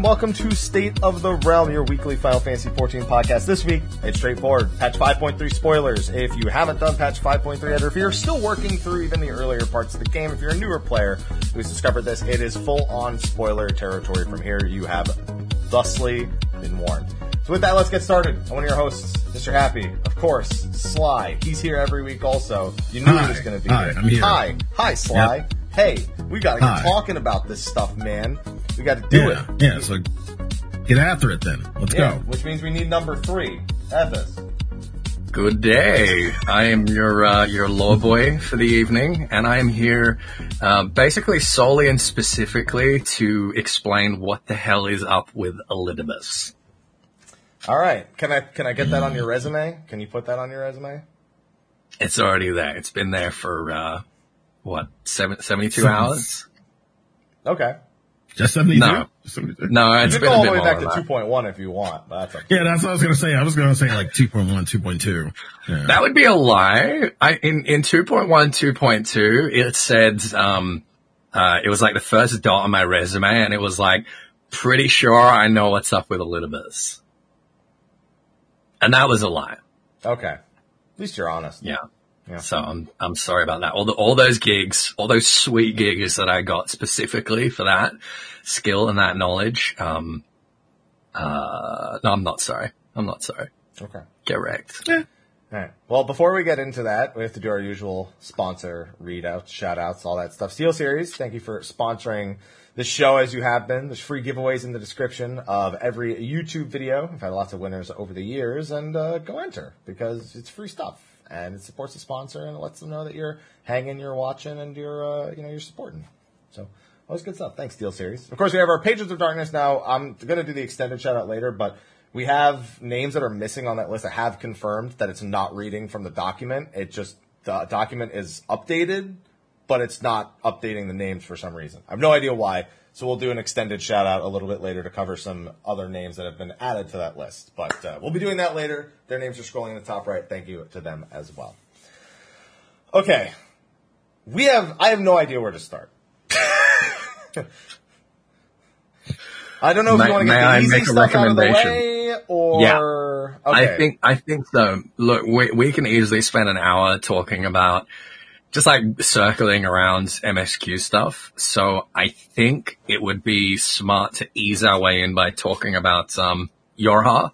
And welcome to State of the Realm, your weekly Final Fantasy 14 podcast. This week, it's straightforward. Patch 5.3 spoilers. If you haven't done patch 5.3 yet, or if you're still working through even the earlier parts of the game, if you're a newer player who's discovered this, it is full on spoiler territory from here. You have thusly been warned. So with that, let's get started. I'm one of your hosts, Mr. Happy. Of course, Sly. He's here every week also. You knew Hi. he was going to be Hi, here. I'm here. Hi. Hi, Sly. Yep. Hey, we got to get Hi. talking about this stuff, man. We got to do yeah, it. yeah. So get after it then. Let's Yeah, go. which means we need number three. Have this. Good day. I am your uh, your law boy for the evening, and I am here uh, basically solely and specifically to explain what the hell is up with Elidibus. All right. Can I can I get that on your resume? Can you put that on your resume? It's already there. It's been there for uh, what seven, 72 Seven- hours? Okay. Just 72? No. 72? No, You it's can been go all the way back to 2.1 if you want. That's okay. Yeah, that's what I was going to say. I was going to say like 2.1, 2.2. Yeah. That would be a lie. I, in, in 2.1, 2.2, it said, um, uh, it was like the first dot on my resume and it was like, pretty sure I know what's up with Elidibus. And that was a lie. Okay. At least you're honest. Yeah. Yeah. So I'm, I'm sorry about that. All the, all those gigs, all those sweet gigs that I got specifically for that skill and that knowledge. Um, uh, no, I'm not sorry. I'm not sorry. Okay. Get wrecked. All right. Well, before we get into that, we have to do our usual sponsor readouts, shout outs, all that stuff. Steel Series, thank you for sponsoring the show as you have been. There's free giveaways in the description of every YouTube video. We've had lots of winners over the years, and uh, go enter because it's free stuff and it supports the sponsor and it lets them know that you're hanging, you're watching, and you're uh, you know you're supporting. So always good stuff. Thanks, Steel Series. Of course, we have our Pages of Darkness now. I'm to do the extended shout out later, but we have names that are missing on that list. I have confirmed that it's not reading from the document. It just, the document is updated, but it's not updating the names for some reason. I have no idea why. So we'll do an extended shout out a little bit later to cover some other names that have been added to that list. But uh, we'll be doing that later. Their names are scrolling in the top right. Thank you to them as well. Okay. We have, I have no idea where to start. I don't know if May- you want to get the I easy make a stuff out of the recommendation? way or Yeah. okay. I think I think so. Look, we we can easily spend an hour talking about just like circling around MSQ stuff. So I think it would be smart to ease our way in by talking about um Yorha.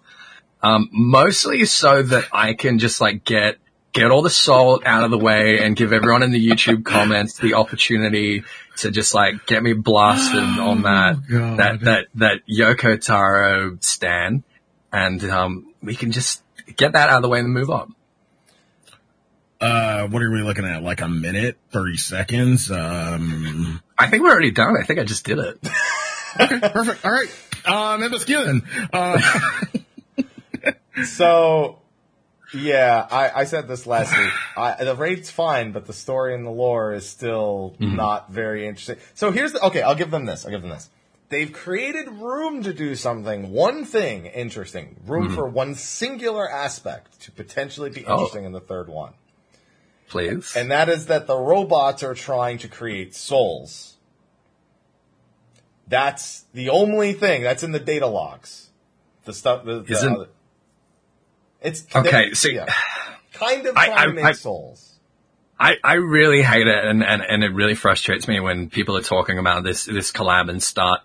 Um mostly so that I can just like get get all the salt out of the way and give everyone in the YouTube comments the opportunity to just like get me blasted on that God. that that that Yoko Taro stan, and um, we can just get that out of the way and move on. Uh, what are we looking at? Like a minute, 30 seconds? Um, I think we're already done. I think I just did it. okay, perfect. All right. Um, MSQ then. Uh, So, yeah, I, I said this last week. I, the rate's fine, but the story and the lore is still not very interesting. So here's the, okay, I'll give them this. I'll give them this. They've created room to do something, one thing interesting, room for one singular aspect to potentially be Oh. interesting in the third one. Please. And that is that the robots are trying to create souls. That's the only thing that's in the data logs. The stuff. The, the Isn't- other- it's Okay, see- yeah. kind of I- trying I- to make I- souls. I, I really hate it and, and, and it really frustrates me when people are talking about this, this collab and start,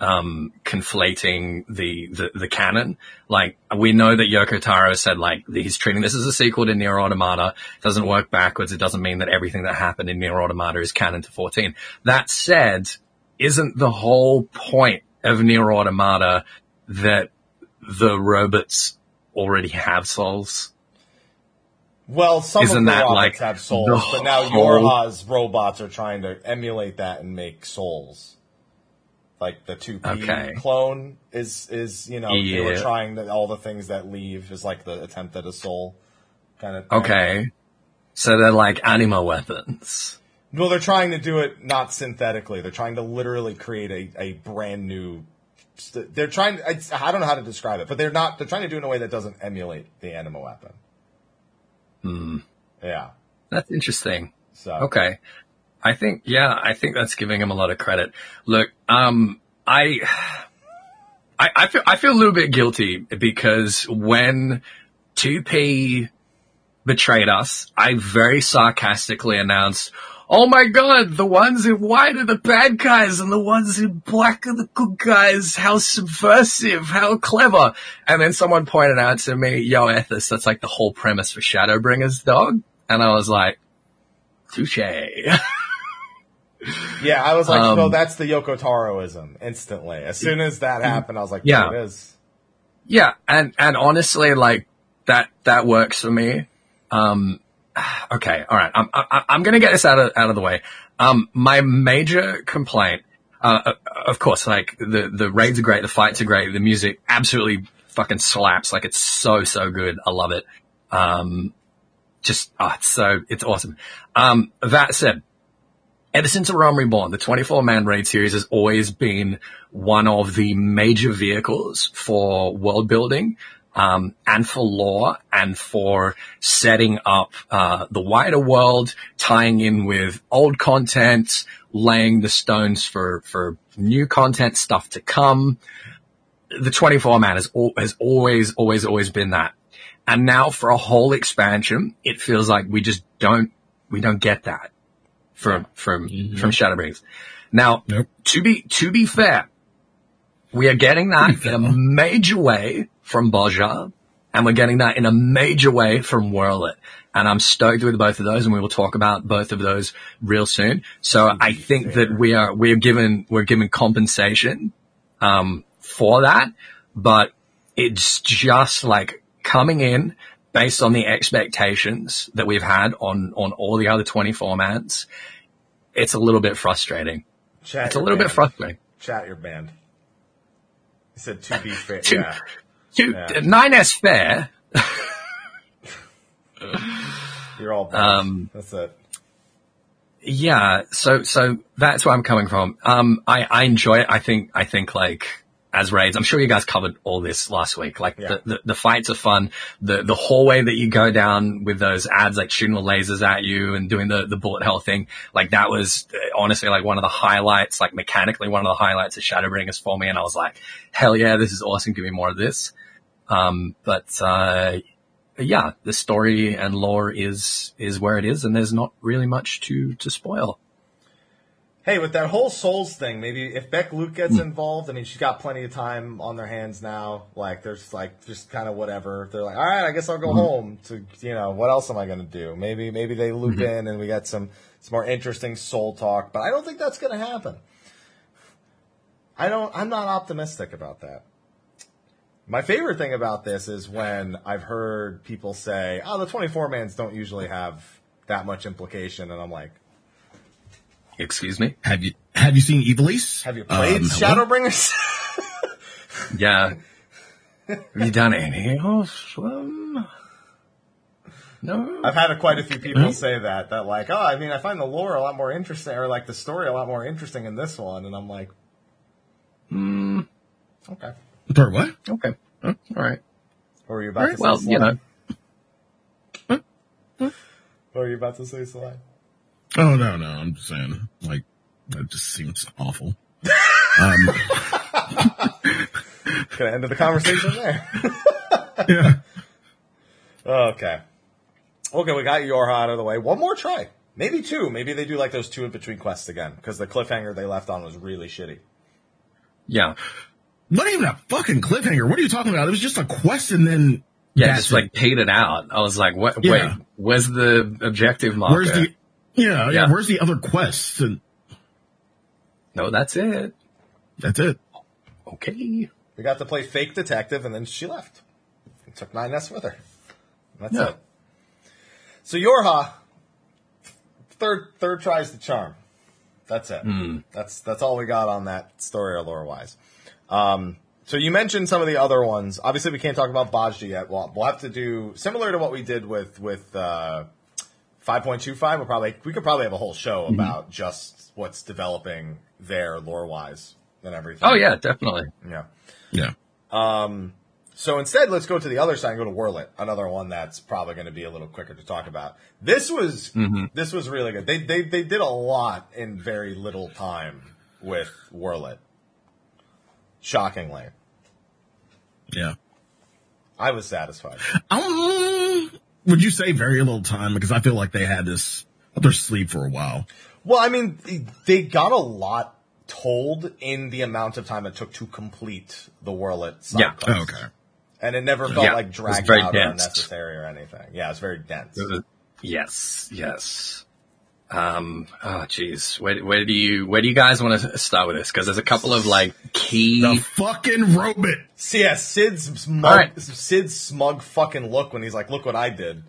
um, conflating the, the, the canon. Like, we know that Yoko Taro said, like, he's treating this as a sequel to Nier Automata. It doesn't work backwards. It doesn't mean that everything that happened in Nier Automata is canon to 14. That said, isn't the whole point of Nier Automata that the robots already have souls? Well, some Isn't of the that, robots like, have souls, but now Yorha's robots are trying to emulate that and make souls. Like the two P Okay. clone is is you know they were trying to, all the things that leave is like the attempt at a soul kind of thing. Okay. So they're like anima weapons. Well, they're trying to do it not synthetically. They're trying to literally create a, a brand new. st- They're trying. I don't know how to describe it, but they're not. They're trying to do it in a way that doesn't emulate the anima weapon. Hmm. Yeah. That's interesting. So Okay. I think, yeah, I think that's giving him a lot of credit. Look, um, I, I, I feel I feel a little bit guilty because when 2P betrayed us, I very sarcastically announced, "Oh my god, the ones in white are the bad guys, and the ones in black are the good guys. How subversive! How clever!" And then someone pointed out to me, "Yo, Ethos, that's like the whole premise for Shadowbringers, dog." And I was like, "Touche." Yeah, I was like, Um, no, that's the Yoko Taroism instantly. As soon as that happened, I was like, Yeah. it is. Yeah, and and honestly, like that that works for me. Um, okay, all right. I'm I, I'm gonna get this out of out of the way. Um, my major complaint, uh, uh, of course, like the the raids are great, the fights are great, the music absolutely fucking slaps. Like it's so so good. I love it. Um, just oh, it's so it's awesome. Um, that said, ever since Realm Reborn, the 24 man raid series has always been one of the major vehicles for world building, um, and for lore and for setting up, uh, the wider world, tying in with old content, laying the stones for, for new content, stuff to come. The 24 man has, has always, always, always been that. And now for a whole expansion, it feels like we just don't, we don't get that from from from Shadowbringers. Now, Nope. to be to be fair, we are getting that in a major way from Bozja, and we're getting that in a major way from Werlyt. And I'm stoked with both of those, and we will talk about both of those real soon. So I think that we are we're given we're given compensation um, for that, but it's just like coming in based on the expectations that we've had on on all the other 20 formats. It's a little bit frustrating. Chat It's a little bit band. frustrating. Chat your band. He said to be fair. To- yeah. To, Yeah. 9S fair, You're all bad. Um, That's it. yeah. So so that's where I'm coming from. Um, I I enjoy it. I think I think like as raids. I'm sure you guys covered all this last week. Like Yeah. the, the the fights are fun. The the hallway that you go down with those ads like shooting the lasers at you and doing the the bullet hell thing. Like that was uh, honestly like one of the highlights. Like mechanically one of the highlights of Shadowbringers for me. And I was like, hell yeah, this is awesome. Give me more of this. Um, but uh, yeah, the story and lore is is where it is, and there's not really much to to spoil. Hey, with that whole Souls thing, maybe if Beck Luke gets involved, I mean, she's got plenty of time on their hands now. Like, there's like just kind of whatever. They're like, all right, I guess I'll go Mm-hmm. home to, you know, what else am I going to do? Maybe, maybe they loop Mm-hmm. in and we get some, some more interesting soul talk, but I don't think that's going to happen. I don't, I'm not optimistic about that. My favorite thing about this is when I've heard people say, oh, the 24 mans don't usually have that much implication. And I'm like, Excuse me. Have you have you seen Ivalice? have you played Um. Shadowbringers? Yeah. Have you done any of them? No. I've had a, quite a few people say that, that like, oh, I mean, I find the lore a lot more interesting, or like the story a lot more interesting in this one, and I'm like, hmm, okay. For what? Okay. Huh, All right. What were you about All to say? Well, Sly? you know. What were you about to say, Sly? Oh no, no. I'm just saying, like that just seems awful. um, Could have ended the conversation there. yeah. okay. Okay, we got Yorha out of the way. One more try. Maybe two. Maybe they do like those two in between quests again, because the cliffhanger they left on was really shitty. Yeah. Not even a fucking cliffhanger. What are you talking about? It was just a quest, and then Yeah. that's Just it. like petered out. I was like, what? Yeah. Wait, where's the objective marker? where's the yeah, yeah Yeah. Where's the other quests? And No, that's it. that's it. Okay. We got to play fake detective, and then she left. And took 9S with her. That's Yeah. it. So Yorha, third third tries the charm. That's it. That's that's all we got on that story lore wise. Um, so you mentioned some of the other ones. Obviously, we can't talk about Bozja yet. We'll, we'll have to do similar to what we did with with uh, 5.25. We'll probably we could probably have a whole show about just what's developing there lore wise and everything. Oh yeah, definitely. yeah. Yeah. Um, so instead, let's go to the other side and go to Werlyt, another one that's probably going to be a little quicker to talk about. This was this was really good. They they they did a lot in very little time with Werlyt. Shockingly. Yeah. I was satisfied. Would you say very little time? Because I feel like they had this up their sleeve for a while. Well, I mean, they got a lot told in the amount of time it took to complete the Werlyt side Yeah. quest. Oh, okay. And it never felt Yeah, like it dragged very out or unnecessary or anything. Yeah, it's very dense. Yes, yes. Um, oh jeez, where, where do you, where do you guys want to start with this? Cause there's a couple of like key, The fucking robot. So yeah, Sid's smug, Alright. Sid's smug fucking look when he's like, "Look what I did."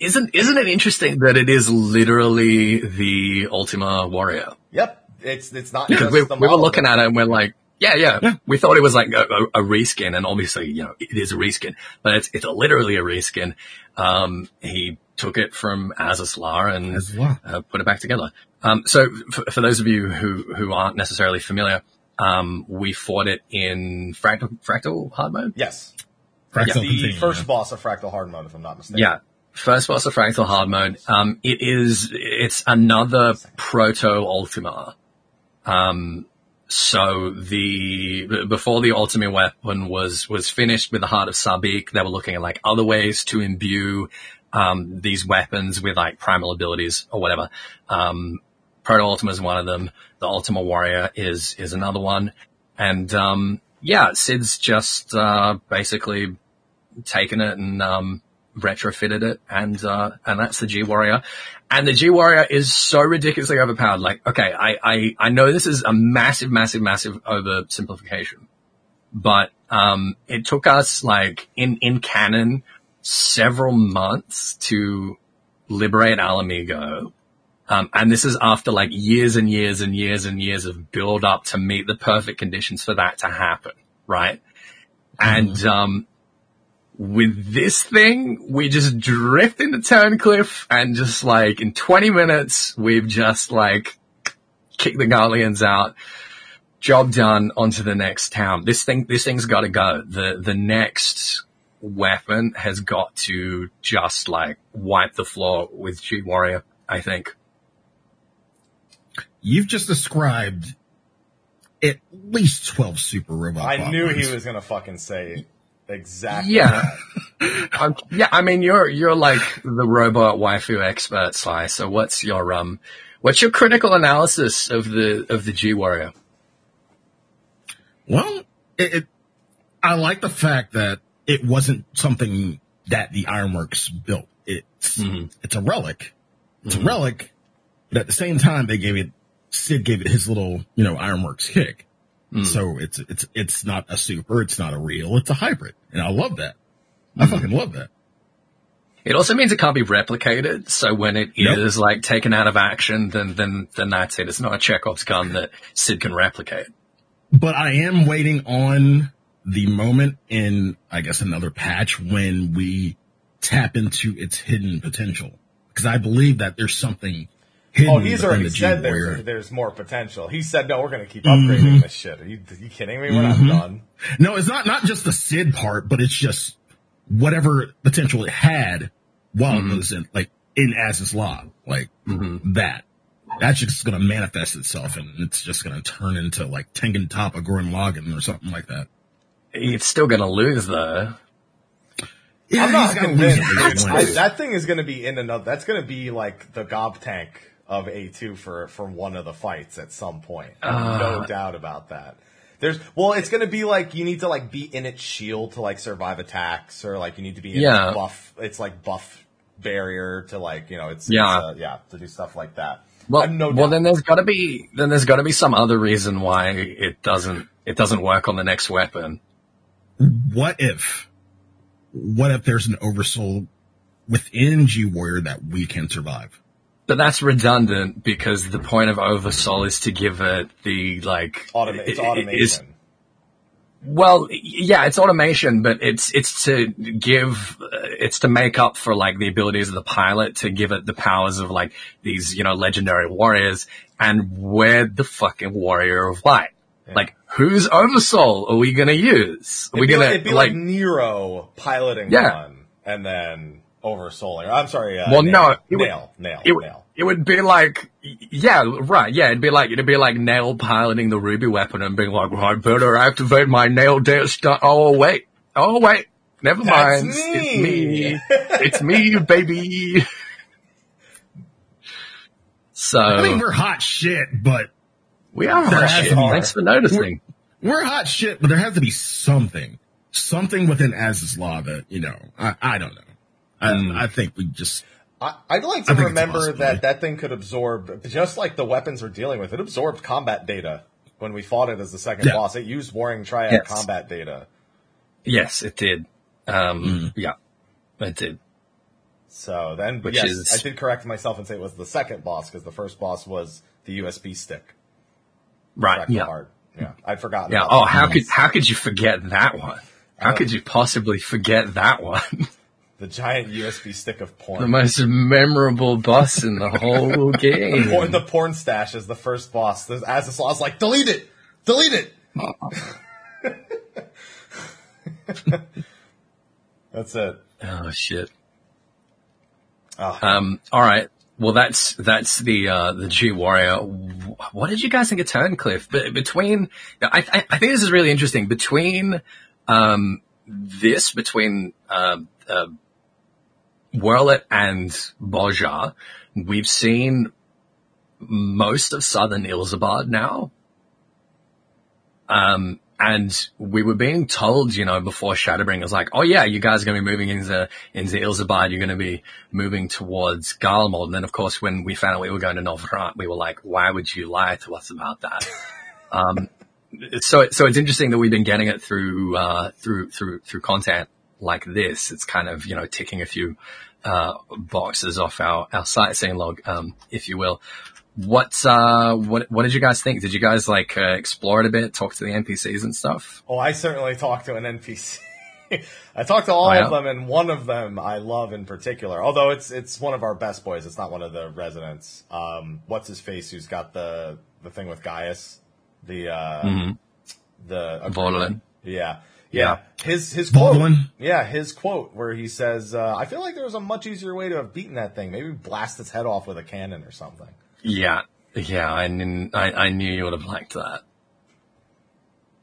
isn't, isn't it interesting that it is literally the Ultima Warrior? Yep, it's it's not. Because just we, the we were model. looking at it and we're like, yeah, yeah, Yeah. We thought it was like a, a, a reskin, and obviously, you know, it is a reskin, but it's it's literally a reskin. Um, he took it from Azys Lla and Azys Lla. uh, put it back together. Um, so for, for those of you who who aren't necessarily familiar, um, we fought it in Fractal Fractal Hard Mode. Yes, Fractal the first yeah. boss of Fractal Hard Mode, if I'm not mistaken. Yeah. First boss of Fractal Hard Mode. Um, it is, it's another proto Ultima. Um, so the, before the ultimate weapon was, was finished with the Heart of Sabik, they were looking at like other ways to imbue, um, these weapons with like primal abilities or whatever. Um, Proto Ultima is one of them. The Ultima Warrior is, is another one. And, um, yeah, Sid's just, uh, basically taken it and, um, retrofitted it and uh and that's the G Warrior. And the G Warrior is so ridiculously overpowered. Like, okay, I, I, I know this is a massive, massive, massive oversimplification. But um it took us like in, in canon several months to liberate Ala Mhigo. Um, and this is after like years and years and years and years of build up to meet the perfect conditions for that to happen, right? And, um, with this thing, we just drift into Turncliffe and just like in 20 minutes, we've just like kicked the Guardians out. Job done onto the next town. This thing, this thing's gotta go. The, the next weapon has got to just like wipe the floor with G Warrior, I think. You've just described at least 12 super robot I knew lines. he was gonna fucking say exactly. Yeah. that. Um, yeah, I mean, you're, you're like the robot waifu expert, Sly. So what's your, um, what's your critical analysis of the, of the G Warrior? Well, it, it, I like the fact that it wasn't something that the Ironworks built. It's, Mhm. it's a relic. It's a mm-hmm. relic, but at the same time, they gave it, Sid gave it his little, you know, Ironworks kick. Mm. So it's, it's, it's not a super, it's not a real, it's a hybrid. And I love that. I mm-hmm. fucking love that. It also means it can't be replicated. So when it is Nope. like taken out of action, then, then, then that's it. It's not a Chekhov's gun that Sid can replicate. But I am waiting on the moment in, I guess, another patch when we tap into its hidden potential. Because I believe that there's something hidden Oh, he's already the said there's, there's more potential. He said, no, we're going to keep upgrading mm-hmm. this shit. Are you, are you kidding me? We're not mm-hmm. done. No, it's not, not just the Sid part, but it's just whatever potential it had while it mm-hmm. was in, like, in Azys Lla. Like, that. That's just gonna manifest itself and it's just gonna turn into like Tengen Toppa Gurren Lagann or something like that. It's still going to lose though. Yeah, I'm not he's gotta lose convinced. it before he I- that thing is going to be in another. That's going to be like the gob tank of A2 for for one of the fights at some point. Uh. no doubt about that. There's well, it's going to be like you need to like be in its shield to like survive attacks, or like you need to be in Yeah. its buff. It's like buff barrier to like you know it's Yeah. it's, uh, yeah to do stuff like that. Well, no well, then there's got to be then there's got to be some other reason why it doesn't it doesn't work on the next weapon. What if, what if there's an oversoul within G Warrior that we can survive? But that's redundant because the point of Oversoul is to give it the like Automa- it's it- it- automation. is- well, yeah, it's automation, but it's it's to give uh, it's to make up for like the abilities of the pilot to give it the powers of like these you know legendary warriors. And we're the fucking warrior of light. Like, whose Oversoul are we gonna use? Are we It'd be gonna like, it'd be like like, Nero piloting Yeah. one, and then over Solar. I'm sorry. Uh, Well, nail, no, it would- nail, nail, It, would- nail. it would be like, yeah, right, yeah, it'd be like, it'd be like Nail piloting the Ruby weapon and being like, well, I better activate my Nail dare stun. Oh, wait. Oh, wait. Never That's mind. me. It's me. it's me, baby. So, I mean, we're hot shit, but we are hot shit. to be- Thanks for noticing. we're hot shit, but there has to be something, something within Azys Lla that, you know, I, I don't know. I, Hmm. I think we just, I, I'd like to think remember that that thing could absorb, just like the weapons we're dealing with, it absorbed combat data when we fought it as the second Yeah. boss. It used Warring Triad Yes. combat data. Yes, it did. Um, Mm-hmm. yeah, it did. So then, Which yes, is- I did correct myself and say it was the second boss because the first boss was the USB stick. Right. Yeah. Yeah, I'd forgotten. Yeah. Oh, how could, how could you forget that one? How Oh. could you possibly forget that one? the giant USB stick of porn. the most memorable boss in the whole game. the porn stash is the first boss. There's- As this, was like, delete it, delete it. That's it. Oh shit. Oh, Um. All right. Well, that's that's the uh, the G Warrior. What did you guys think of Turncliffe? Be- between, I, I I think this is really interesting. Between um this between uh, uh, Werlyt and Bozja, we've seen most of southern Ilsabard now. Um, and we were being told, you know, before Shadowbring was like, oh yeah, you guys are going to be moving into, into Ilsabard. You're going to be moving towards Garlemald. And then of course, when we found out we were going to Norvrandt, we were like, why would you lie to us about that? um, so, so it's interesting that we've been getting it through, uh, through, through, through content like this. It's kind of, you know, ticking a few, uh, boxes off our, our sightseeing log, um, if you will. What, uh, what, what did you guys think? Did you guys like, uh, explore it a bit, talk to the NPCs and stuff? oh, I certainly talked to an NPC. I talked to all Oh, of them, and one of them I love in particular. Although it's it's one of our best boys. It's not one of the residents. Um, what's his face? Who's got the the thing with Gaius? The uh, the Volin. Yeah. Yeah. Yeah. His his quote. Volin? Yeah, his quote where he says, uh, I feel like there was a much easier way to have beaten that thing. Maybe blast its head off with a cannon or something. Yeah, yeah, I, kn- I, I knew you would have liked that.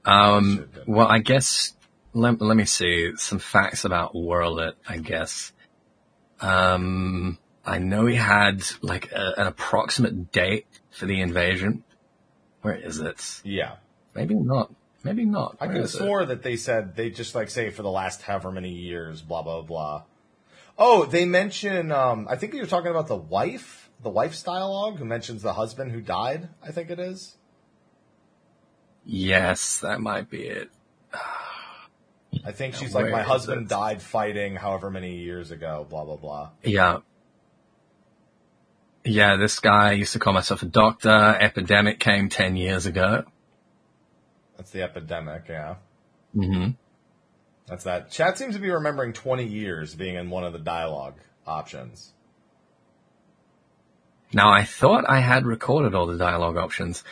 Um, well, I guess let, let me see some facts about Werlyt. I guess. Um, I know he had like a, an approximate date for the invasion. Where is it? Yeah. Maybe not. Maybe not. I Where could have is it? that they said they just like say for the last however many years, blah blah blah. Oh, they mention. Um, I think you're talking about the wife, the wife's dialogue, who mentions the husband who died. I think it is. Yes, that might be it. I think she's like, my husband it? died fighting however many years ago, blah blah blah. Yeah. Yeah, this guy used to call myself a doctor. Epidemic came 10 years ago. That's the epidemic. Yeah. Mm hmm That's that. Chat seems to be remembering 20 years being in one of the dialogue options. Now, I thought I had recorded all the dialogue options.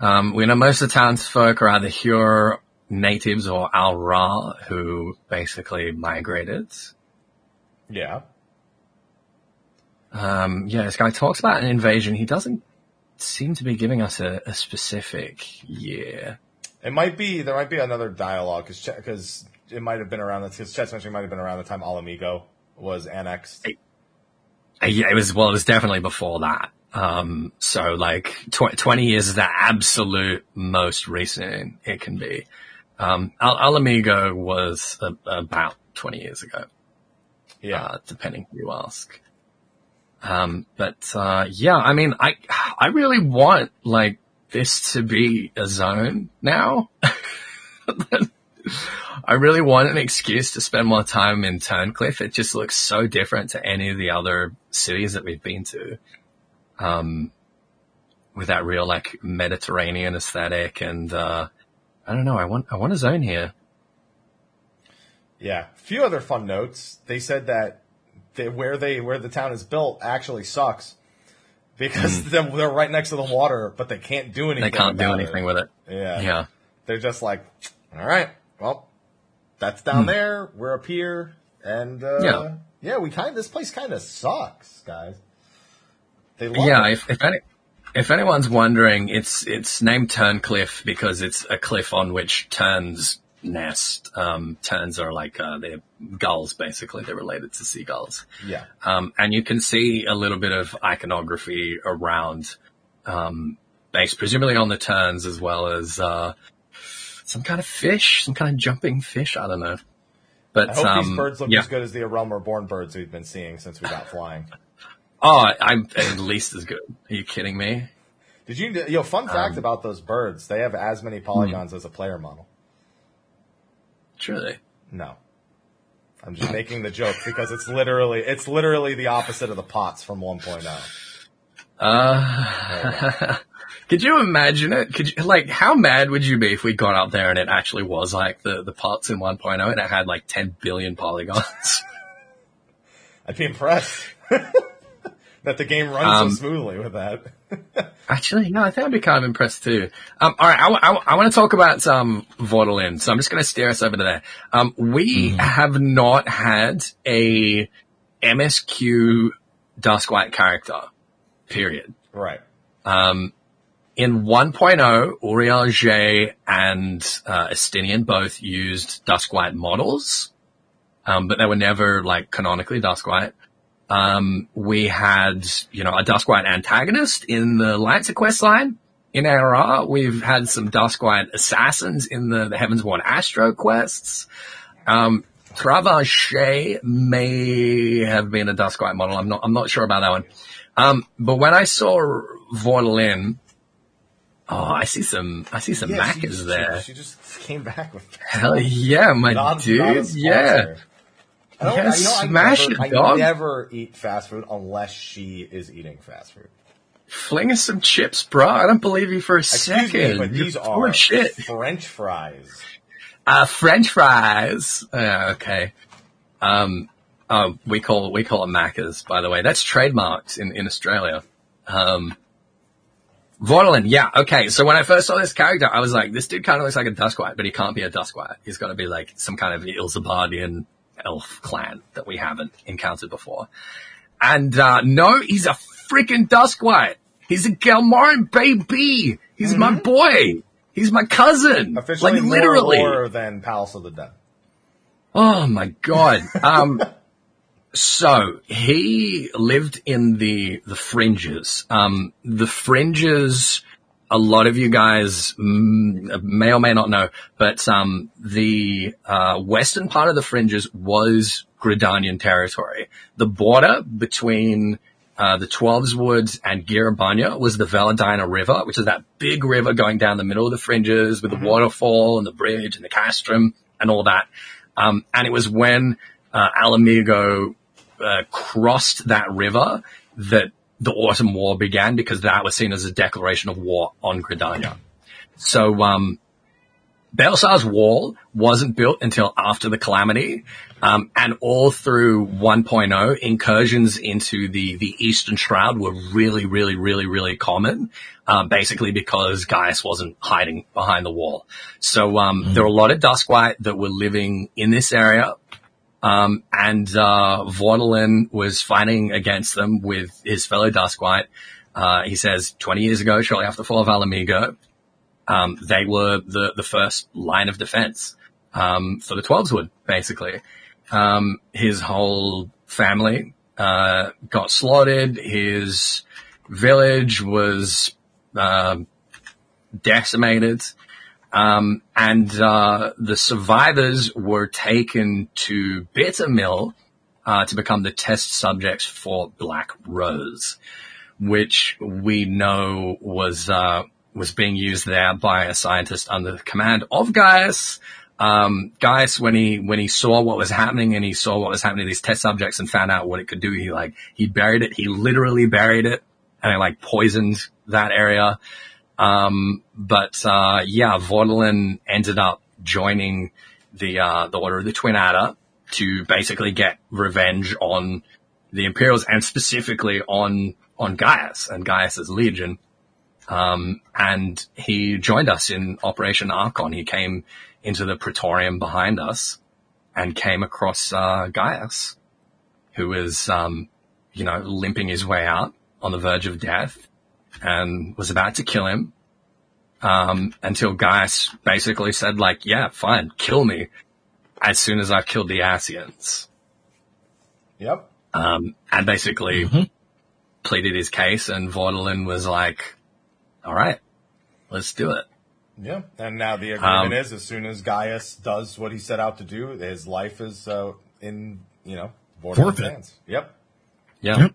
Um, we know most of the townsfolk are either Hyur natives or Au Ra, who basically migrated. Yeah. Um, yeah, this guy talks about an invasion. He doesn't seem to be giving us a, a specific year. It might be there might be another dialogue because it might have been around the because Chet's mentioning it might have been around the time Ala Mhigo was annexed. It was, well, it was definitely before that. Um, so like tw- 20 years is the absolute most recent it can be. Um, Al- Ala Mhigo was a- about 20 years ago. Yeah, uh, depending who you ask. Um, but, uh, yeah, I mean, I, I really want, like, this to be a zone now. I really want an excuse to spend more time in Turncliffe. It just looks so different to any of the other cities that we've been to. Um, with that real, like, Mediterranean aesthetic and, uh, I don't know, I want, I want a zone here. yeah. A few other fun notes. They said that they, where they where the town is built actually sucks because they're, they're right next to the water, but they can't do anything. They can't do anything it. with it. Yeah, Yeah. They're just like, all right, well, that's Hmm. down there. We're up here, and uh, Yeah. Yeah, we kind. This place kind of sucks, guys. They love Yeah, it. if, if any, if anyone's wondering, it's it's named Turncliff because it's a cliff on which terns nest. Um, terns are like uh, they're gulls, basically. They're related to seagulls. yeah. Um, and you can see a little bit of iconography around, um, based presumably on the turns as well as, uh, some kind of fish, some kind of jumping fish. I don't know. But, I hope um, these birds look yeah. as good as the Realm Reborn birds we've been seeing since we got flying. Oh, I'm at least as good. Are you kidding me? Did you? Yo, fun fact Um, about those birds: they have as many polygons as a player model. Truly. No, I'm just making the joke because it's literally it's literally the opposite of the pots from oh. 1.0. Uh, could you imagine it? Could you, like, how mad would you be if we got up there and it actually was like the, the parts in 1.0 and it had like 10 billion polygons? I'd be impressed that the game runs Um, so smoothly with that. Actually, no, I think I'd be kind of impressed too. Um, all right, I, want to talk about um, Vordelin, so I'm just going to steer us over to there. Um, we have not had a MSQ Duskwight character, period. right. Um, in 1.0, Urianger and uh, Estinian both used Duskwight models, um, but they were never like canonically Duskwight. Um, we had, you know, a Duskwight antagonist in the Lancer quest line. In ARR, we've had some Duskwight assassins in the, the Heavensborn Astro quests. Um, Travashe may have been a Duskwight model. I'm not, I'm not sure about that one. Um, but when I saw Vordelin, oh, I see some, I see some Yeah, Maccas she- there. She, just came back with Hell yeah, my not, dude. not yeah. I don't, Yeah, I, you know, smash I never, it, dog. I never eat fast food unless she is eating fast food. Fling us some chips, bro. I don't believe you for a Excuse second. me, but You're these are shit. French fries. Uh, French fries. Uh, okay. Um, oh, we call we call it Macca's, by the way. That's trademarked in in Australia. Um, Vordelin, yeah, okay. So when I first saw this character, I was like, this dude kind of looks like a Duskwight, but he can't be a Duskwight. He's got to be like some kind of Ilsabardian elf clan that we haven't encountered before. And uh, no, he's a freaking Duskwight. He's a Gelmorran baby. He's my boy. He's my cousin. Officially like more literally. lore than Palace of the Dead. Oh my god. Um, so he lived in the the fringes. Um, the fringes. A lot of you guys may or may not know, but um, the uh, western part of the fringes was Gridanian territory. The border between uh, the Twelveswood and Gyr Abania was the Velodyna River, which is that big river going down the middle of the fringes with the waterfall and the bridge and the castrum and all that. Um, and it was when uh, Ala Mhigo uh, crossed that river that the Autumn War began because that was seen as a declaration of war on Gridania. So, um, Baelsar's wall wasn't built until after the calamity, um, and all through 1.0, incursions into the, the Eastern Shroud were really, really, really, really common, um, basically because Gaius wasn't hiding behind the wall. So, um, there were a lot of Duskwight that were living in this area, um, and, uh, Vordelin was fighting against them with his fellow Duskwight. Uh, he says 20 years ago, shortly after the fall of Ala Mhigo, um, they were the, the first line of defense, um, for the Twelveswood, basically. Um, his whole family, uh, got slaughtered. His village was, um, decimated. Um, and, uh, the survivors were taken to Bittermill, uh, to become the test subjects for Black Rose, which we know was, uh, was being used there by a scientist under the command of Gaius. Um, Gaius, when he, when he saw what was happening and he saw what was happening to these test subjects and found out what it could do, he like, he buried it. He literally buried it and it like poisoned that area. Um, but, uh, yeah, Vordelin ended up joining the, uh, the Order of the Twin Adder to basically get revenge on the Imperials and specifically on, on Gaius and Gaius's Legion. Um, and he joined us in Operation Archon. He came into the Praetorium behind us and came across, uh, Gaius, who was, um, you know, limping his way out on the verge of death and was about to kill him. Um, until Gaius basically said like, yeah, fine, kill me as soon as I've killed the Ascians. Yep. Um, and basically pleaded his case and Vordelin was like, all right, let's do it. Yeah. And now the agreement Um, is as soon as Gaius does what he set out to do, his life is uh, in, you know, Vortimon's hands. Yep. Yeah. Yep.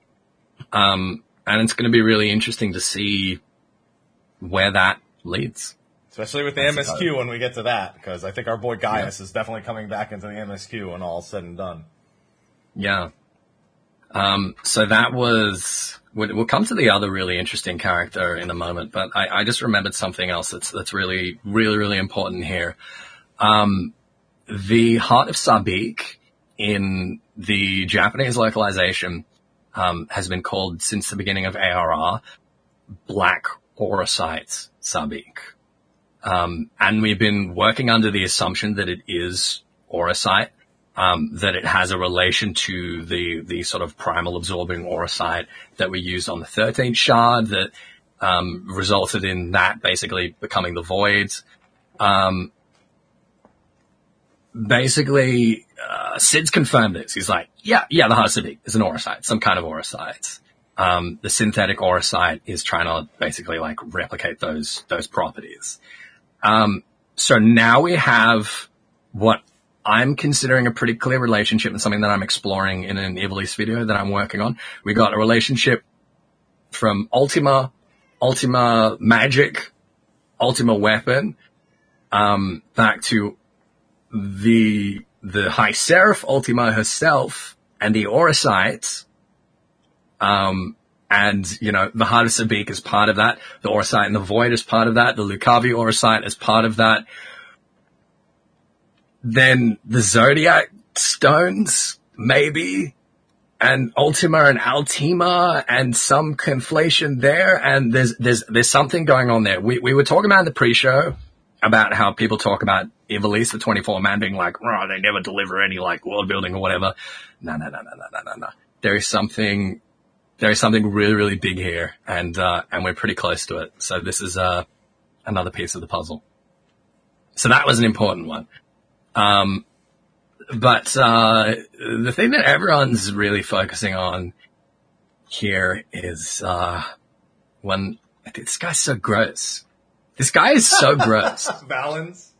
Um, and it's going to be really interesting to see where that leads. Especially with the That's MSQ when we get to that, because I think our boy Gaius is definitely coming back into the MSQ when all's said and done. Yeah. Um, so that was, we'll, we'll come to the other really interesting character in a moment, but I, I just remembered something else that's, that's really, really, really important here. Um, the Heart of Sabik in the Japanese localization, um, has been called since the beginning of ARR, Black Auracite Sabik. Um, and we've been working under the assumption that it is Auracite um, that it has a relation to the the sort of primal absorbing auracite that we used on the 13th shard that um, resulted in that basically becoming the voids. Um, basically, uh, Sid's confirmed this. He's like, yeah, yeah, the Hasabik is an auracite, some kind of auracite. Um, the synthetic auracite is trying to basically like replicate those those properties. Um, so now we have what I'm considering a pretty clear relationship and something that I'm exploring in an Ivalice video that I'm working on. We got a relationship from Ultima, Ultima Magic, Ultima Weapon, um, back to the, the High Seraph Ultima herself and the Auracites. Um, and, you know, the Heart of Sabik is part of that. The Auracite and the Void is part of that. The Lucavi Auracite is part of that then the Zodiac stones, maybe, and Ultima and Altima and some conflation there. And there's, there's, there's something going on there. We, we were talking about in the pre-show about how people talk about Ivalice, the 24 man being like, oh, they never deliver any like world building or whatever. No, no, no, no, no, no, no, no. There is something, there is something really, really big here and, uh, and we're pretty close to it. So this is, uh, another piece of the puzzle. So that was an important one. Um, but uh, the thing that everyone's really focusing on here is uh, when this guy's so gross. This guy is so gross. Valens.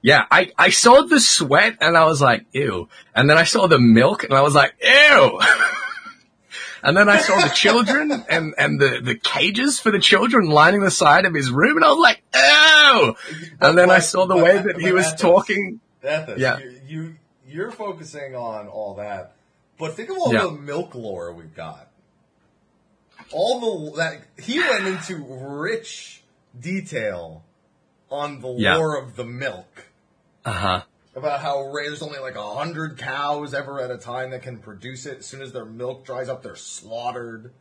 Yeah, I, I saw the sweat and I was like, ew. And then I saw the milk and I was like, ew. and then I saw the children and, and the, the cages for the children lining the side of his room and I was like, ew. And then I saw the way that he was talking. Yeah. You, you you're focusing on all that, but think of all Yeah. the milk lore we've got. All the that he went into rich detail on the Yeah. lore of the milk. Uh huh. About how there's only like a hundred cows ever at a time that can produce it. As soon as their milk dries up, they're slaughtered.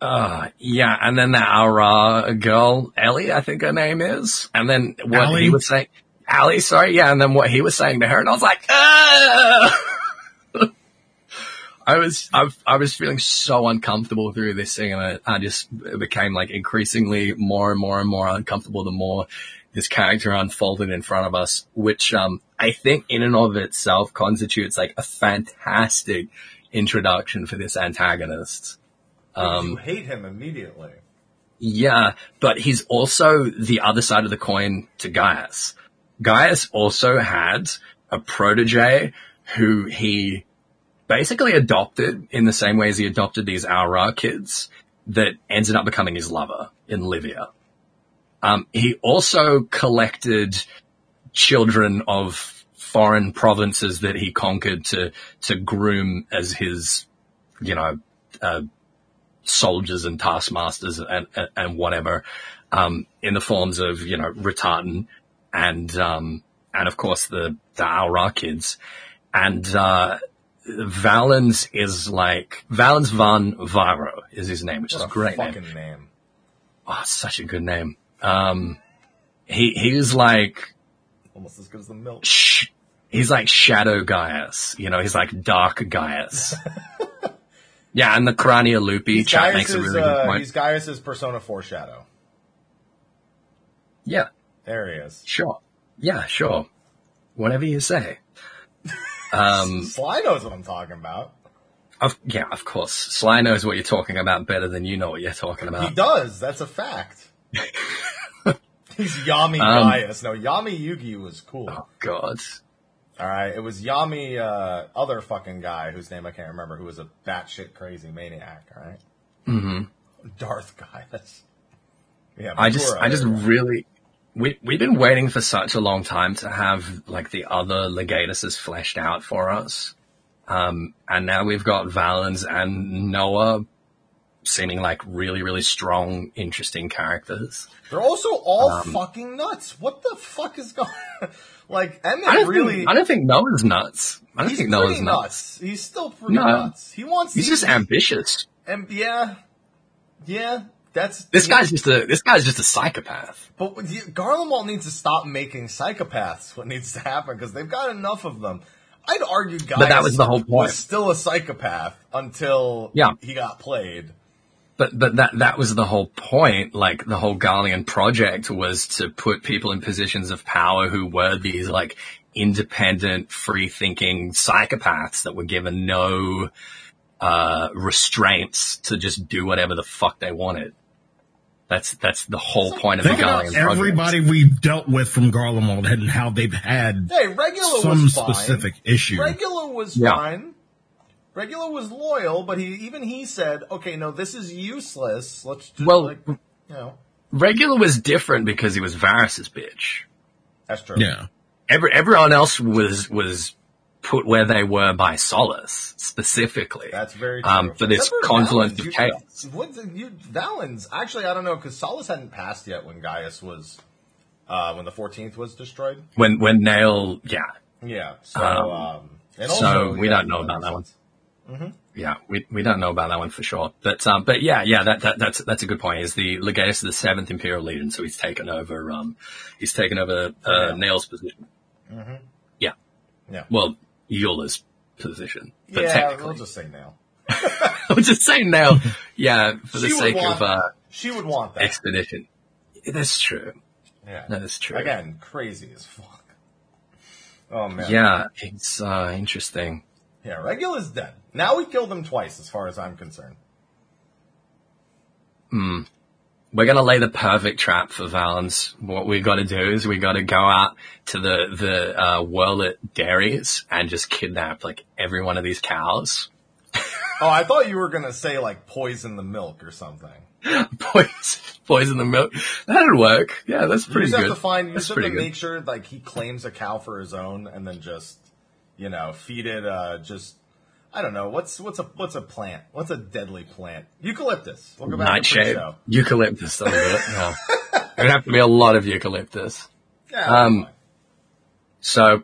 Uh, yeah, and then that Au Ra girl, Ellie, I think her name is. And then what Allie? he was saying, Allie, sorry, yeah, and then what he was saying to her, and I was like, ah! I was, I, I was feeling so uncomfortable through this thing, and I, I just became like increasingly more and more and more uncomfortable the more this character unfolded in front of us, which, um, I think in and of itself constitutes like a fantastic introduction for this antagonist. Um, you hate him immediately. Yeah, but he's also the other side of the coin to Gaius. Gaius also had a protege who he basically adopted in the same way as he adopted these Au Ra kids that ended up becoming his lover in Livia. Um, he also collected children of foreign provinces that he conquered to, to groom as his, you know, uh, soldiers and taskmasters and, and, and whatever, um, in the forms of, you know, Rhitahtyn and, um, and of course the, the Au Ra kids. And, uh, Valens is like, Valens van Varo is his name, which is a a great name. fucking name. Oh, such a good name. Um, he, he was like, Almost as good as the milk. sh- he's like Shadow Gaius. You know, he's like Dark Gaius. yeah, and the Crania Loopy He's chat makes a Gaius's, really good uh, point. he's Gaius's Persona 4 Shadow. Yeah, There he is. sure. Yeah, sure. Whatever you say. Um, Sly knows what I'm talking about. of, yeah, of course. Sly knows what you're talking about better than you know what you're talking about. He does. That's a fact. He's Yami Um, Gaius. No, Yami Yugi was cool. Oh God. All right, it was Yami, uh, other fucking guy whose name I can't remember, who was a batshit crazy maniac. All right? mm-hmm. Darth Gaius. Yeah, I just, I just really, we, we've been waiting for such a long time to have like the other Legatuses fleshed out for us. Um, and now we've got Valens and Noah seeming like really, really strong, interesting characters. They're also all Um, fucking nuts. What the fuck is going? like Emmett I don't really. think, I don't think Noah's nuts. I don't he's think Noah's nuts. nuts. He's still pretty No. nuts. He wants. He's to- just ambitious. And yeah, yeah. That's This guy's just a, this guy's just a psychopath. But you- Garlemald needs to stop making psychopaths. What needs to happen because they've got enough of them. I'd argue Gaius But that was the whole point. was still a psychopath until Yeah. he got played. But but that that was the whole point. Like the whole Garlean project was to put people in positions of power who were these like independent, free thinking psychopaths that were given no uh, restraints to just do whatever the fuck they wanted. That's that's the whole point of the Think about Garlean project. everybody we've dealt with from Garlemald and how they've had Hey, Regula some was fine. specific issue. Regula was Yeah. fine. Regula was loyal, but he even he said, "Okay, no, this is useless. Let's just Well- like, you know, Regula was different because he was Varis's bitch. that's true." Yeah. Every everyone else was was put where they were by Solus specifically. That's very true. Um, for this confluence of chaos. You, Valens? Actually, I don't know because Solus hadn't passed yet when Gaius was, uh, when the 14th was destroyed. when when Nael, yeah, Yeah. So, Um, um, so we don't know about that one. sense. yeah, we we don't know about that one for sure. But um, but yeah, yeah, that, that that's that's a good point. He's the Legatus of the Seventh Imperial Legion, so he's taken over. Um, he's taken over uh, Yeah. Nael's position. Yeah, Yeah. well, Eula's position, but yeah, we'll just say now. I'm just saying now. Yeah, for the She would sake of uh, She would want that. expedition. That's true. yeah. That is true. Again, crazy as fuck. Oh man. Yeah, it's uh, interesting. Yeah. Regula's dead. Now we killed him twice, as far as I'm concerned. We're going to lay the perfect trap for Valens. What we've got to do is we got to go out to the the uh, Werlyt dairies and just kidnap like every one of these cows. Oh, I thought you were gonna say like poison the milk or something. Poison, poison the milk. That'd work. Yeah, that's pretty You pretty just good. have to find. You that's just have to good. make sure like he claims a cow for his own, and then just you know feed it. Uh, just I don't know what's what's a what's a plant? What's a deadly plant? Eucalyptus. We'll back to Nightshade, eucalyptus. That'll do it. No. It'd have to be a lot of eucalyptus. Yeah. Um, So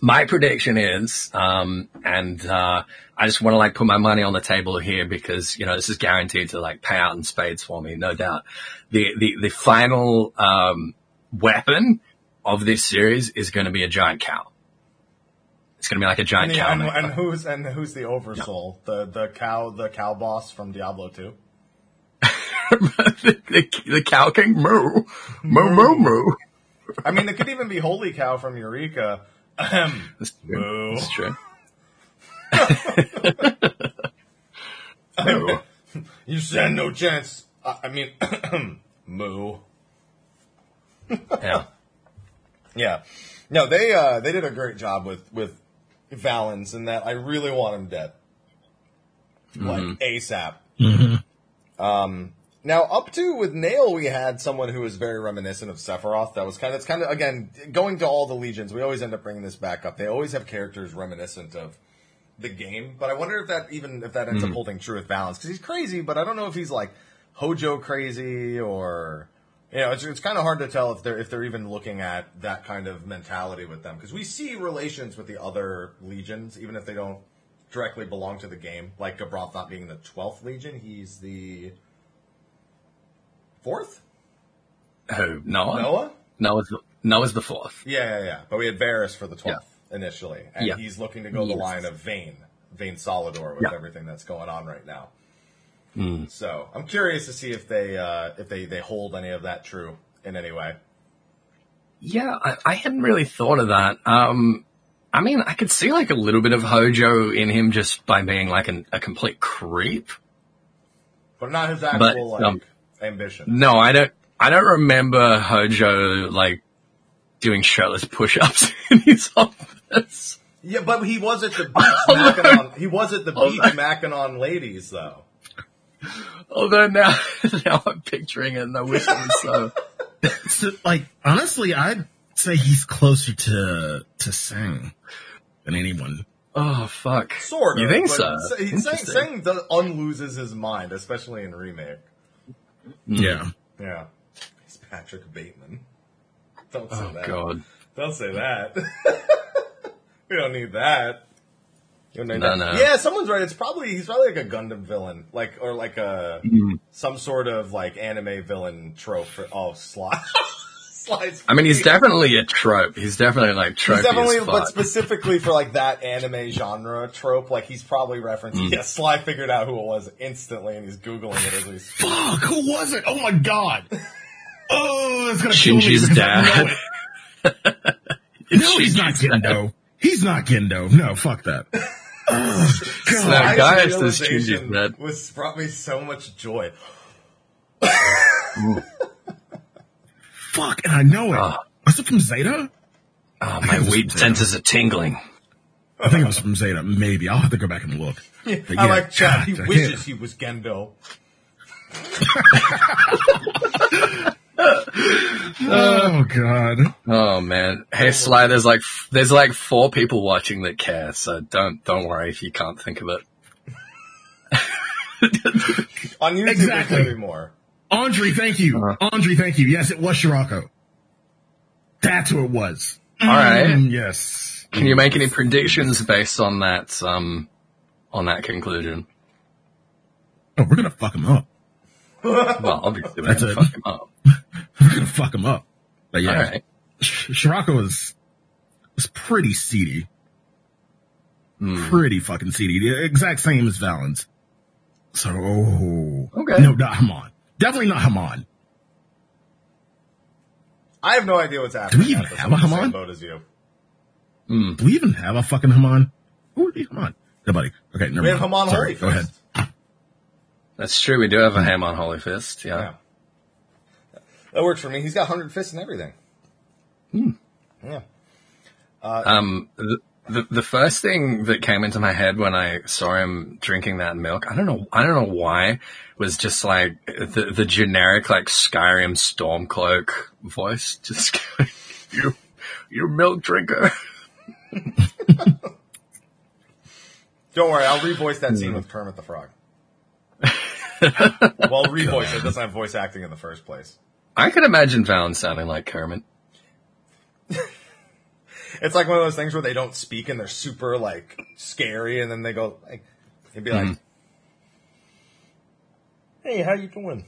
my prediction is, um, and uh, I just want to like put my money on the table here because you know this is guaranteed to like pay out in spades for me, no doubt. The the the final um, weapon of this series is going to be a giant cow. It's going to be like a and, giant the- cow. and, and who's and who's the oversoul? The the cow the cow boss from Diablo two. the, the, the cow king moo moo moo moo. I mean, it could even be Holy Cow from Eureka. That's true. Moo. That's true. You stand no chance. Uh, I mean, moo. Yeah. Yeah. No, they uh they did a great job with with Valens and that I really want him dead. Mm-hmm. Like ASAP. Mm-hmm. Um now up to with Nael we had someone who was very reminiscent of Sephiroth. That was kind of it's kind of again going to all the legions. We always end up bringing this back up. They always have characters reminiscent of the game, but I wonder if that even if that ends up mm. holding true with Valens because he's crazy, but I don't know if he's like Hojo crazy or you know, it's, it's kind of hard to tell if they're if they're even looking at that kind of mentality with them because we see relations with the other legions, even if they don't directly belong to the game. Like Gabranth not being the twelfth legion, he's the fourth. Who? Noah? Noah. Noah's, Noah's the fourth. Yeah, yeah, yeah. But we had Varis for the twelfth, initially, and Yeah. he's looking to go the line of Vane, Vane Solidor with Yeah. everything that's going on right now. Hmm. So I'm curious to see if they uh, if they they hold any of that true in any way. Yeah, I, I hadn't really thought of that. Um, I mean, I could see like a little bit of Hojo in him just by being like an, a complete creep. But not his actual like um, ambition. No, I don't. I don't remember Hojo like doing shirtless push-ups in his office. Yeah, but he was at the beach macking on. He was at the beach macking on ladies, though. Although now, now I'm picturing it, and I wish it was so. So, like honestly, I'd say he's closer to to Sang than anyone. Oh fuck! Sort of. You think so? Sa- He, Sang, Sang does, unloses his mind, especially in remake. Hmm. Yeah. Yeah, he's Patrick Bateman. Don't say Oh that. god! Don't say that. we don't need that. You don't No, no. Yeah, someone's right. It's probably he's probably like a Gundam villain, like or like a Mm-hmm. some sort of like anime villain trope. For, oh, Sly. Slides. I mean, he's definitely a trope. He's definitely like trope. He's definitely, as but specifically for like that anime genre trope, like he's probably referencing. Mm. Yeah, Sly figured out who it was instantly, and he's googling it as we speak. Fuck, who was it? Oh my god. Oh, it's gonna kill me. Shinji's because I know dad. it. No, he's not Gendo. He's not Gendo. No, fuck that. Oh, God. That guy is this realization Shinji's dad. was brought me so much joy. Fuck, and I know it. Ah. Was it from Zeta? Oh, my weak senses are tingling. I think it was from Zeta. Maybe. I'll have to go back and look. But I like Chad. He God, wishes he was Gendo. Oh god. Oh man. Hey Sly, there's like there's like four people watching that care, so don't don't worry if you can't think of it. On YouTube, Exactly. there's more. Andre, thank you. Uh-huh. Andre, thank you. Yes, it was Scirocco. That's who it was. All right. Mm, yes. Can you make any predictions based on that um on that conclusion? Oh, we're gonna fuck him up. Well, obviously we're That's gonna fuck him up. We're gonna fuck him up. But yeah, All right. Sh- Scirocco was was pretty seedy. Hmm. Pretty fucking seedy. The exact same as Valens. So, oh. Okay. No, not Haman. Definitely not Haman. I have no idea what's happening. Do we even have a in the same Haman? boat as you. Do we even have a fucking Haman? Who would be Haman? Nobody. Okay, never We have mind. Haman Sorry, Holyfist. go ahead. That's true. We do have a ham on Holy Fist. Yeah. Yeah. That works for me. He's got hundred fists and everything. Yeah. Um, the, the the first thing that came into my head when I saw him drinking that milk, I don't know, I don't know why, was just like the the generic like Skyrim Stormcloak voice, just going, you you milk drinker. Don't worry, I'll revoice that Hmm. scene with Kermit the Frog. well, revoice it. Doesn't have voice acting in the first place. I could imagine Valen sounding like Kermit. It's like one of those things where they don't speak and they're super like scary, and then they go like, he'd be like, Hmm. "Hey, how you doing?"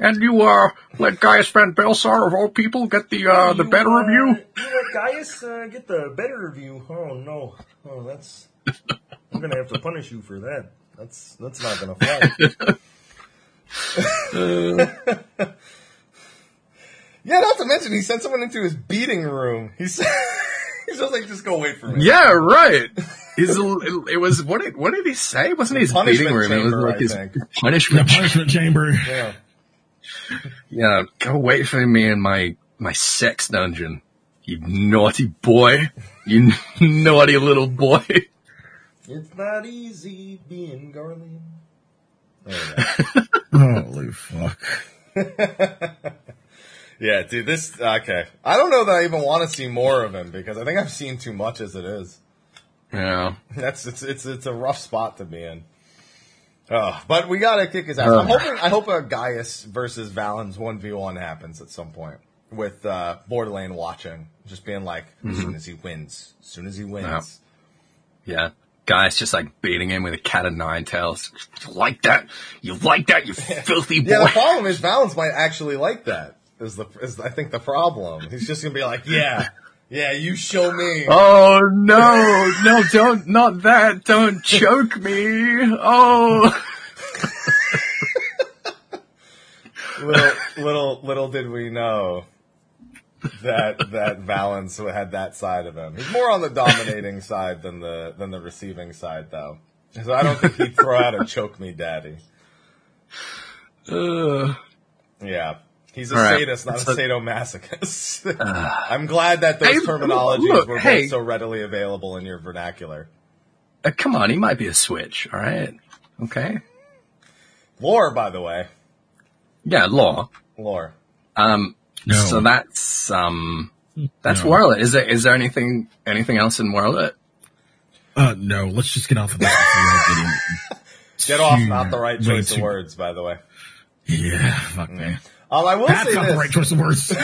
And you uh let Gaius Van Baelsar of all people get the uh the better of you. You let Gaius uh, get the better of you. Oh no, oh that's. I'm gonna have to punish you for that. That's that's not gonna fly. yeah, not to mention he sent someone into his beating room. He said he's just like, just go wait for me. Yeah, right. He's a, it was what did what did he say? It wasn't his beating punishment room. it was like I his think. The punishment. punishment chamber. Yeah. Yeah, go wait for me in my my sex dungeon. You naughty boy. You naughty little boy. It's not easy being Garlean. There we go. Holy fuck. yeah, dude, this okay. I don't know that I even want to see more of him because I think I've seen too much as it is. Yeah. That's it's it's it's a rough spot to be in. Oh, but we gotta kick his ass. I'm hoping I hope a Gaius versus Valens one v one happens at some point with uh Borderlane watching, just being like, as soon as he wins, as soon as he wins. Yeah. Yeah. Guy's just like beating him with a cat of nine tails. You like that? You like that? You filthy boy. Yeah, the problem is Valens might actually like that. Is the is I think the problem? He's just gonna be like, yeah, Yeah, you show me. Oh no, no, don't, not that. Don't choke me. Oh. little, little, little did we know that that Valens had that side of him. He's more on the dominating side than the than the receiving side, though. So I don't think he'd throw out a choke me, daddy. Uh, Yeah. He's a right. sadist, not a So- sadomasochist. I'm glad that those terminologies look, were hey. both so readily available in your vernacular. uh, come on, he might be a switch. All right. Okay. Lore, by the way. Yeah, law. Lore. Um, No. so that's, um, that's No. Werlyt. Is there, is there anything, anything else in Werlyt? Uh, no, let's just get off of that. Get off, not the right way choice of words, by the way. Yeah, fuck man. Um, I will That's say not this. the right choice of words.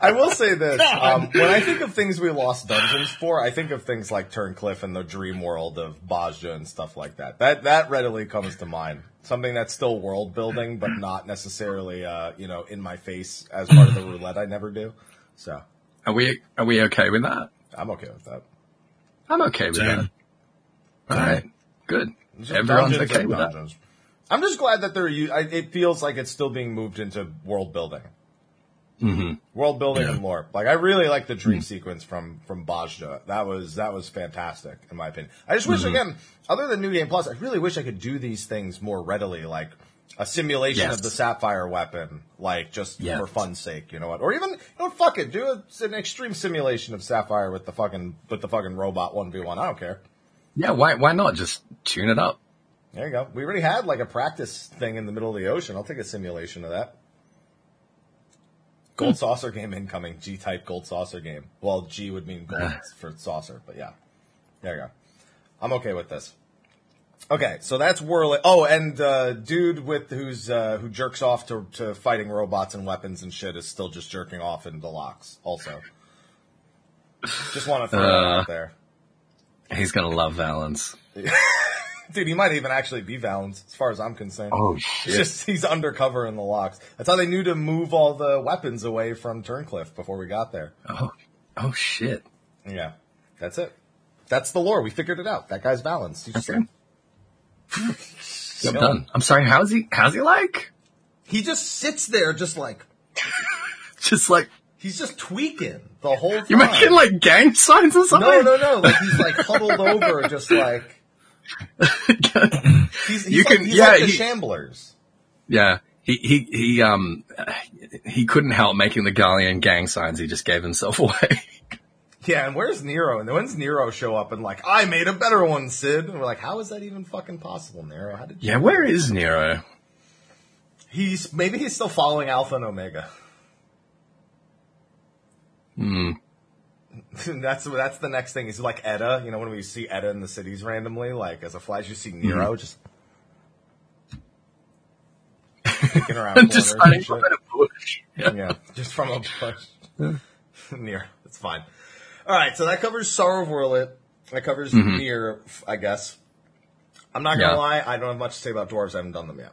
I will say this. Um, when I think of things we lost dungeons for, I think of things like Turncliffe and the dream world of Bozja and stuff like that. That that readily comes to mind. Something that's still world building, but not necessarily, uh, you know, in my face as part of the roulette. I never do. So Are we, are we okay with that? I'm okay with that. I'm okay with Same. that. All right. Good. Just Everyone's okay and with that. I'm just glad that they're. u- I, it feels like it's still being moved into world building. Hmm World building Yeah. and lore. Like I really like the dream sequence from from Bozja. That was that was fantastic in my opinion. I just wish again, other than New Game Plus, I really wish I could do these things more readily. Like a simulation Yes. of the Sapphire weapon, like just for fun's sake. You know what? Or even you know, fuck it, do a, an extreme simulation of Sapphire with the fucking with the fucking robot one v one. I don't care. Yeah. Why, why not just tune it up? There you go. We already had like a practice thing in the middle of the ocean. I'll take a simulation of that. Gold saucer game incoming. G type gold saucer game. Well, G would mean gold Ah. for saucer, but yeah. There you go. I'm okay with this. Okay, so that's whirling. Oh, and uh, dude with who's uh, who jerks off to, to fighting robots and weapons and shit is still just jerking off in Deluxe. Also, just want to throw that Uh. out there. He's gonna love Valens. Dude, he might even actually be Valens, as far as I'm concerned. Oh It's shit. just he's undercover in the locks. That's how they knew to move all the weapons away from Turncliffe before we got there. Oh, oh shit. Yeah, that's it. That's the lore. We figured it out. That guy's Valens. He's Okay. I'm done. I'm sorry. How's he? How's he like? he just sits there, just like Just like he's just tweaking the whole time. You're making like gang signs or something? no, no, no. Like he's like huddled over, just like he's, he's You like, can- he's yeah, like the he- Shamblers. Yeah. He he he um he couldn't help making the Garlean gang signs. He just gave himself away. Yeah, and where's Nero? And when's Nero show up and like, I made a better one, Cid? And we're like, how is that even fucking possible, Nero? How did you yeah. Where is Nero? He's maybe he's still following Alpha and Omega. Hmm. that's that's the next thing. He's like Edda. You know when we see Edda in the cities randomly, like as a flash, you see Nero mm-hmm. just kicking around just corners hiding and shit. behind a bush. Yeah. Yeah, just from a bush. Near, it's fine. All right, so that covers Sorrow of Werlyt. That covers mm-hmm. Near, I guess. I'm not gonna Yeah. lie, I don't have much to say about dwarves. I haven't done them yet.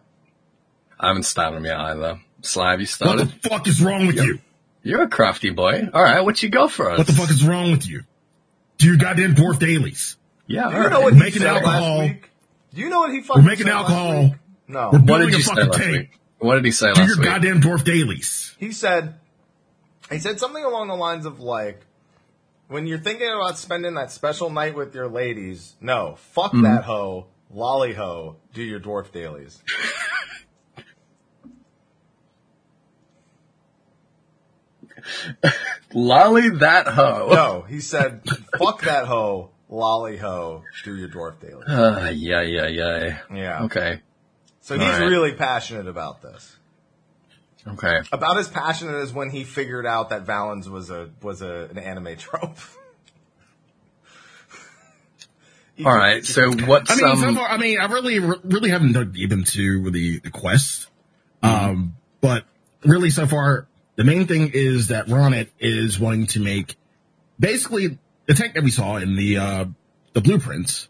I haven't started him yet either. Sly, have you What the fuck is wrong with you? You're a crafty boy. All right, what you go for us? What the fuck is wrong with you? Do your goddamn dwarf dailies. Yeah, all Do you right. know what he Making said alcohol. last week? Do you know what he fucking We're making said last alcohol. week? No. We're What building did a you say last tank. week? What did he say Do last your goddamn dwarf dailies. He said, he said something along the lines of like, when you're thinking about spending that special night with your ladies, no, fuck Mm-hmm. that hoe, lolly hoe, do your dwarf dailies. Lolly that hoe. No, he said, fuck that hoe, lolly hoe, do your dwarf daily. Uh, yeah, yeah, yeah. Yeah. Okay. So he's All right. really passionate about this. Okay. About as passionate as when he figured out that Valens was a was a, an anime trope. All right. So what's I mean, so um? far, I mean, I really, really haven't dug deep into the, the quest. Um, but really so far, the main thing is that Ronit is wanting to make basically the tech that we saw in the, uh, the blueprints.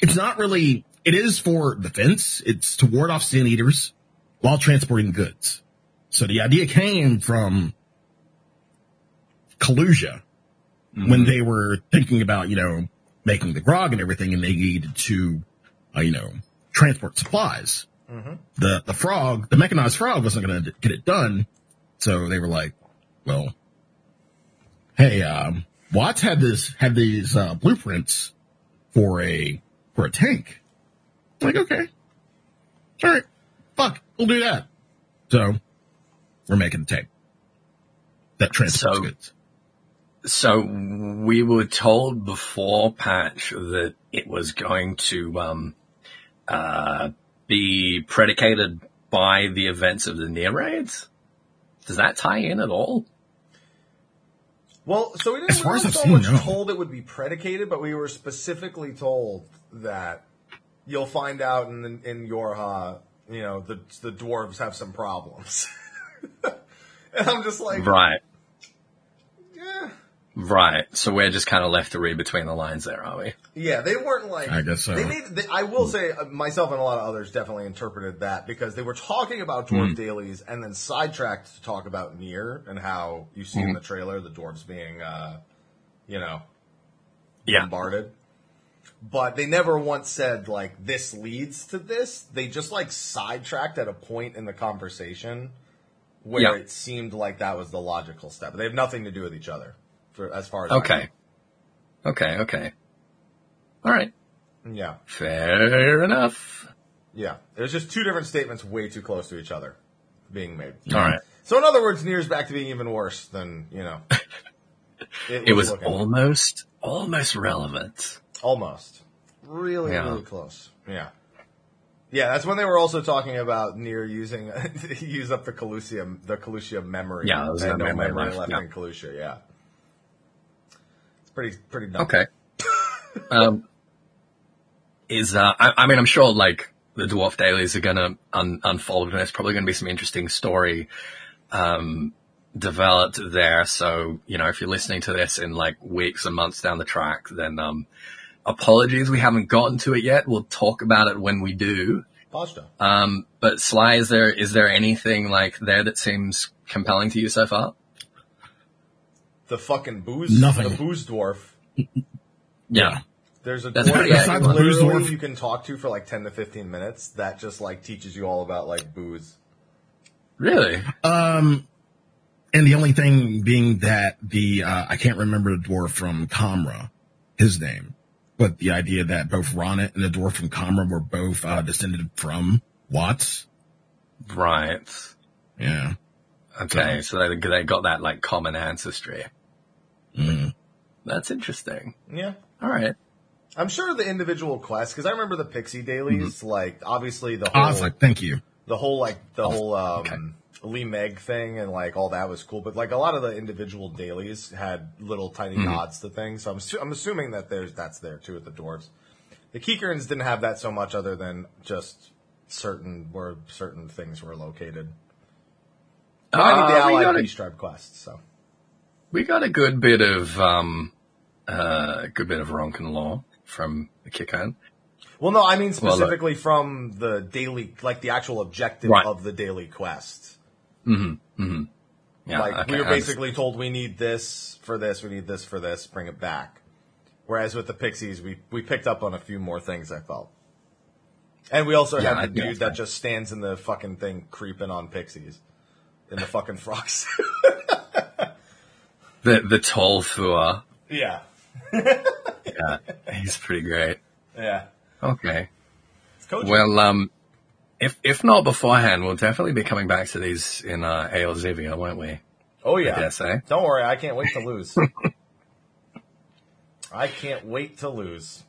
It's not really, it is for defense. It's to ward off sin eaters while transporting goods. So the idea came from Kholusia when they were thinking about, you know, making the grog and everything and they needed to, uh, you know, transport supplies. The, the frog, the mechanized frog wasn't going to get it done. So they were like, well, hey, um, Watts had this, had these, uh, blueprints for a, for a tank. Like, okay. All right. Fuck. We'll do that. So we're making a tank that transports So- goods. So we were told before patch that it was going to um, uh, be predicated by the events of the near raids. Does that tie in at all? Well, so we didn't As far really so seen, much no. told it would be predicated, but we were specifically told that you'll find out in the, in Yorha, uh, you know, the the dwarves have some problems. and I'm just like, Right, yeah, right. So we're just kind of left to read between the lines there, are we? yeah. They weren't like. I guess so. They made. They, I will say, uh, myself and a lot of others definitely interpreted that because they were talking about Hmm. dwarf dailies and then sidetracked to talk about Nier and how you see Hmm. in the trailer the dwarves being, uh, you know, Yeah. bombarded. But they never once said like this leads to this. They just like sidetracked at a point in the conversation where Yeah. it seemed like that was the logical step. They have nothing to do with each other, for as far as Okay. Okay. Okay. All right. Yeah, Fair enough. yeah. It was just two different statements, way too close to each other, being made. All right. So in other words, Nier's back to being even worse than you know. It was looking. almost, almost relevant. Almost. Really, Yeah. really close. Yeah. Yeah, that's when they were also talking about Nier using use up the Kholusia the Kholusia memory. Yeah, it was and no memory left, left yeah. in Kholusia. Yeah, pretty pretty dumb. Okay. um, is uh, I, I mean, I'm sure like the dwarf dailies are gonna un- unfold, and there's probably gonna be some interesting story um, developed there. So you know, if you're listening to this in like weeks and months down the track, then um, apologies we haven't gotten to it yet. We'll talk about it when we do. Pasta. Um, but Sly, is there is there anything like there that seems compelling to you so far? The fucking booze. Nothing. The booze dwarf. Yeah. There's a That's dwarf pretty that accurate. literally Booze dwarf. you can talk to for like ten to fifteen minutes. That just like teaches you all about like booze. Really? Um, and the only thing being that the, uh, I can't remember the dwarf from Komra, his name, but the idea that both Ronnet and the dwarf from Komra were both, uh, descended from Watts. Right. Yeah. Okay, so they, they got that like common ancestry. Mm. That's interesting. Yeah. All right. I'm sure the individual quests, because I remember the Pixie dailies, like obviously the whole I was like, thank you. the whole like the whole um Oh, okay. Il Mheg thing and like all that was cool, but like a lot of the individual dailies had little tiny Mm-hmm. nods to things. So I'm assu- I'm assuming that there's that's there too with the dwarves. The Keekerns didn't have that so much, other than just certain where certain things were located. But I need the Uh, we, Allied got a, Peace Tribe quests, so we got a good bit of um, uh, good bit of Ronkan law from the kick on. well, no, I mean Well, specifically from the daily, like the actual objective Right. of the daily quest. Mm-hmm. Yeah, like okay, we were basically told we need this for this, we need this for this, bring it back. Whereas with the Pixies, we we picked up on a few more things. I felt, and we also Yeah, I the dude that just stands in the fucking thing creeping on Pixies in the fucking frocks. the the tall Fua. yeah, Yeah, he's pretty great. yeah. Okay. Well, um, if if not beforehand, we'll definitely be coming back to these in uh, AL won't we? oh yeah. guess, eh? Don't worry, I can't wait to lose. I can't wait to lose.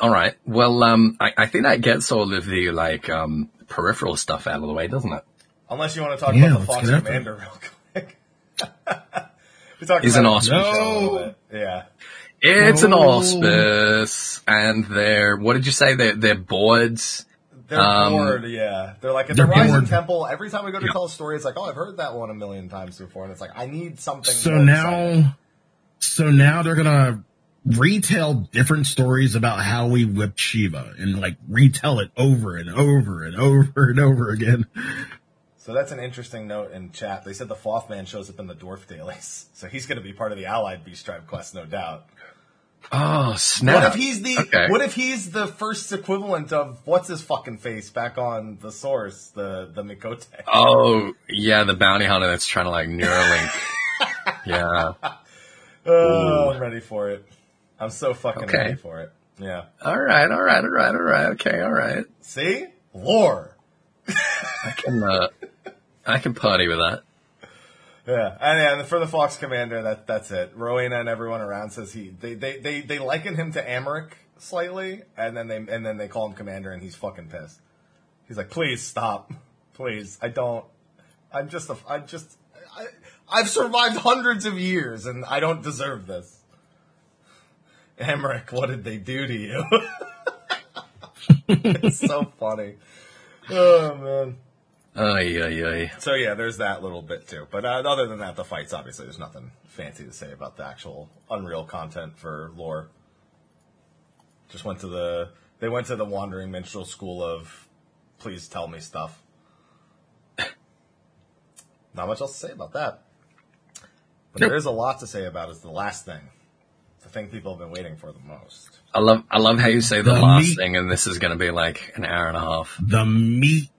All right. Well, um, I, I think that gets all of the like um peripheral stuff out of the way, doesn't it? Unless you want to talk Yeah, about the Fox Commander real quick. He's an it awesome on the show. show a little bit. Yeah. It's an Oh. auspice, and they're what did you say? They're they're boards. They're Um, bored, yeah. They're like at they're the Rising bored. Temple. Every time we go to Yeah. tell a story, it's like, oh, I've heard that one a million times before, and it's like, I need something. So more exciting. now, so now they're gonna retell different stories about how we whipped Shiva and like retell it over and over and over and over again. So that's an interesting note in chat. They said the Foth man shows up in the Dwarf dailies, so he's going to be part of the Allied Beast Tribe quest, no doubt. Oh snap! What if he's the Okay. What if he's the first equivalent of what's his fucking face back on the source, the the Miqo'te? Oh yeah, the bounty hunter that's trying to like Neuralink. yeah. Oh, I'm ready for it. I'm so fucking Okay. ready for it. Yeah. All right. All right. All right. All right. Okay. All right. See, lore. I can. Uh, I can party with that. Yeah, and, and for the Fox Commander, that that's it. Rowena and everyone around says he they, they, they, they liken him to Amaric slightly, and then they and then they call him Commander, and he's fucking pissed. He's like, "Please stop, please. I don't. I'm just a. I'm just. I, I've survived hundreds of years, and I don't deserve this." Amaric, what did they do to you? it's so funny. Oh man. Ay, ay, ay. So yeah, there's that little bit too. But uh, other than that, the fights obviously there's nothing fancy to say about the actual Unreal content for lore. Just went to the they went to the Wandering Minstrel School of please tell me stuff. Not much else to say about that. But Yep. there is a lot to say about is the last thing. The thing people have been waiting for the most. I love. I love how you say the, The last meat. thing, and this is going to be like an hour and a half. The meat.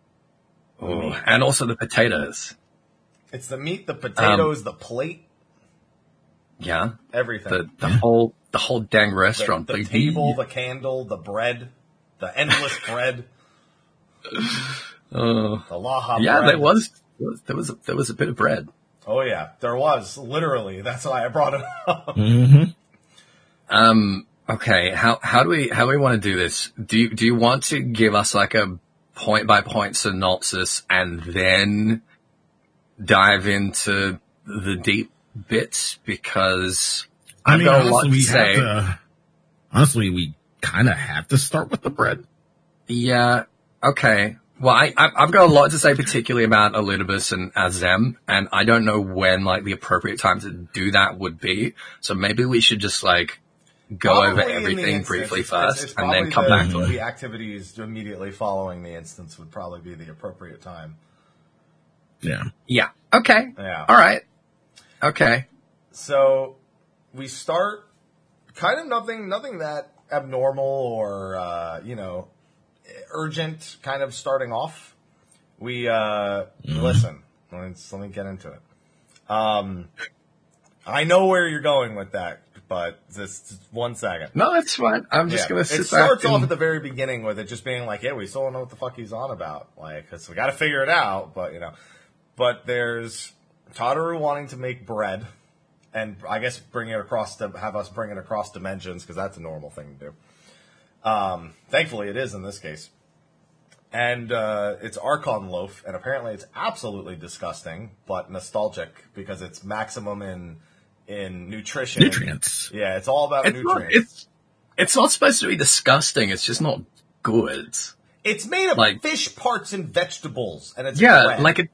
Ooh. And also the potatoes. It's the meat, the potatoes, the plate, Yeah. everything. The the whole the whole dang the, restaurant. the baby. table, the candle, the bread, the endless bread, Oh. the laha Yeah, bread. there was there was a, there was a bit of bread. Oh yeah, there was literally. That's why I brought it up. hmm Um. Okay. How how do we how do we want to do this? Do you do you want to give us like a point by point synopsis and then dive into the deep bits because I mean, got a lot honestly, we say. have to. Honestly, we kind of have to start with the bread. Yeah. Okay. Well, I, I, I've got a lot to say, particularly about Elidibus and Azem, and I don't know when like the appropriate time to do that would be. So maybe we should just like go over Probably in the everything instance, briefly first, it's and then come the, back to it. The activities immediately following the instance would probably be the appropriate time. Yeah. Yeah. Okay. Yeah. All right. Okay. So we start kind of nothing, nothing that abnormal or uh, you know urgent. Kind of starting off. We uh, listen. Let me, let me get into it. Um, I know where you're going with that, but just one second. No, that's fine. I'm just Yeah. gonna sit It starts off and- at the very beginning with it just being like, "Yeah, we still don't know what the fuck he's on about." Like, 'cause we got to figure it out. But you know, but there's Tataru wanting to make bread, and I guess bring it across to have us bring it across dimensions because that's a normal thing to do. Um, thankfully, it is in this case. And uh, it's Archon loaf, and apparently it's absolutely disgusting, but nostalgic because it's maximum in in nutrition. Nutrients. Yeah, it's all about it's not, nutrients. it's it's not supposed to be disgusting. It's just not good. It's made of Like- fish parts and vegetables, and it's Yeah, bread. like it.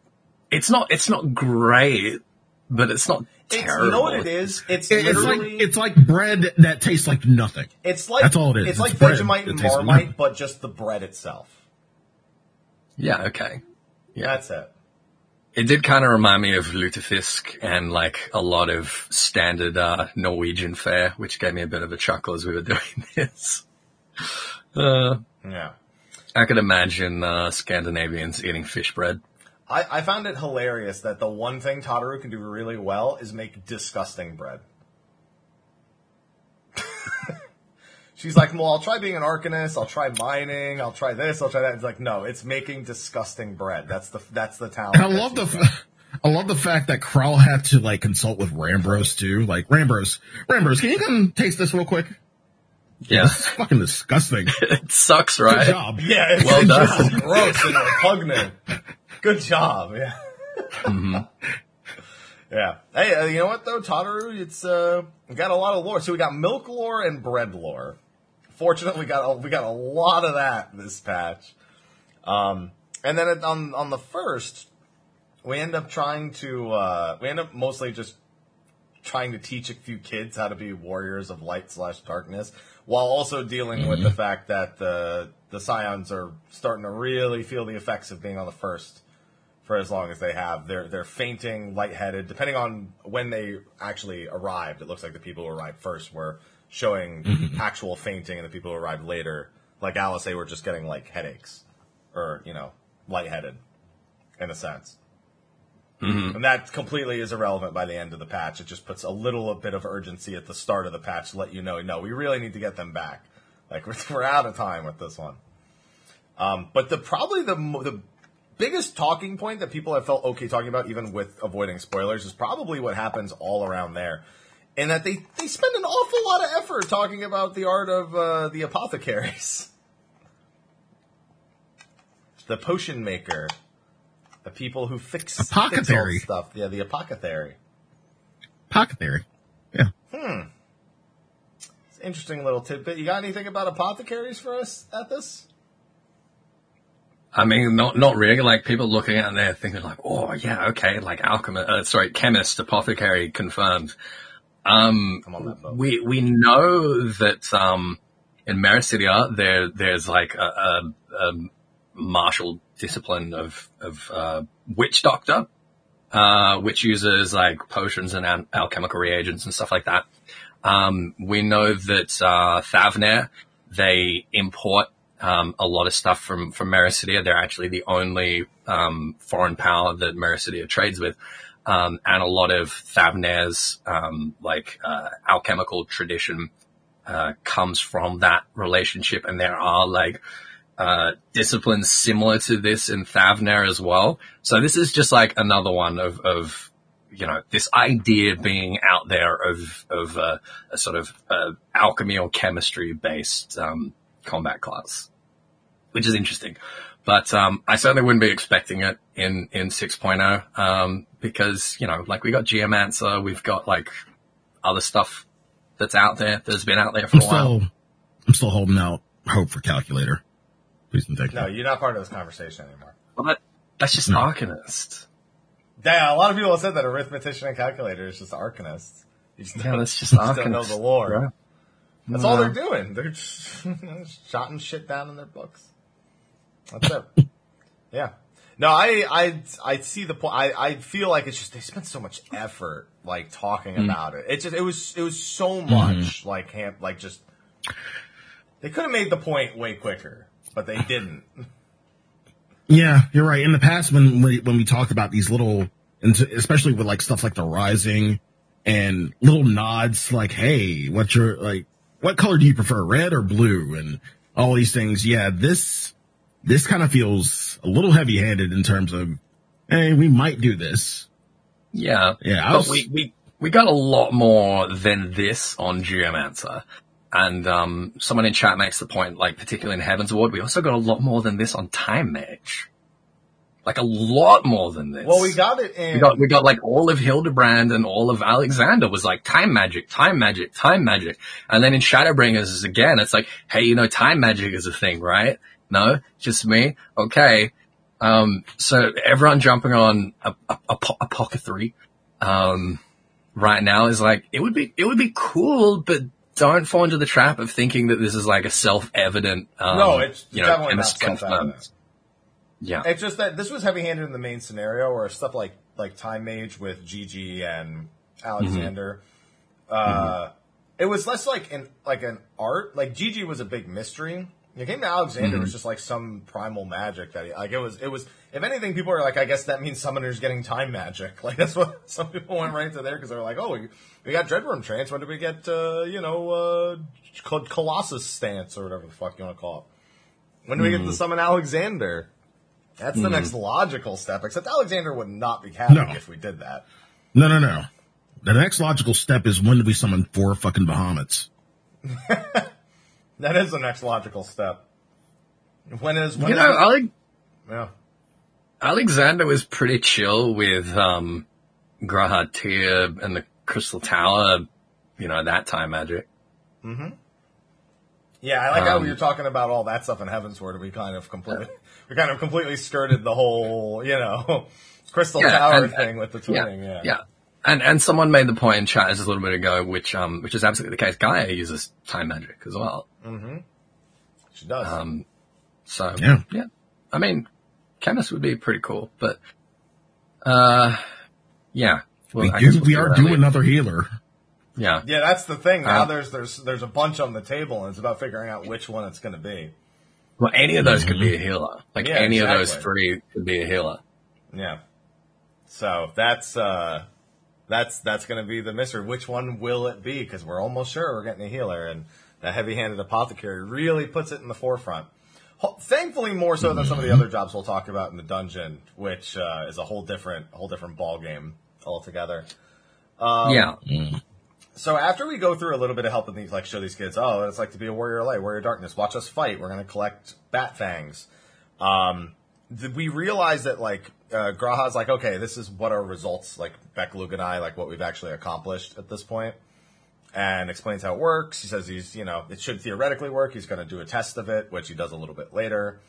It's not. It's not great, but it's not it's, terrible. you know what it is? It's It- It's like literally it's like bread that tastes like nothing. it's like that's all it is. It's, It's like bread Vegemite and tastes like Marmite, but just the bread itself. Yeah. Okay. Yeah. That's it. It did kind of remind me of lutefisk and like a lot of standard uh, Norwegian fare, which gave me a bit of a chuckle as we were doing this. Uh, Yeah. I could imagine uh, Scandinavians eating fish bread. I, I found it hilarious that the one thing Tataru can do really well is make disgusting bread. She's like, well, I'll try being an arcanist, I'll try mining, I'll try this, I'll try that. It's like, no, it's making disgusting bread. That's the that's the talent. And I love the, she's f- I love the fact that Krall had to like consult with Rambros too. Like Rambros, Rambros, can you come taste this real quick? Yeah, This is fucking disgusting. it sucks, right? Good job. Yeah, it's, Well it's done. just gross and repugnant. Good job. Yeah. Mm-hmm. Yeah. Hey, uh, you know what though, Tataru? It's uh, we got a lot of lore. So we got milk lore and bread lore. Fortunately, we got a, we got a lot of that this patch. Um, and then on on the first, we end up trying to uh, we end up mostly just trying to teach a few kids how to be warriors of light slash darkness, while also dealing with the fact that the the scions are starting to really feel the effects of being on the first for as long as they have. They're they're fainting, lightheaded, depending on when they actually arrived. It looks like the people who arrived first were showing actual fainting, and the people who arrived later, like Alice, they were just getting like headaches or you know lightheaded, in a sense. And that completely is irrelevant by the end of the patch. It just puts a little bit of urgency at the start of the patch to let you know, no, we really need to get them back. Like we're, we're out of time with this one. Um, but the probably the the biggest talking point that people have felt okay talking about, even with avoiding spoilers, is probably what happens all around there, and that they they spend an awful lot of effort talking about the art of uh, the apothecaries, the potion maker, the people who fix fix all Apothecary. stuff. Yeah, the apothecary. Apothecary. theory. Yeah. It's an interesting little tidbit. You got anything about apothecaries for us at this? I mean, not not really. Like people looking at it and they're thinking like, oh yeah, okay, like alchemist, uh, sorry, chemist, apothecary confirmed. Um, Come on, we we know that um, in Meracydia there there's like a, a, a martial discipline of of uh, witch doctor, uh, which uses like potions and al- alchemical reagents and stuff like that. Um, we know that uh, Thavnair they import um, a lot of stuff from from Meracydia. They're actually the only um, foreign power that Meracydia trades with, um, and a lot of Thavnair's um, like uh, alchemical tradition uh, comes from that relationship. And there are like uh, disciplines similar to this in Thavner as well. So this is just like another one of of you know, this idea being out there of, of uh, a sort of uh, alchemy or chemistry based um, combat class, which is interesting. But um, I certainly wouldn't be expecting it in, in 6.0 um, because, you know, like we got Geomancer, we've got like other stuff that's out there that's been out there for I'm a while. still, I'm still holding out hope for calculator. Please and thank you. No, you're not part of this conversation anymore. But that's just No. Arcanist. Yeah, a lot of people have said that arithmetician and calculator is just Arcanist. You just, Yeah, don't, that's just you just don't know the lore. bro. That's No. all they're doing. They're just shotting shit down in their books. That's it. yeah. No, I, I, I see the point. I, I feel like it's just, they spent so much effort, like, talking Mm. about it. It just, it was, it was so much, like, ham, like, just, they could have made the point way quicker, but they didn't. Yeah, you're right. In the past, when we, when we talked about these little, and especially with like stuff like the rising and little nods, like, "Hey, what's your like? What color do you prefer, red or blue?" And all these things. Yeah, this this kind of feels a little heavy handed in terms of, "Hey, we might do this." Yeah. Yeah, I but was- we, we, we got a lot more than this on Geomancer. And, um, someone in chat makes the point, like, particularly in Heavensward, we also got a lot more than this on Time Mage. Like, a lot more than this. Well, we got it in. We got, we got like all of Hildebrand and all of Alexander was like time magic, time magic, time magic. And then in Shadowbringers again, it's like, hey, you know, time magic is a thing, right? No, just me. Okay. Um, so everyone jumping on a, a, a, po- apothecary, um, right now is like, it would be, it would be cool, but don't fall into the trap of thinking that this is like a self-evident, um, No, it's you know, definitely not confirmed. Yeah. It's just that this was heavy handed in the main scenario, where stuff like like Time Mage with Gigi and Alexander, uh, it was less like an like an art. Like Gigi was a big mystery. It came to Alexander, it was just like some primal magic that he like. It was it was. If anything, people are like, I guess that means summoners getting time magic. Like that's what some people went right to there because they're like, oh, we, we got Dreadworm trance. When did we get uh, you know uh, Colossus stance or whatever the fuck you want to call it? When do we get to summon Alexander? That's the next logical step. Except Alexander would not be happy No. if we did that. No, no, no. The next logical step is when do we summon four fucking Bahamut's? That is the next logical step. When is when You is know, Alec, yeah. Alexander was pretty chill with um G'raha Tia and the Crystal Tower, you know, that time magic. Mm-hmm. Yeah, I like how Um, we were talking about all that stuff in Heavensward. We kind of completely, we kind of completely skirted the whole, you know, Crystal Yeah, Tower and- thing with the Yeah. Yeah, yeah. And and someone made the point in chat just a little bit ago, which um which is absolutely the case. Gaia uses time magic as well. She does. Um, so Yeah. yeah. I mean, chemist would be pretty cool, but Uh, yeah. Well, we I do, we'll we are that due another healer. Yeah. Yeah, that's the thing. Now Uh, there's there's there's a bunch on the table, and it's about figuring out which one it's going to be. Well, any of those could be a healer. Like Yeah, any of those three could be a healer. Yeah. So that's uh that's that's going to be the mystery. Which one will it be? Because we're almost sure we're getting a healer, and the heavy-handed apothecary really puts it in the forefront. Thankfully, more so than some of the other jobs we'll talk about in the dungeon, which uh, is a whole different, whole different ball game altogether. Um, yeah. So after we go through a little bit of helping these, like show these kids, oh, it's like to be a warrior of light, warrior of darkness. Watch us fight. We're going to collect bat fangs. Um, th- we realize that like uh, G'raha's like, okay, this is what our results, like Beck, Luke, and I, like what we've actually accomplished at this point, and explains how it works. He says he's, you know, it should theoretically work. He's going to do a test of it, which he does a little bit later.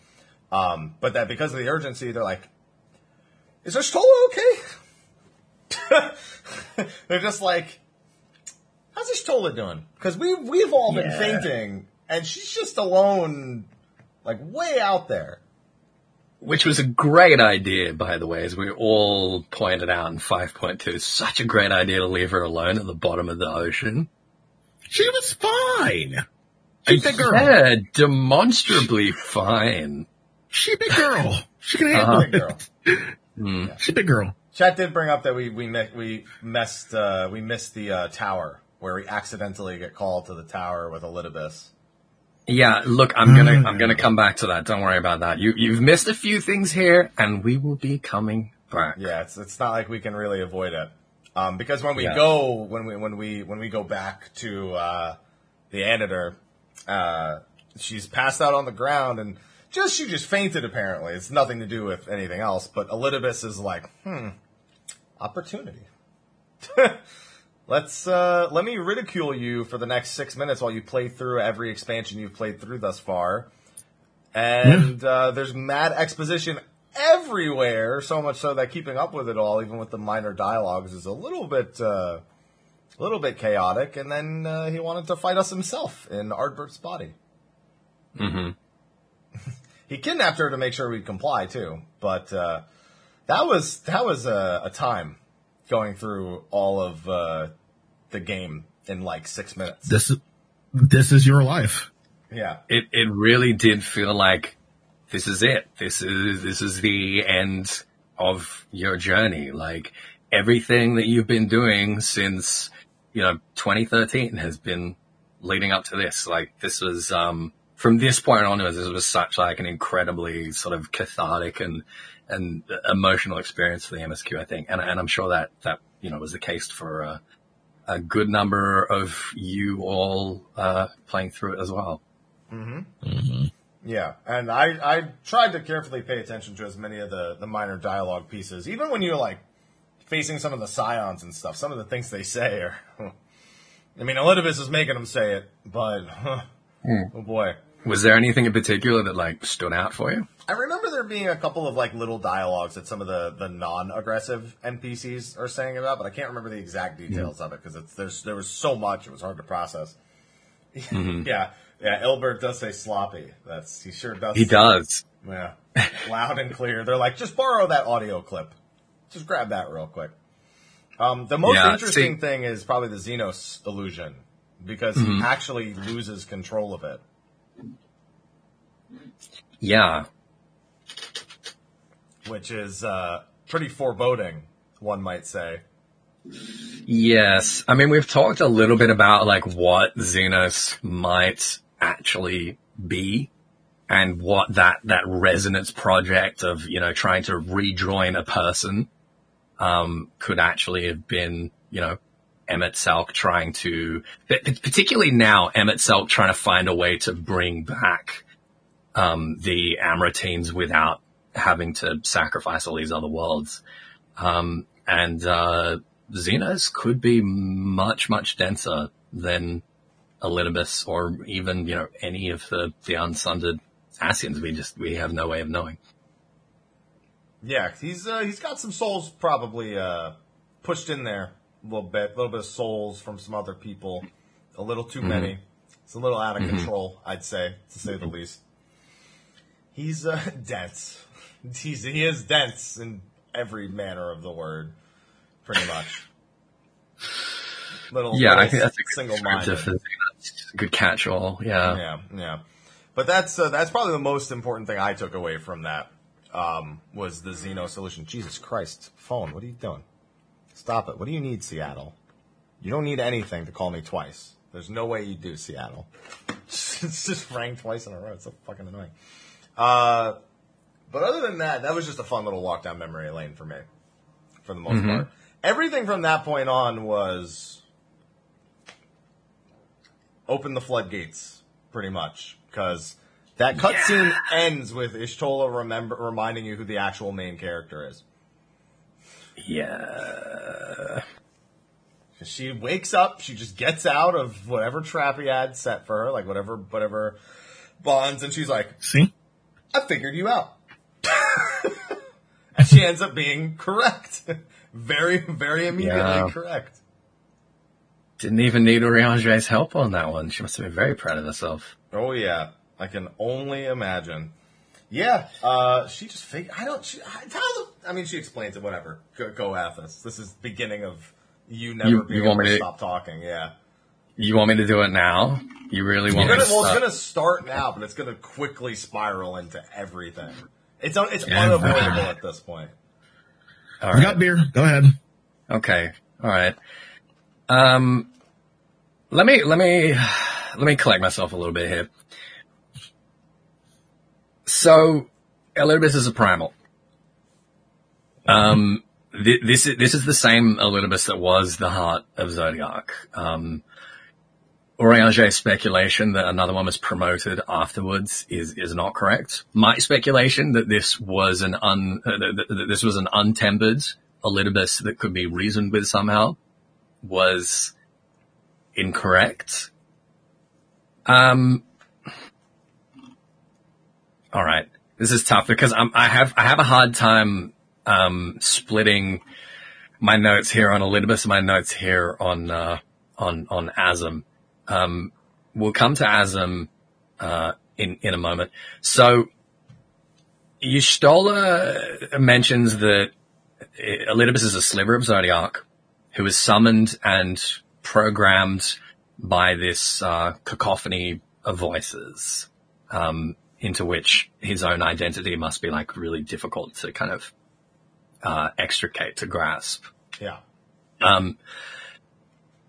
Um, but that because of the urgency, they're like, is Y'shtola okay? they're just like, how's Y'shtola doing? Because we we've all been Yeah. fainting, and she's just alone, like way out there. Which was a great idea, by the way, as we all pointed out in 5.2. Such a great idea to leave her alone at the bottom of the ocean. She was fine. She big girl. Yeah, demonstrably fine. She big girl. She can handle Uh-huh. Big girl. it. She big girl. Chat did bring up that we we mi- we messed uh, we missed the uh, tower where we accidentally get called to the tower with Elidibus. Yeah, look, I'm gonna, I'm gonna come back to that. Don't worry about that. You, you've missed a few things here and we will be coming back. Yeah, it's it's not like we can really avoid it. Um, because when we Yeah. go when we when we when we go back to uh, the Anator, uh, she's passed out on the ground and just she just fainted apparently. It's nothing to do with anything else. But Elidibus is like, hmm, opportunity. Let's uh, let me ridicule you for the next six minutes while you play through every expansion you've played through thus far. And uh, there's mad exposition everywhere, so much so that keeping up with it all, even with the minor dialogues, is a little bit uh, a little bit chaotic. And then uh, he wanted to fight us himself in Ardbert's body. hmm He kidnapped her to make sure we'd comply too. But uh, that was that was a, a time going through all of uh, the game in like six minutes. This is this is your life. Yeah. It, it really did feel like this is it. This is, this is the end of your journey. Like everything that you've been doing since, you know, 2013 has been leading up to this. Like this was, um, from this point onwards, this was such like an incredibly sort of cathartic and, and emotional experience for the MSQ, I think. And, and I'm sure that, that, you know, was the case for, uh, a good number of you all, uh, playing through it as well. Yeah, and I, I tried to carefully pay attention to as many of the, the minor dialogue pieces. Even when you're like facing some of the scions and stuff, some of the things they say are. I mean, Elidibus is making them say it, but hmm. oh boy. Was there anything in particular that like stood out for you? I remember there being a couple of like little dialogues that some of the, the non-aggressive NPCs are saying about, but I can't remember the exact hmm. details of it because it's there's there was so much it was hard to process. Mm-hmm. yeah, yeah. Elbert does say sloppy. That's he sure does. He does. Yeah, loud and clear. They're like, just borrow that audio clip. Just grab that real quick. Um, the most Yeah, interesting see- thing is probably the Zenos illusion because Mm-hmm. he actually loses control of it. Yeah. which is uh, pretty foreboding, one might say. Yes. I mean, we've talked a little bit about like what Zenos might actually be and what that, that resonance project of, you know, trying to rejoin a person, um, could actually have been, you know, Emet-Selch trying to, particularly now, Emet-Selch trying to find a way to bring back, um, the Amaurotines without having to sacrifice all these other worlds. Um, and, uh, Zenos could be much, much denser than Elidibus or even, you know, any of the, the unsundered Ascians. We just, we have no way of knowing. Yeah, he's uh, he's got some souls probably uh, pushed in there a little bit, a little bit of souls from some other people, a little too many. It's a little out of control, I'd say, to say the least. He's uh, dense. He's he is dense in every manner of the word, pretty much. Little, Yeah, little I think that's a single-minded. Descriptor for Zenos. Good catch-all. Yeah. Yeah, yeah. But that's uh, that's probably the most important thing I took away from that um, was the Zenos illusion. Jesus Christ, phone! What are you doing? Stop it! What do you need, Seattle? You don't need anything to call me twice. There's no way you do, Seattle. it's just rang twice in a row. It's so fucking annoying. Uh, but other than that, that was just a fun little walk down memory lane for me, for the most part. Everything from that point on was open the floodgates, pretty much, because that cutscene ends with Y'shtola remember reminding you who the actual main character is. Yeah. She wakes up, she just gets out of whatever trap he had set for her, like whatever whatever bonds, and she's like, See? I figured you out. and she ends up being correct. very, very immediately Yeah. correct. Didn't even need Urianger's help on that one. She must have been very proud of herself. Oh yeah, I can only imagine. Yeah, uh, she just figured. I don't. She, I, tell the, I mean, she explains it. Whatever. Go, go Athos. This is beginning of you never You- being you want able me to to- stop talking. Yeah. You want me to do it now? You really want We're me gonna, to well, it's gonna start now, but it's gonna quickly spiral into everything. It's un, it's Yeah. unavoidable at this point. All We got beer. Go ahead. Okay. All right. Um, let me let me let me collect myself a little bit here. So, Elidibus is a primal. Um, th- this is this is the same Elidibus that was the heart of Zodiac. Um, speculation that another one was promoted afterwards is is not correct. My speculation that this was an un uh, that, that this was an untempered Elidibus that could be reasoned with somehow was incorrect. Um. All right, this is tough because I'm, I have I have a hard time um, splitting my notes here on Elidibus and my notes here on uh, on on Azem. Um, we'll come to Azem uh, in in a moment. So, Y'shtola mentions that Elidibus is a sliver of Zodiac who is summoned and programmed by this uh, cacophony of voices, um, into which his own identity must be like really difficult to kind of uh, extricate to grasp. Yeah. Um,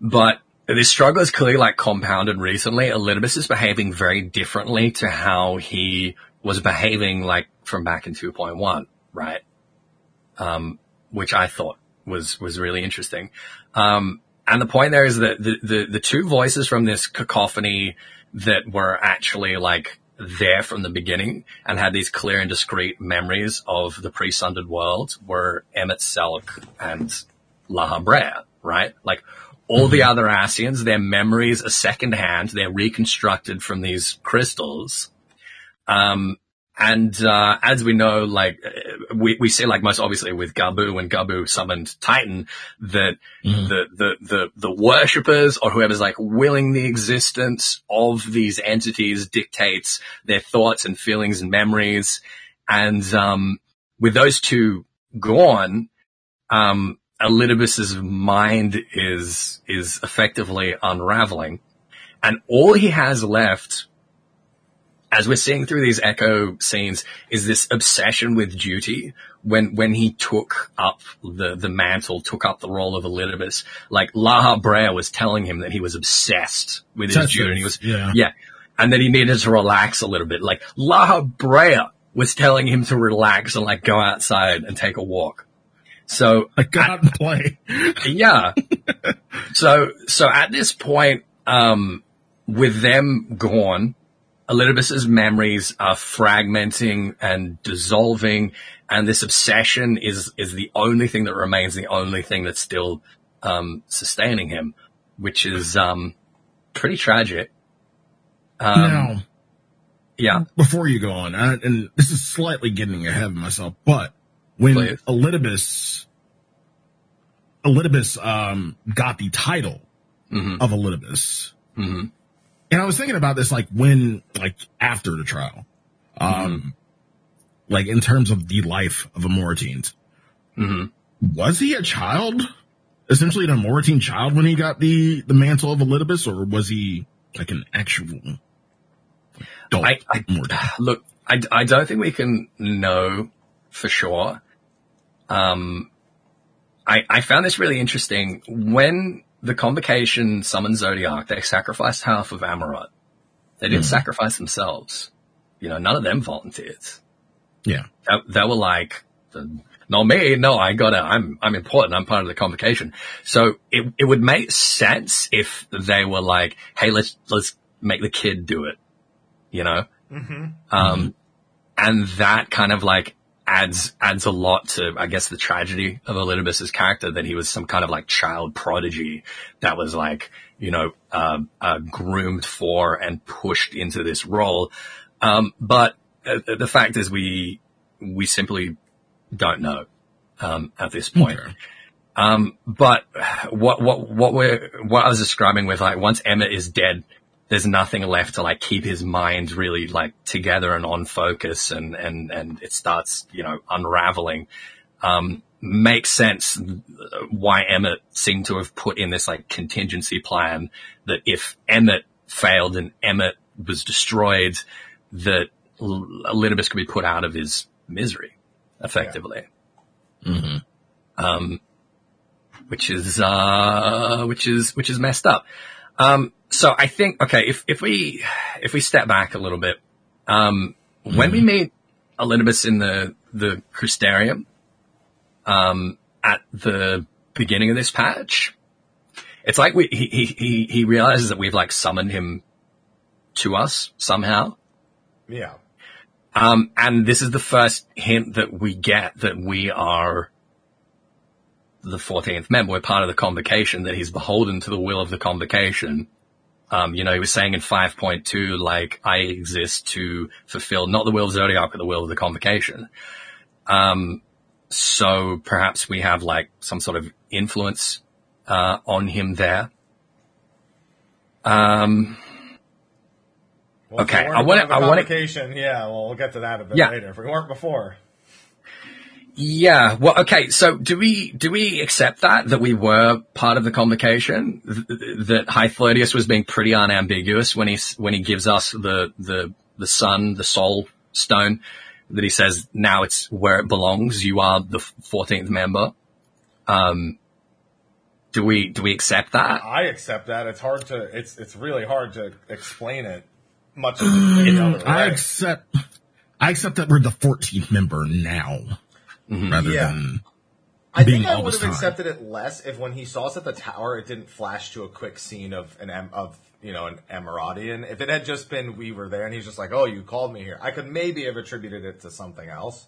but this struggle is clearly like compounded recently. Elidibus is behaving very differently to how he was behaving like from back in 2.1, right? Um, which I thought was, was really interesting. Um, and the point there is that the, the, the two voices from this cacophony that were actually like there from the beginning and had these clear and discrete memories of the pre-sundered world were Emet-Selch and Lahabrea, right? Like all the other Ascians, their memories are secondhand. They're reconstructed from these crystals. Um, and, uh, as we know, like, we, we see like most obviously with Gabu when Gabu summoned Titan that the, the, the, the worshippers or whoever's like willing the existence of these entities dictates their thoughts and feelings and memories. And, um, with those two gone, um, Elidibus's mind is, is effectively unraveling. And all he has left, as we're seeing through these echo scenes, is this obsession with duty. When, when he took up the, the mantle, took up the role of Elidibus, like Lahabrea was telling him that he was obsessed with his duty. He was, yeah. yeah. And that he needed to relax a little bit. Like Laha Brea was telling him to relax and like go outside and take a walk. So I out and play. yeah. so, so at this point, um, with them gone, Elidibus's memories are fragmenting and dissolving, and this obsession is, is the only thing that remains, the only thing that's still, um, sustaining him, which is, um, pretty tragic. Um, now, yeah. before you go on, I, and this is slightly getting ahead of myself, but when Please. Elidibus, Elidibus, um, got the title Mhm. of Elidibus, hmm and I was thinking about this, like when, like after the trial, um, Mm-hmm. like in terms of the life of Amaurotines, Was he a child? Essentially an Amaurotine child when he got the, the mantle of Elidibus, or was he like an actual adult I, I look, I, I don't think we can know for sure. Um, I, I found this really interesting. When the convocation summoned Zodiac, they sacrificed half of Amaurot. They didn't sacrifice themselves. You know, none of them volunteered. Yeah. They, they were like, no me, no, I gotta, I'm, I'm important, I'm part of the convocation. So it, it would make sense if they were like, hey, let's, let's make the kid do it. You know? Um, and that kind of like adds, adds a lot to, I guess, the tragedy of Elidibus's character that he was some kind of like child prodigy that was like, you know, uh, uh, groomed for and pushed into this role. Um, but uh, the fact is we, we simply don't know, um, at this point. Okay. Um, but what, what, what we're, what I was describing with like, once Emet is dead, there's nothing left to like keep his mind really like together and on focus and, and, and it starts, you know, unraveling. Um, makes sense why Emet seemed to have put in this like contingency plan that if Emet failed and Emet was destroyed, that L- could be put out of his misery effectively. Um, which is, uh, which is, which is messed up. Um, so I think, okay, if, if we, if we step back a little bit, um, when we meet Elidibus in the, the Crystarium, um, at the beginning of this patch, it's like we, he, he, he, he realizes that we've like summoned him to us somehow. Yeah. Um, and this is the first hint that we get that we are the 14th member. We're part of the convocation, that he's beholden to the will of the convocation. Um, you know, he was saying in 5.2, like, I exist to fulfill not the will of Zodiac, but the will of the convocation. Um, so perhaps we have like some sort of influence, uh, on him there. Um, Well, Okay, I wanna- I wanna- convocation, Yeah, well, we'll get to that a bit Yeah. later. If we weren't before, Yeah. Well, okay. So do we, do we accept that, that we were part of the convocation? Th- th- that Hythlodaeus was being pretty unambiguous when he, when he gives us the, the, the sun, the soul stone, that he says, now it's where it belongs. You are the 14th member. Um, do we, do we accept that? I accept that. It's hard to. It's it's really hard to explain it much any other I accept, I accept that we're the 14th member now, rather Yeah. than I think I would have time. accepted it less if when he saw us at the tower, it didn't flash to a quick scene of an em- of you know an Emiratian. If it had just been we were there and he's just like, "Oh, you called me here," I could maybe have attributed it to something else,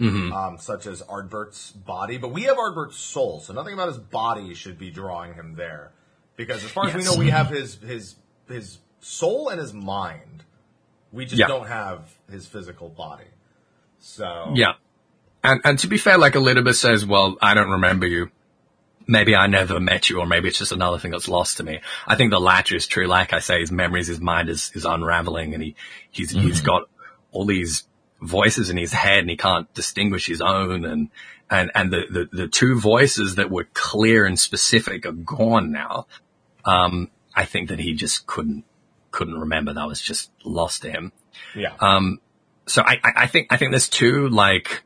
um, such as Ardbert's body. But we have Ardbert's soul, so nothing about his body should be drawing him there. Because as far as we know, we have his his his soul and his mind. We just Yeah. don't have his physical body. So Yeah. And, and to be fair, like Elidibus says, well, I don't remember you. Maybe I never met you, or maybe it's just another thing that's lost to me. I think the latter is true. Like I say, his memories, his mind is, is unraveling and he, he's, he's got all these voices in his head and he can't distinguish his own and, and, and the, the, the two voices that were clear and specific are gone now. Um, I think that he just couldn't, couldn't remember. That was just lost to him yeah. Um, so I, I think I think there's two like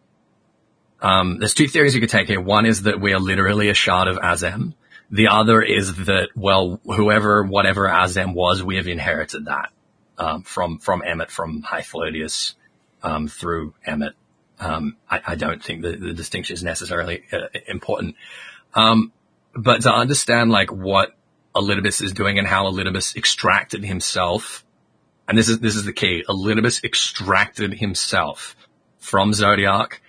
um, there's two theories you could take here. One is that we are literally a shard of Azem. The other is that well, whoever whatever Azem was, we have inherited that um, from from Emet, from Hythlodaeus um, through Emet. Um, I, I don't think the, the distinction is necessarily uh, important. Um, but to understand like what Elidibus is doing and how Elidibus extracted himself and this is this is the key. Elidibus extracted himself from Zodiac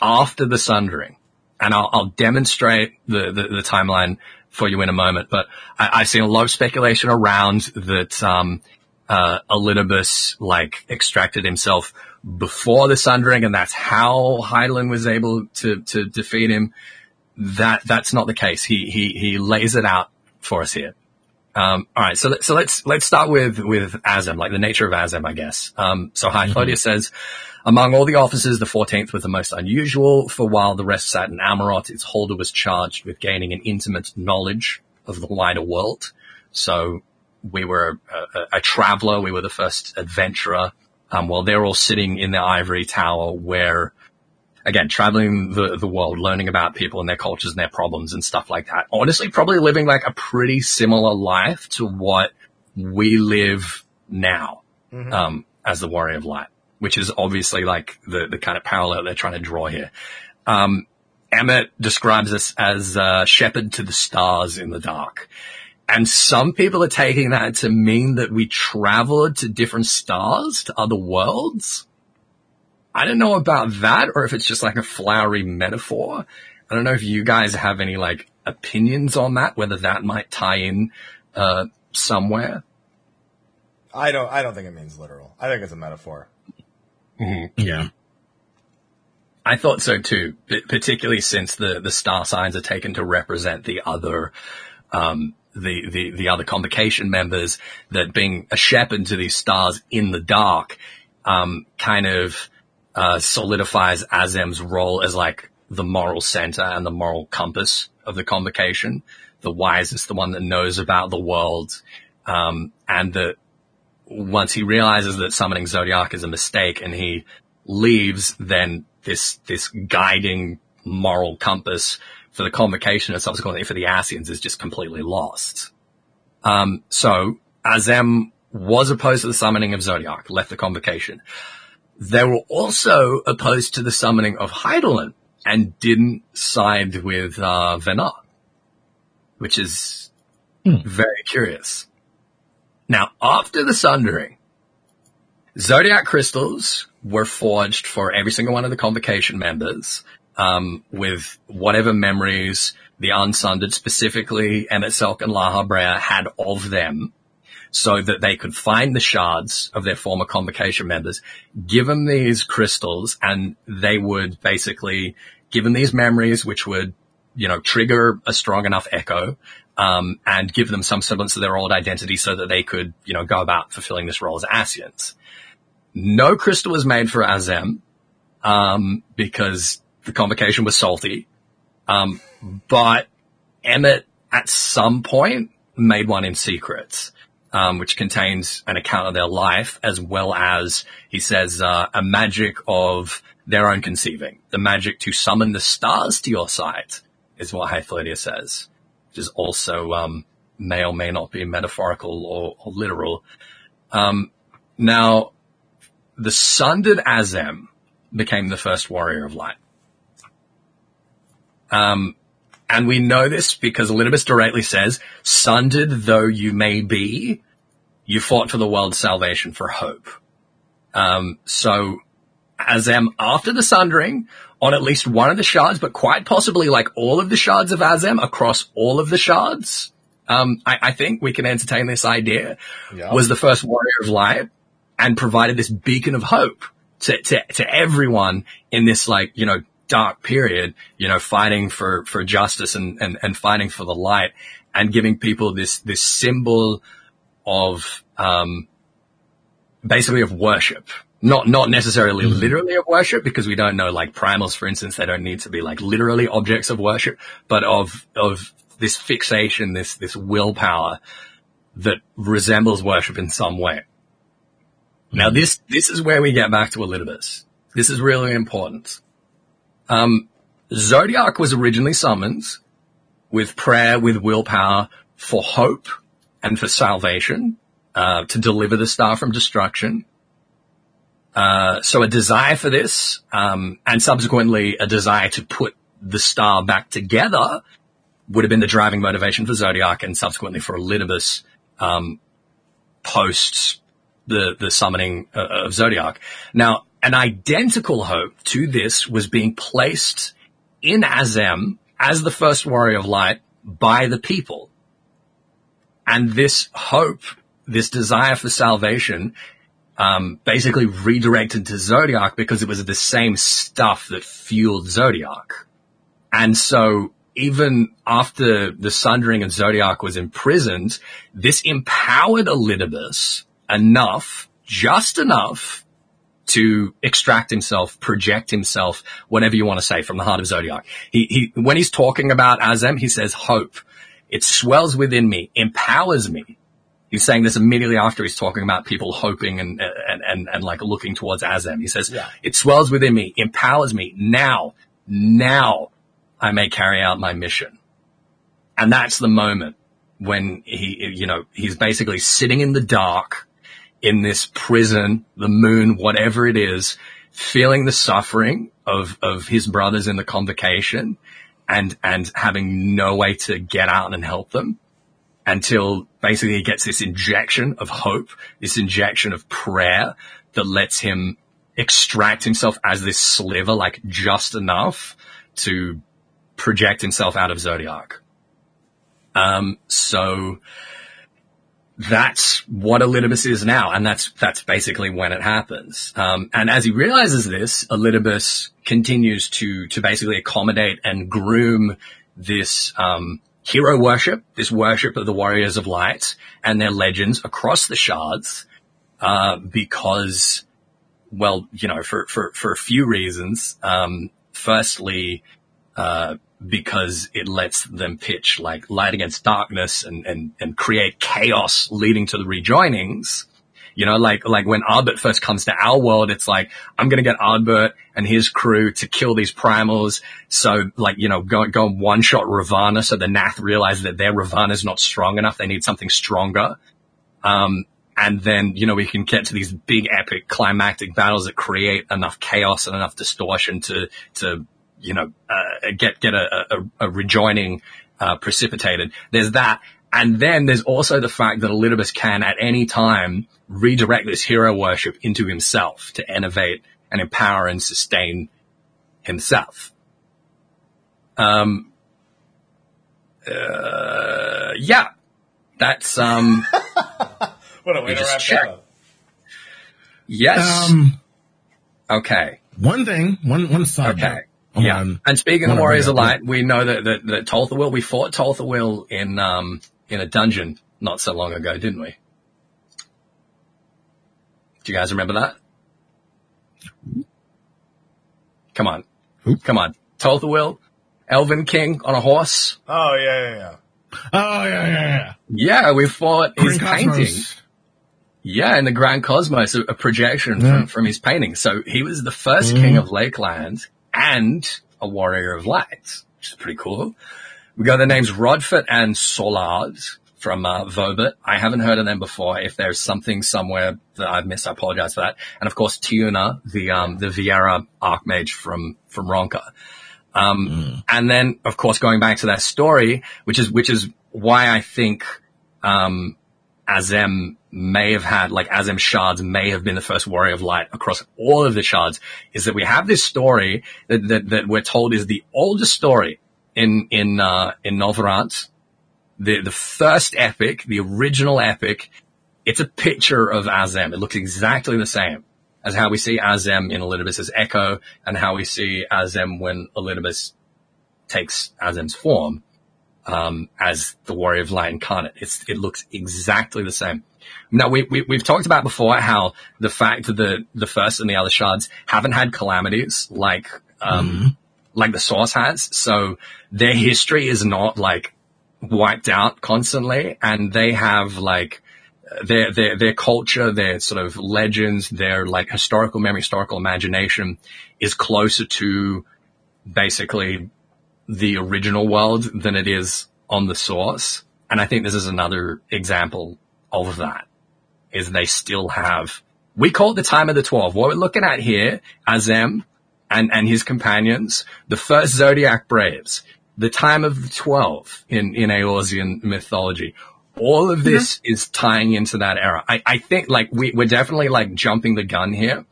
after the Sundering, and I'll, I'll demonstrate the, the the timeline for you in a moment. But I, I've seen a lot of speculation around that um, uh, Elidibus like extracted himself before the Sundering, and that's how Hydaelyn was able to to defeat him. That that's not the case. He he he lays it out for us here. Um, all right, so so let's let's start with with Azem, like the nature of Azem, I guess. Um, so High mm says, among all the officers, the 14th was the most unusual. For while the rest sat in Amaurot, its holder was charged with gaining an intimate knowledge of the wider world. So we were a, a, a traveler. We were the first adventurer. Um, while they're all sitting in the ivory tower where again, traveling the, the world, learning about people and their cultures and their problems and stuff like that. Honestly, probably living like a pretty similar life to what we live now, mm-hmm. um, as the Warrior of Light, which is obviously like the, the kind of parallel they're trying to draw here. Um, Emet describes us as a shepherd to the stars in the dark. And some people are taking that to mean that we traveled to different stars, to other worlds. I don't know about that or if it's just like a flowery metaphor. I don't know if you guys have any like opinions on that, whether that might tie in, uh, somewhere. I don't, I don't think it means literal. I think it's a metaphor. Mm-hmm. Yeah. I thought so too, particularly since the, the star signs are taken to represent the other, um, the, the, the other convocation members that being a shepherd to these stars in the dark, um, kind of, uh, solidifies Azem's role as like the moral center and the moral compass of the convocation, the wisest, the one that knows about the world, um, and that once he realizes that summoning Zodiac is a mistake and he leaves, then this this guiding moral compass for the convocation and subsequently for the Ascians is just completely lost. Um, so Azem was opposed to the summoning of Zodiac, left the convocation. They were also opposed to the summoning of Hydaelyn and didn't side with uh, Venat, which is hmm. very curious. Now, after the sundering, Zodiac crystals were forged for every single one of the convocation members, um, with whatever memories the unsundered, specifically Emet-Selch and Lahabrea, had of them so that they could find the shards of their former convocation members, give them these crystals, and they would basically give them these memories, which would, you know, trigger a strong enough echo, um, and give them some semblance of their old identity so that they could, you know, go about fulfilling this role as Ascians. No crystal was made for Azem, um, because the convocation was salty. Um, but Emet at some point made one in secret um, which contains an account of their life as well as he says uh, a magic of their own conceiving, the magic to summon the stars to your sight, is what Hythlodaeus says, which is also um, may or may not be metaphorical or, or literal. Um, now, the sundered Azem became the first warrior of light. Um, and we know this because Elidibus directly says, sundered though you may be, you fought for the world's salvation for hope. Um, so Azem after the sundering on at least one of the shards, but quite possibly like all of the shards of Azem across all of the shards. Um, I, I, think we can entertain this idea yeah. was the first warrior of light and provided this beacon of hope to, to, to everyone in this like, you know, dark period, you know, fighting for, for justice and, and, and fighting for the light and giving people this, this symbol of, um, basically of worship. Not, not necessarily mm-hmm. literally of worship because we don't know like primals, for instance, they don't need to be like literally objects of worship, but of, of this fixation, this, this willpower that resembles worship in some way. Mm-hmm. Now this, this is where we get back to Elidibus. This is really important. Um, Zodiac was originally summoned with prayer, with willpower for hope and for salvation, uh, to deliver the star from destruction. Uh, so a desire for this, um, and subsequently a desire to put the star back together would have been the driving motivation for Zodiac and subsequently for Elidibus, um, post the, the summoning uh, of Zodiac. Now, an identical hope to this was being placed in Azem as the first warrior of light by the people. And this hope, this desire for salvation, um, basically redirected to Zodiac because it was the same stuff that fueled Zodiac. And so even after the Sundering and Zodiac was imprisoned, this empowered Elidibus enough, just enough, to extract himself, project himself, whatever you want to say, from the heart of Zodiac. He, he, when he's talking about Azem, he says hope. It swells within me, empowers me. He's saying this immediately after he's talking about people hoping and, and, and, and like looking towards Azem. He says, Yeah. it swells within me, empowers me. Now, now I may carry out my mission. And that's the moment when he, you know, he's basically sitting in the dark in this prison, the moon, whatever it is, feeling the suffering of, of his brothers in the convocation and, and having no way to get out and help them until basically he gets this injection of hope, this injection of prayer that lets him extract himself as this sliver, like just enough to project himself out of Zodiac. Um, so that's what Elidibus is now, and that's that's basically when it happens. Um, and as he realizes this, Elidibus continues to to basically accommodate and groom this um, hero worship, this worship of the warriors of light and their legends across the shards, uh, because, well, you know, for for for a few reasons. Um, firstly, uh, because it lets them pitch like light against darkness and, and, and create chaos leading to the rejoinings. You know, like, like when Ardbert first comes to our world, it's like, I'm going to get Ardbert and his crew to kill these primals. So like, you know, go, go and one shot Ravana. So the Gnath realize that their Ravana is not strong enough. They need something stronger. Um, and then, you know, we can get to these big epic climactic battles that create enough chaos and enough distortion to, to, you know, uh, get, get a, a, a rejoining, uh, precipitated. There's that. And then there's also the fact that Elidibus can at any time redirect this hero worship into himself to innovate and empower and sustain himself. Um, uh, yeah, that's, um, What a way You to just wrap check. that up. yes. Um, okay. one thing, one one side Okay. note. on- Yeah. And speaking of Warriors of Light, we know that, that, that Toltha we fought Toltha in, um, in a dungeon not so long ago, didn't we? Do you guys remember that? Come on. Who? Come on. Toltha Elvin King on a horse. Oh yeah, yeah, yeah. Oh yeah, yeah, yeah. Yeah, we fought his Green painting. Yeah, in the Grand Cosmos, a, a projection Yeah. from, from his painting. So he was the 1st king mm-hmm. of Lakeland and a warrior of light, which is pretty cool. We got the names Rodfoot and Solard from uh, Vobit. I haven't heard of them before. If there's something somewhere that I've missed, I apologize for that. And of course, Tiuna, the um, the Viera Archmage from from Ronka. Um, And then, of course, going back to that story, which is which is why I think um, Azem may have had, like Azem shards may have been the first warrior of light across all of the shards, is that we have this story that, that, that we're told is the oldest story in, in, uh, in. The, the first epic, the original epic, it's a picture of Azem. It looks exactly the same as how we see Azem in Elidibus's echo and how we see Azem when Elidibus takes Azem's form um, as the Warrior of Light incarnate. It's, it looks exactly the same. Now we, we we've talked about before how the fact that the the first and the other shards haven't had calamities like um like the source has, so their history is not like wiped out constantly, and they have like their their their culture, their sort of legends, their like historical memory, historical imagination is closer to basically the original world than it is on the source. And I think this is another example of that is they still have, we call it the time of the 12. What we're looking at here, Azem and, and his companions, the first Zodiac Braves, the time of the 12 in, in Eorzean mythology. All of this is tying into that era. I, I think like we, we're definitely like jumping the gun here.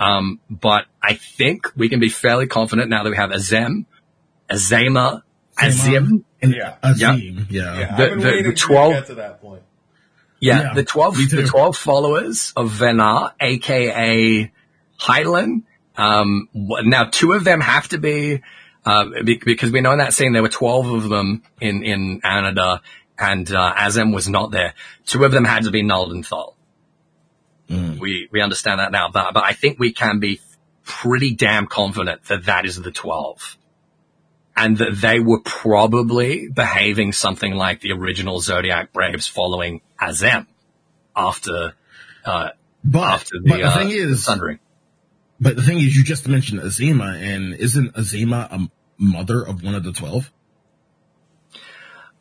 Um, but I think we can be fairly confident now that we have Azem, Azeyma, Azim, and Yeah. Azim. Yeah. Yeah, The- the- the for you to 12 get to that point. Yeah, Yeah, the twelve, the twelve followers of Venat, aka Hydaelyn. Um, now two of them have to be Uh, because we know in that scene there were 12 of them in, in Anada and, uh, Azem was not there. Two of them had to be Nald'thal. We, we understand that now, but, but I think we can be pretty damn confident that that is the 12 and that they were probably behaving something like the original Zodiac Braves following Azem after, uh, But, after the, but the uh, thing is, Sundering. But the thing is, you just mentioned Azeyma, and isn't Azeyma a mother of one of the twelve?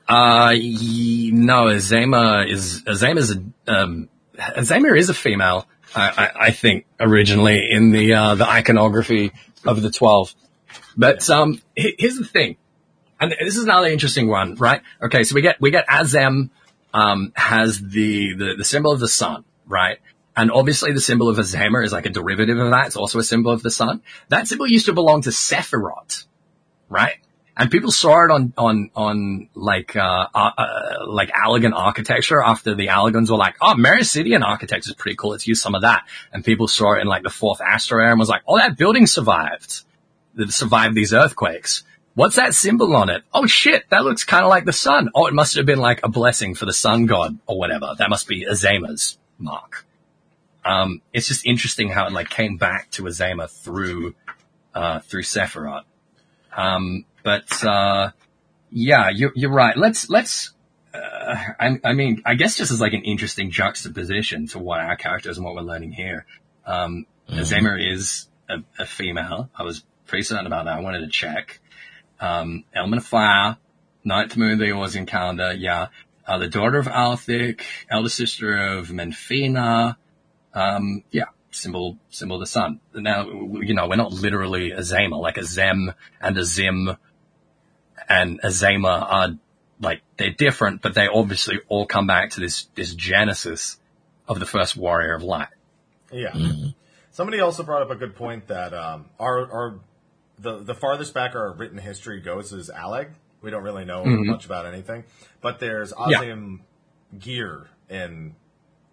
Uh, ye- no, Azeyma is, Azeyma is a, um, Azeyma is a female, I, I, I think, originally in the, uh, the iconography of the 12. But, um, here's the thing. And this is another interesting one, right? Okay, so we get, we get Azem, um, has the, the, the symbol of the sun, right? And obviously the symbol of Azeyma is like a derivative of that. It's also a symbol of the sun. That symbol used to belong to Sephirot, right? And people saw it on, on, on like, uh, uh, uh, like Allagan architecture after the Allagans were like, oh, Meracydian architecture is pretty cool. Let's use some of that. And people saw it in like the fourth Astral era and was like, oh, that building survived. That survived these earthquakes. What's that symbol on it? Oh shit, that looks kind of like the sun. Oh, it must have been like a blessing for the sun god or whatever. That must be Azeyma's mark. Um, it's just interesting how it like came back to Azeyma through, uh, through Sephirot. Um, but, uh, yeah, you're, you're right. Let's, let's, uh, I, I mean, I guess just as like an interesting juxtaposition to what our characters and what we're learning here. Um, Azeyma is a, a female. I was pretty certain about that. I wanted to check. Um, element of fire, ninth moon of the Eorzean calendar. Yeah. Uh, the daughter of Althyk, elder sister of Menphina. Um, yeah, symbol, symbol of the sun. Now, you know, we're not literally a Zema, like a Zem and a Zim and a Zema are like, they're different, but they obviously all come back to this, this genesis of the first warrior of light. Yeah. Somebody also brought up a good point that um, our our the the farthest back our written history goes is Allag. We don't really know much about anything, but there's Yeah. Ozium gear in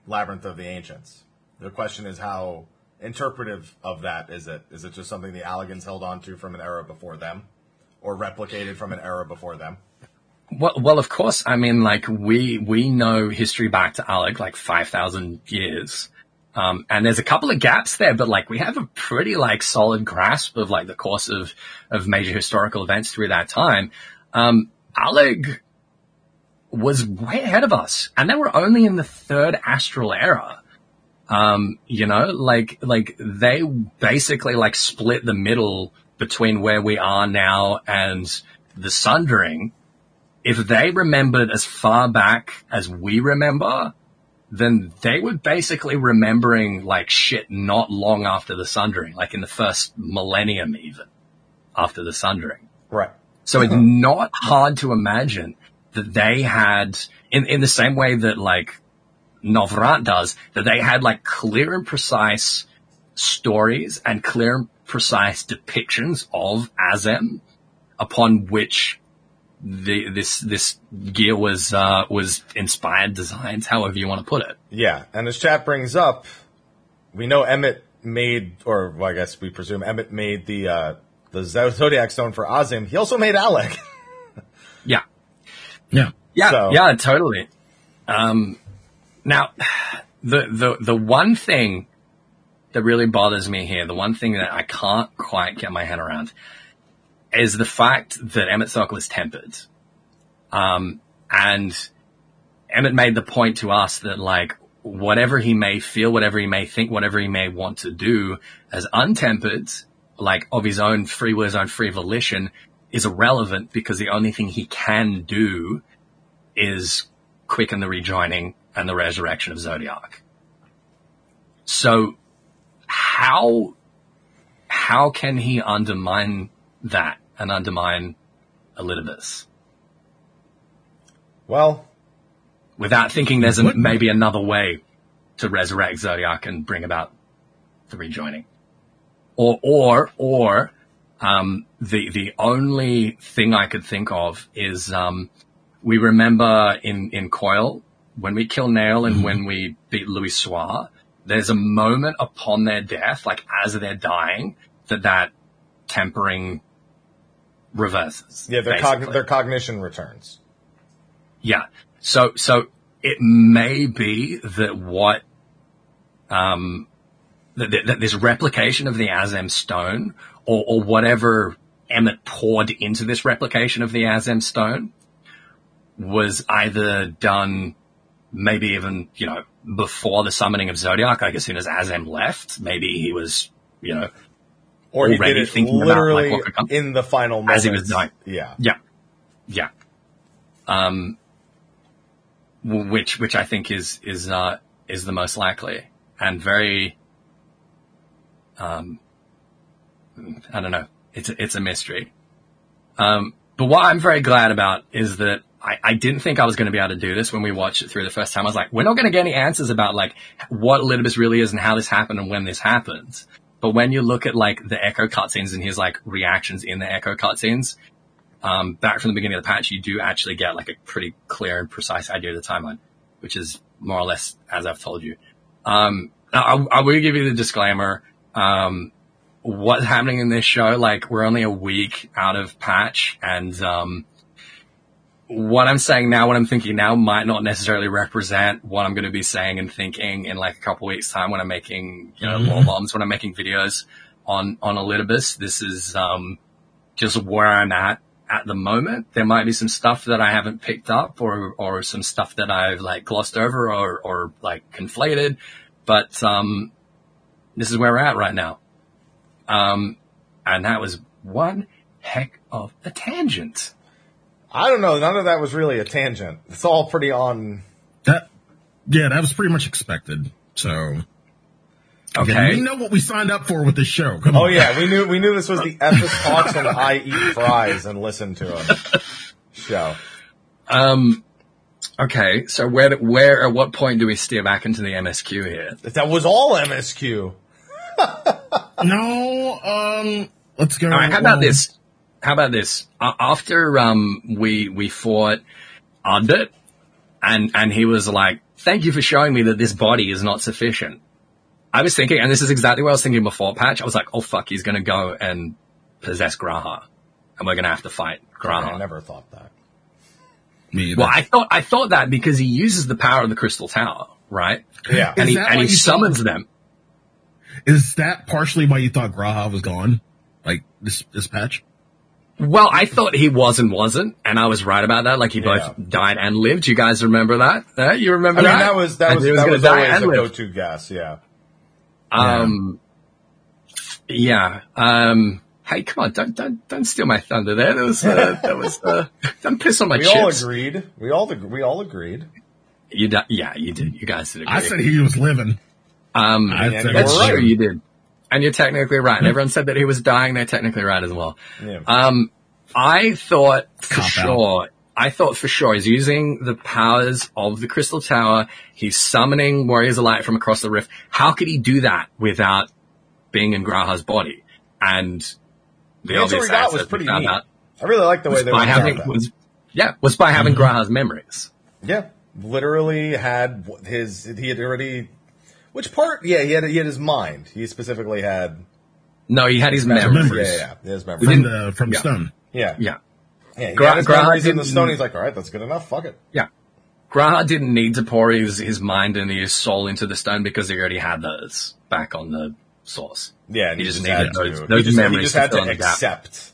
Labyrinth of the Ancients. The question is how interpretive of that is it? Is it just something the Allagans held on to from an era before them, or replicated from an era before them? Well, well, of course. I mean, like we we know history back to Allag, like five thousand years, um, and there's a couple of gaps there, but like we have a pretty like solid grasp of like the course of of major historical events through that time. Um, Allag was way ahead of us, and they were only in the third astral era. Um, you know, like like they basically like split the middle between where we are now and the Sundering if they remembered as far back as we remember, then they were basically remembering like shit not long after the Sundering, like in the first millennium even after the Sundering. Right. So it's not hard to imagine that they had, in, in the same way that like Norvrandt does, that they had like clear and precise stories and clear and precise depictions of Azem upon which the, this, this gear was, uh, was inspired designs, however you want to put it. Yeah, and as chat brings up, we know Emet made, or well, I guess we presume Emet made the uh, the Zodiac Stone for Azim. He also made Allag. Yeah. Yeah. Yeah, So- yeah, totally. Um, now, the, the, the one thing that really bothers me here, the one thing that I can't quite get my head around is the fact that Emet-Selch is tempered. Um, and Emet made the point to us that like, whatever he may feel, whatever he may think, whatever he may want to do as untempered, like of his own free will, his own free volition, is irrelevant because the only thing he can do is quicken the rejoining and the resurrection of Zodiac. So how, how can he undermine that and undermine Elidibus well, without thinking there's a, maybe another way to resurrect Zodiac and bring about the rejoining? Or, or, or, um, the, the only thing I could think of is, um, we remember in, in Coil, when we kill Nael and when we beat Louisoix, there's a moment upon their death, like as they're dying, that that tempering reverses. Yeah, their cogn- their cognition returns. Yeah. So, so it may be that what, um, that, that, that this replication of the Azem stone or, or whatever Emet poured into this replication of the Azem stone was either done maybe even, you know, before the summoning of Zodiac, like as soon as Azem left, maybe he was, you know, Or he Already thinking about, literally like, what could come. in the final moments. As he was dying. Yeah. Yeah, yeah. Um, which which I think is is uh, is the most likely and very. Um, I don't know. It's a, it's a mystery. Um, but what I'm very glad about is that I, I didn't think I was going to be able to do this when we watched it through the first time. I was like, we're not going to get any answers about like what Elidibus really is and how this happened and when this happens. But when you look at like the Echo cutscenes and his like reactions in the Echo cutscenes, um, back from the beginning of the patch, you do actually get like a pretty clear and precise idea of the timeline, which is more or less as I've told you. Um, I, I will give you the disclaimer. Um, what's happening in this show, like we're only a week out of patch and, um, what I'm saying now, what I'm thinking now might not necessarily represent what I'm going to be saying and thinking in like a couple weeks time when I'm making, you know, lore bombs, when I'm making videos on, on Elidibus. This is, um, just where I'm at at the moment. There might be some stuff that I haven't picked up or, or some stuff that I've like glossed over or, or like conflated, but, um, this is where we're at right now. Um, and that was one heck of a tangent. I don't know. None of that was really a tangent. It's all pretty on. That, yeah, that was pretty much expected. So, Okay. again, we know what we signed up for with this show. Come Oh on. yeah, we knew we knew this was the Epis talks and I eat fries and listen to him show. Um, okay. So where, where, at what point do we steer back into the MSQ here? That was all MSQ. No, um, let's go. All right. How about this? How about this? Uh, after, um, we, we fought Ardbert and, and he was like, thank you for showing me that this body is not sufficient. I was thinking, and this is exactly what I was thinking before patch. I was like, oh fuck, he's going to go and possess G'raha and we're going to have to fight G'raha. I never thought that. Me either. Well, I thought, I thought that because he uses the power of the Crystal Tower, right? Yeah. And Is he, and he summons thought- them. Is that partially why you thought G'raha was gone? Like this, this patch? Well, I thought he was and wasn't, and I was right about that. Like he Yeah. both died and lived. You guys remember that? Uh, you remember I mean, that? that was that And was, he that was always a live. go-to guess. Yeah. Um, yeah. Um, hey, come on! Don't don't don't steal my thunder. There, that was uh, that was. Uh, don't piss on my We all agreed. We all ag- we all agreed. You di- yeah, you did. You guys did agree. I said he was living. um, I that's you were he was true. right. You did, and you're technically right. And everyone said that he was dying. They're technically right as well. Yeah. Um, I thought for Cop out. sure. I thought for sure he's using the powers of the Crystal Tower. He's summoning Warriors of Light from across the rift. How could he do that without being in G'raha's body? And the, the answer obvious we answer was pretty neat. out I really like the way they went having that. was yeah was by having Mm-hmm. G'raha's memories. Yeah, literally had his. He had already. Which part? Yeah, he had he had his mind. He specifically had No, he had his Memories. memories. Yeah, yeah, yeah. His From memories. the, from Yeah. Stone. Yeah, Yeah. yeah. He Gra- had his G'raha in the stone. He's like, all right, that's good enough. Fuck it. Yeah. G'raha didn't need to pour his, his mind and his soul into the stone because he already had those back on the source. Yeah, and He he, just just, needed had those- to. those he just, memories he just had fill to in the gap. accept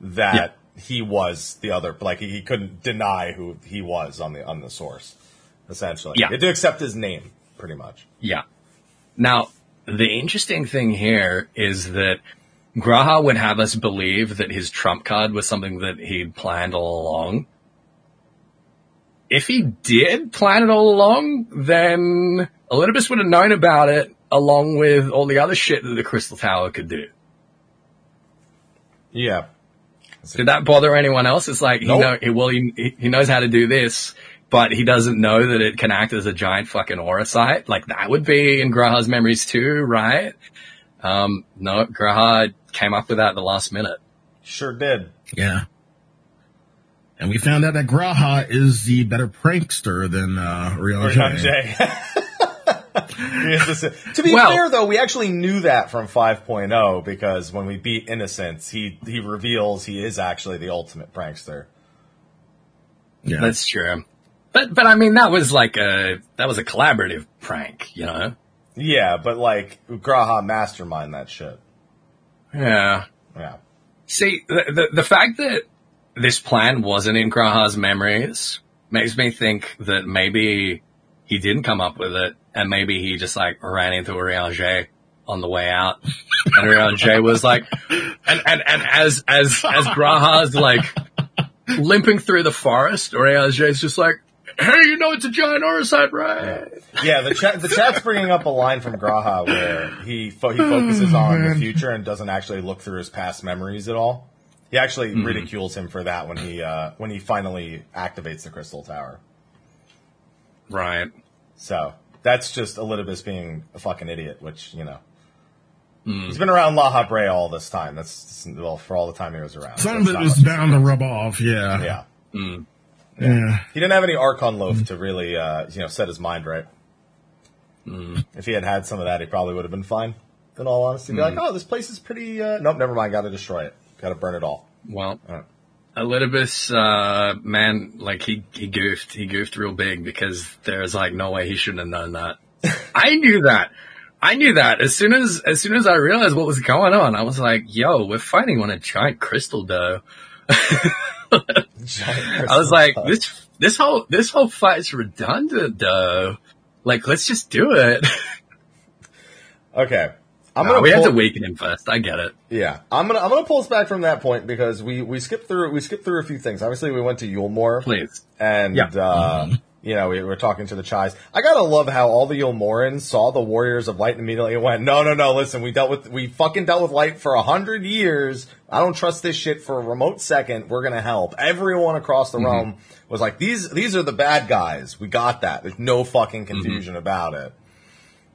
that he was the other. Like he, he couldn't deny who he was on the on the source. Essentially, Yeah. he had to accept his name, pretty much. Yeah. Now, the interesting thing here is that G'raha would have us believe that his trump card was something that he'd planned all along. If he did plan it all along, then Elidibus would have known about it along with all the other shit that the Crystal Tower could do. Yeah, Did that bother anyone else? It's like, Nope. he know, well, he, he knows how to do this, but he doesn't know that it can act as a giant fucking auracite. Like that would be in G'raha's memories too, right? Um, no, G'raha came up with that at the last minute. sure did. Yeah. And we found out that G'raha is the better prankster than uh, Or Rion Jay. He has this- to be Well- fair, though, we actually knew that from 5.0 because when we beat Innocence, he he reveals he is actually the ultimate prankster. Yeah. That's true. But but I mean that was like a that was a collaborative prank, you know. Yeah, but like G'raha mastermind that shit. Yeah. Yeah. See, the, the, the fact that this plan wasn't in G'raha's memories makes me think that maybe he didn't come up with it and maybe he just like ran into J on the way out. And J was like, and, and, and as, as, as G'raha's like limping through the forest, J's just like, hey, you know it's a giant auracite, right? Yeah, the chat the chat's bringing up a line from G'raha where he fo- he focuses oh, on the future and doesn't actually look through his past memories at all. He actually mm-hmm. ridicules him for that when he uh, when he finally activates the crystal tower. Right. So that's just Elidibus being a fucking idiot, which you know. Mm. He's been around Lahabrea all this time. That's well for all the time he was around. Some of That's it not bound to rub off. Yeah. Yeah, mm. Yeah. he didn't have any Archon loaf to really uh, you know set his mind right. If he had had some of that, he probably would have been fine. In all honesty, be like, oh, this place is pretty. Uh... Nope, never mind. Got to destroy it. Got to burn it all. Well, Uh. Elidibus, uh, man, like he, he goofed, he goofed real big because there's like no way he shouldn't have known that. I knew that. I knew that as soon as, as soon as I realized what was going on, I was like, yo, we're fighting on a giant crystal dough. I was like, this, this whole, this whole fight's redundant though. Like, let's just do it. okay. I'm gonna we have to weaken him first. I get it. Yeah, I'm gonna I'm gonna pull us back from that point because we we skipped through we skipped through a few things. Obviously, we went to Yulmore. Please. And, Yeah. uh, you know, we were talking to the Chais. I gotta love how all the Yulmorans saw the Warriors of Light and immediately went, no, no, no, listen, we dealt with, we fucking dealt with Light for a hundred years. I don't trust this shit for a remote second. We're gonna help. Everyone across the mm-hmm. realm was like, these, these are the bad guys. We got that. There's no fucking mm-hmm. confusion about it.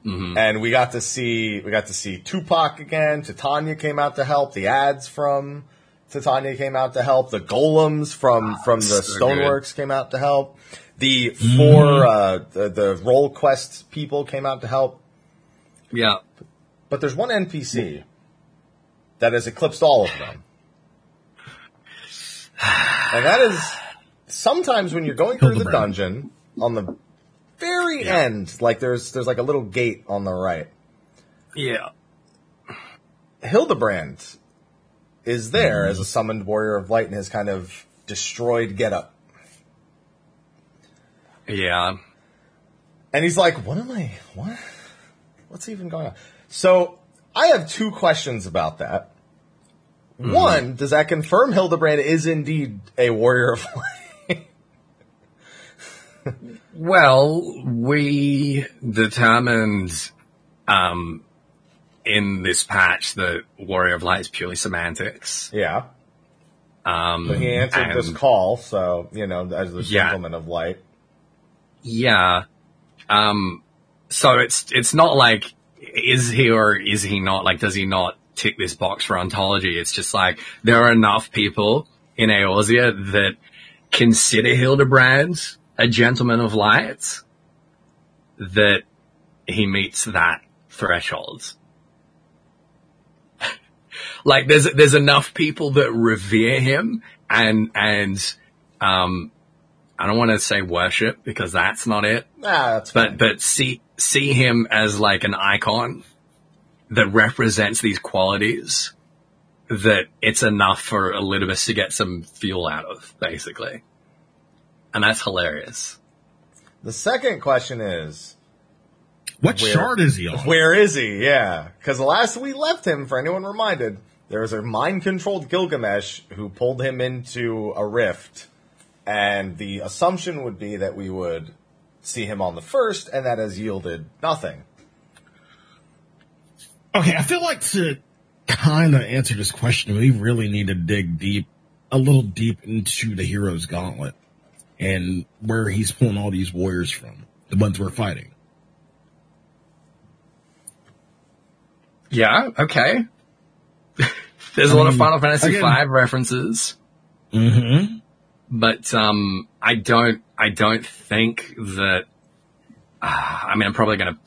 Mm-hmm. And we got to see, we got to see Tupac again. Titania came out to help. The ads from Titania came out to help. The golems from, ah, from the so good. Stoneworks came out to help. The four, uh, the, the role quest people came out to help. Yeah. But there's one NPC that has eclipsed all of them. And that is sometimes when you're going through the dungeon on the very end, like there's there's like a little gate on the right. Yeah. Hildebrand is there as a summoned warrior of light in his kind of destroyed getup. Yeah. And he's like, what am I, what? What's even going on? So I have two questions about that. One, does that confirm Hildebrand is indeed a warrior of light? Well, we determined um, in this patch that Warrior of Light is purely semantics. yeah. Um, But he answered this call, so, you know, as the Yeah. gentleman of light. Yeah. Um, so it's it's not like is he or is he not like does he not tick this box for ontology? It's just like there are enough people in Eorzea that consider Hildebrand a gentleman of light that he meets that threshold. like there's there's enough people that revere him and and um I don't want to say worship because that's not it, Ah, that's but fine. but see see him as like an icon that represents these qualities that it's enough for Elidibus to get some fuel out of, basically. And that's hilarious. The second question is, What Where- shard is he on? Where is he? Yeah. Because the last we left him, for anyone reminded, there was a mind controlled Gilgamesh who pulled him into a rift. And the assumption would be that we would see him on the first, and that has yielded nothing. Okay, I feel like to kind of answer this question, we really need to dig deep, a little deep into the hero's gauntlet and where he's pulling all these warriors from, the ones we're fighting. Yeah, okay. There's a lot of Final Fantasy again- V references, Mm-hmm. But um, I don't, I don't think that. Uh, I mean, I'm probably gonna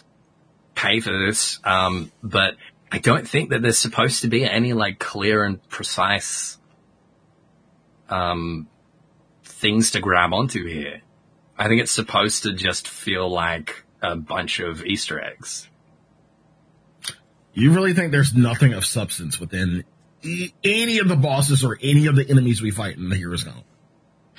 pay for this, um, but I don't think that there's supposed to be any like clear and precise um, things to grab onto here. I think it's supposed to just feel like a bunch of Easter eggs. You really think there's nothing of substance within e- any of the bosses or any of the enemies we fight in the Hero's Gone?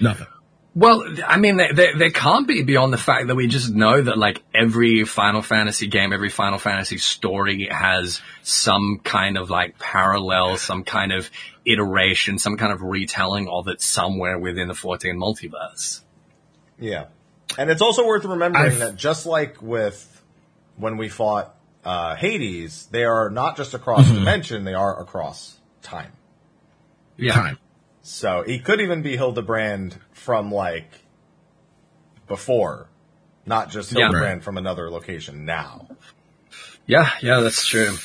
Nothing. Well, I mean, there, there, there can't be beyond the fact that we just know that like every Final Fantasy game, every Final Fantasy story has some kind of like parallel, some kind of iteration, some kind of retelling of it somewhere within the 14 multiverse. Yeah. And it's also worth remembering I've- that just like with when we fought uh, Hades, they are not just across dimension, they are across time. Yeah. Time. So he could even be Hildebrand from like before, not just Yeah. Hildebrand from another location now, Yeah, yeah, that's true.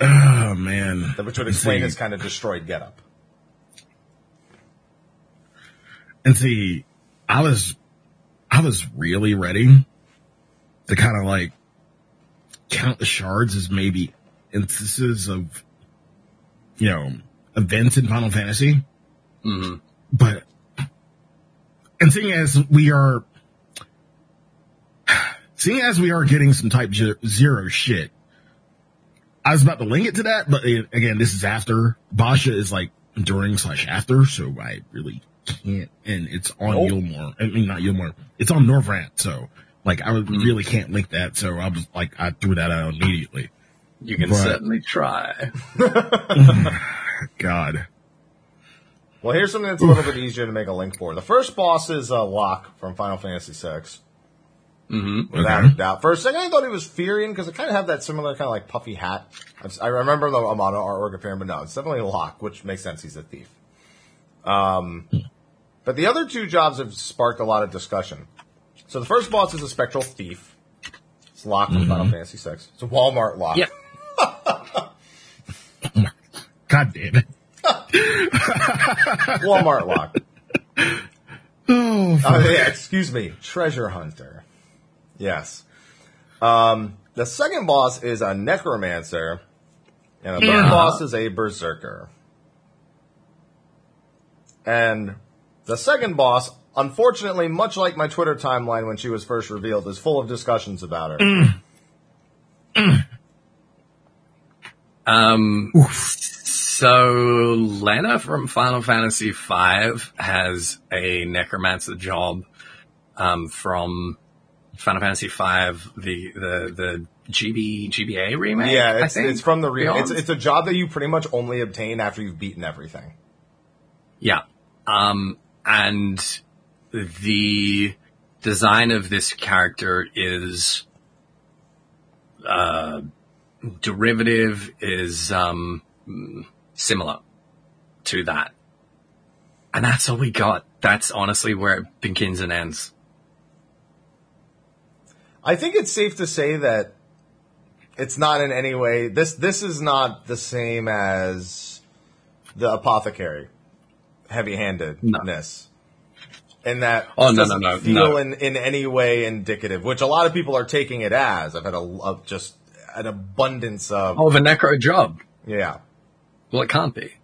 Oh man. which would explain see- his kind of destroyed getup. And see, I was, I was really ready to kind of like count the shards as maybe instances of, you know, events in Final Fantasy. Hmm But, and seeing as we are, seeing as we are getting some type zero shit, I was about to link it to that, but uh, again, this is after Bozja is like during slash after, so I really can't, and it's on Nope. Yulmore. I mean, not Yulmore. It's on Norvrandt, so like I would- really can't link that. So I was like, I threw that out immediately. You can But- certainly try. God. Well, here's something that's a little bit easier to make a link for. The first boss is uh, Locke from Final Fantasy VI. Mm-hmm. Without Okay. a doubt. For a second, I thought he was Firion because it kind of had that similar kind of like puffy hat. I I remember the Amano artwork appearing, but no, it's definitely Locke, which makes sense. He's a thief. Um, but the other two jobs have sparked a lot of discussion. So the first boss is a spectral thief. It's Locke from Final Fantasy VI. It's a Walmart Locke. Yeah. God damn it. Walmart Locke. Oh, Oh, yeah, excuse me. Treasure Hunter. Yes. Um, the second boss is a Necromancer. And the third boss is a Berserker. And the second boss, unfortunately, much like my Twitter timeline when she was first revealed, is full of discussions about her. Um, so Lenna from Final Fantasy V has a necromancer job, um, from Final Fantasy V, the, the, the GB, GBA remake. Yeah, it's, it's from the real. It's, it's a job that you pretty much only obtain after you've beaten everything. Yeah. Um, and the design of this character is, uh, derivative is, um, similar to that. And that's all we got. That's honestly where it begins and ends. I think it's safe to say that it's not in any way this this is not the same as the apothecary heavy handedness. In that Oh, no, no, no, feel no. in, in any way indicative, which a lot of people are taking it as. I've had a, a just an abundance of Oh, the necro job. yeah. Well, it can't be.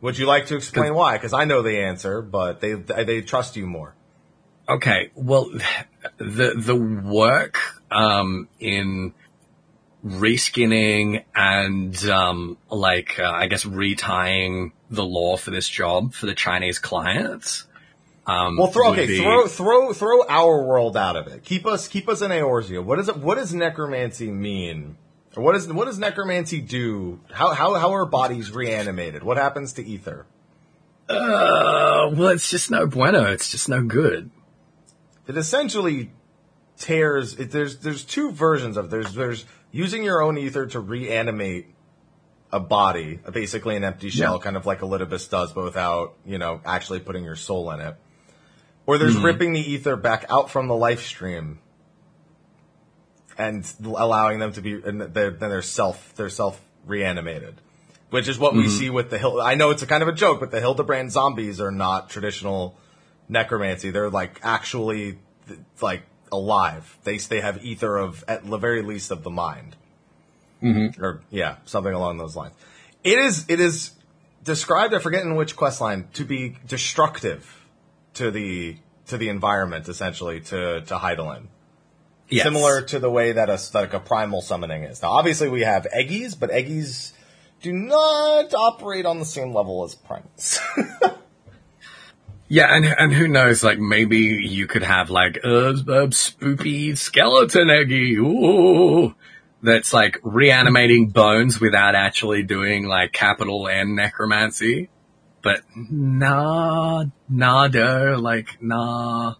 Would you like to explain why? Because I know the answer, but they they trust you more. Okay, well, the the work um, in reskinning and um, like uh, I guess retying the law for this job for the Chinese clients. Um, Well, throw okay, be- throw throw throw our world out of it. Keep us keep us in Eorzea. What is it? What does necromancy mean? What is what does necromancy do? How how how are bodies reanimated? What happens to ether? Uh, well, it's just no bueno. It's just no good. It essentially tears. It, there's there's two versions of it. there's there's using your own ether to reanimate a body, basically an empty shell, Yeah. kind of like Elidibus does, but without you know actually putting your soul in it. Or there's ripping the ether back out from the life stream and allowing them to be, and they're, then they're self, they're self reanimated, which is what we see with the Hill. I know it's a kind of a joke, but the Hildebrand zombies are not traditional necromancy. They're like actually th- like alive. They they have ether of at the very least of the mind, mm-hmm. or yeah, something along those lines. It is it is described. I forget in which quest line to be destructive to the to the environment, essentially to to Hydaelyn. Yes. Similar to the way that a like a primal summoning is. Now, obviously, we have Eggies, but Eggies do not operate on the same level as primals. Yeah, and and who knows? Like maybe you could have like a, a spoopy skeleton eggy, ooh, that's like reanimating bones without actually doing like capital N necromancy. But nah, nah, nada, like nah,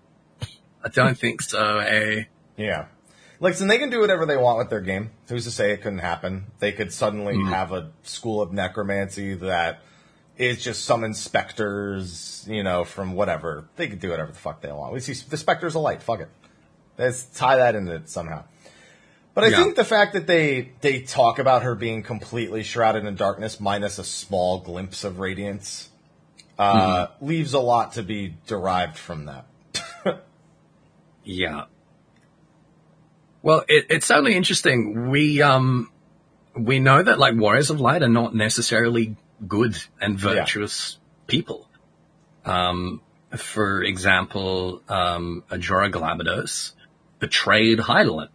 I don't think so. Eh? Yeah. Like, so they can do whatever they want with their game. Who's to say it couldn't happen? They could suddenly have a school of necromancy that is just some inspectors, you know, from whatever. They could do whatever the fuck they want. We see the specters of light. Fuck it. Let's tie that into it somehow. But I Yeah. think the fact that they they talk about her being completely shrouded in darkness, minus a small glimpse of radiance, uh, leaves a lot to be derived from that. Yeah. Well, it, it's certainly interesting. We um we know that like warriors of light are not necessarily good and virtuous people. Um, for example, um, Ajora Glabados betrayed Hydaelyn.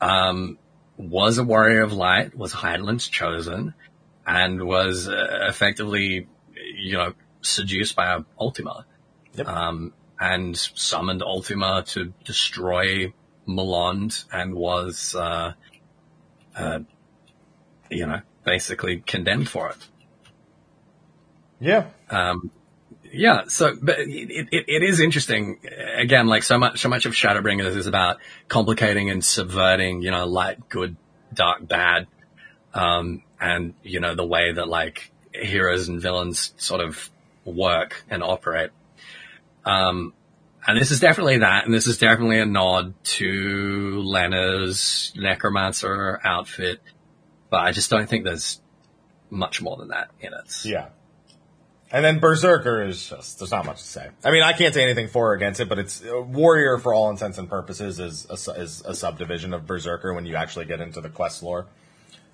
Um, was a warrior of light, was Hydaelyn's chosen, and was uh, effectively, you know, seduced by Ultima Yep. um, and summoned Ultima to destroy Mullonde and was, uh, uh, you know, basically condemned for it. yeah. Um, yeah, so but it, it, it is interesting. Again, like so much, so much of Shadowbringers is about complicating and subverting, you know, light, good, dark, bad, um, and you know the way that like heroes and villains sort of work and operate. Um, and this is definitely that, and this is definitely a nod to Lenna's necromancer outfit, but I just don't think there's much more than that in it. Yeah. And then Berserker is just, there's not much to say. I mean, I can't say anything for or against it, but it's uh, Warrior for all intents and purposes is a, is a subdivision of Berserker when you actually get into the quest lore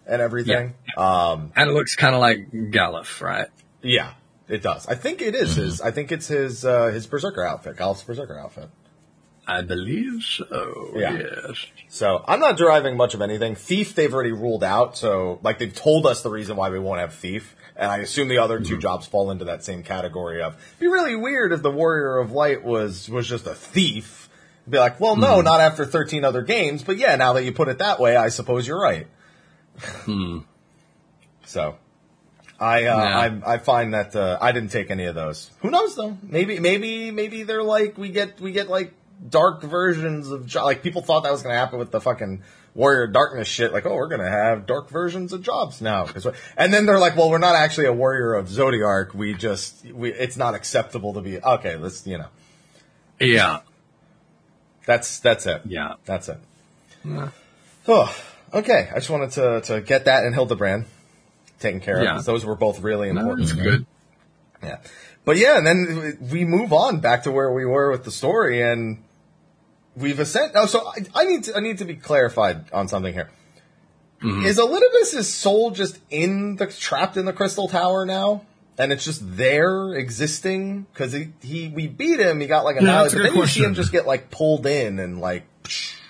and everything. Um, And it looks kind of like Galuf, right? yeah, it does. I think it is his, I think it's his, uh, his Berserker outfit, Gal's Berserker outfit. I believe so. Yeah. Yes. So I'm not deriving much of anything. Thief, they've already ruled out. So like they've told us the reason why we won't have Thief. And I assume the other 2 jobs fall into that same category of it'd be really weird if the Warrior of Light was, was just a thief. It'd be like, well, no, not after 13 other games. But yeah, now that you put it that way, I suppose you're right. hmm. So I, uh, Yeah. I, I find that, uh, I didn't take any of those. Who knows though? Maybe, maybe, maybe they're like, we get, we get like dark versions of, jo- like people thought that was going to happen with the fucking Warrior Darkness shit. Like, oh, we're going to have dark versions of jobs now. And then they're like, well, we're not actually a Warrior of Zodiac. We just, we, it's not acceptable to be, okay, let's, you know, Yeah. that's, that's it. Yeah. That's it. Oh, okay. I just wanted to, to get that and Hildebrand taken care of Yeah. because those were both really important. it's good. Yeah. But yeah, and then we move on back to where we were with the story and we've ascended. Oh, so I, I need to, I need to be clarified on something here. Mm-hmm. Is Elidibus' soul just in the, trapped in the crystal tower now? And it's just there existing? Cause he, he, we beat him, he got like Yeah, that's annihilated, a but good then you see him just get like pulled in and like,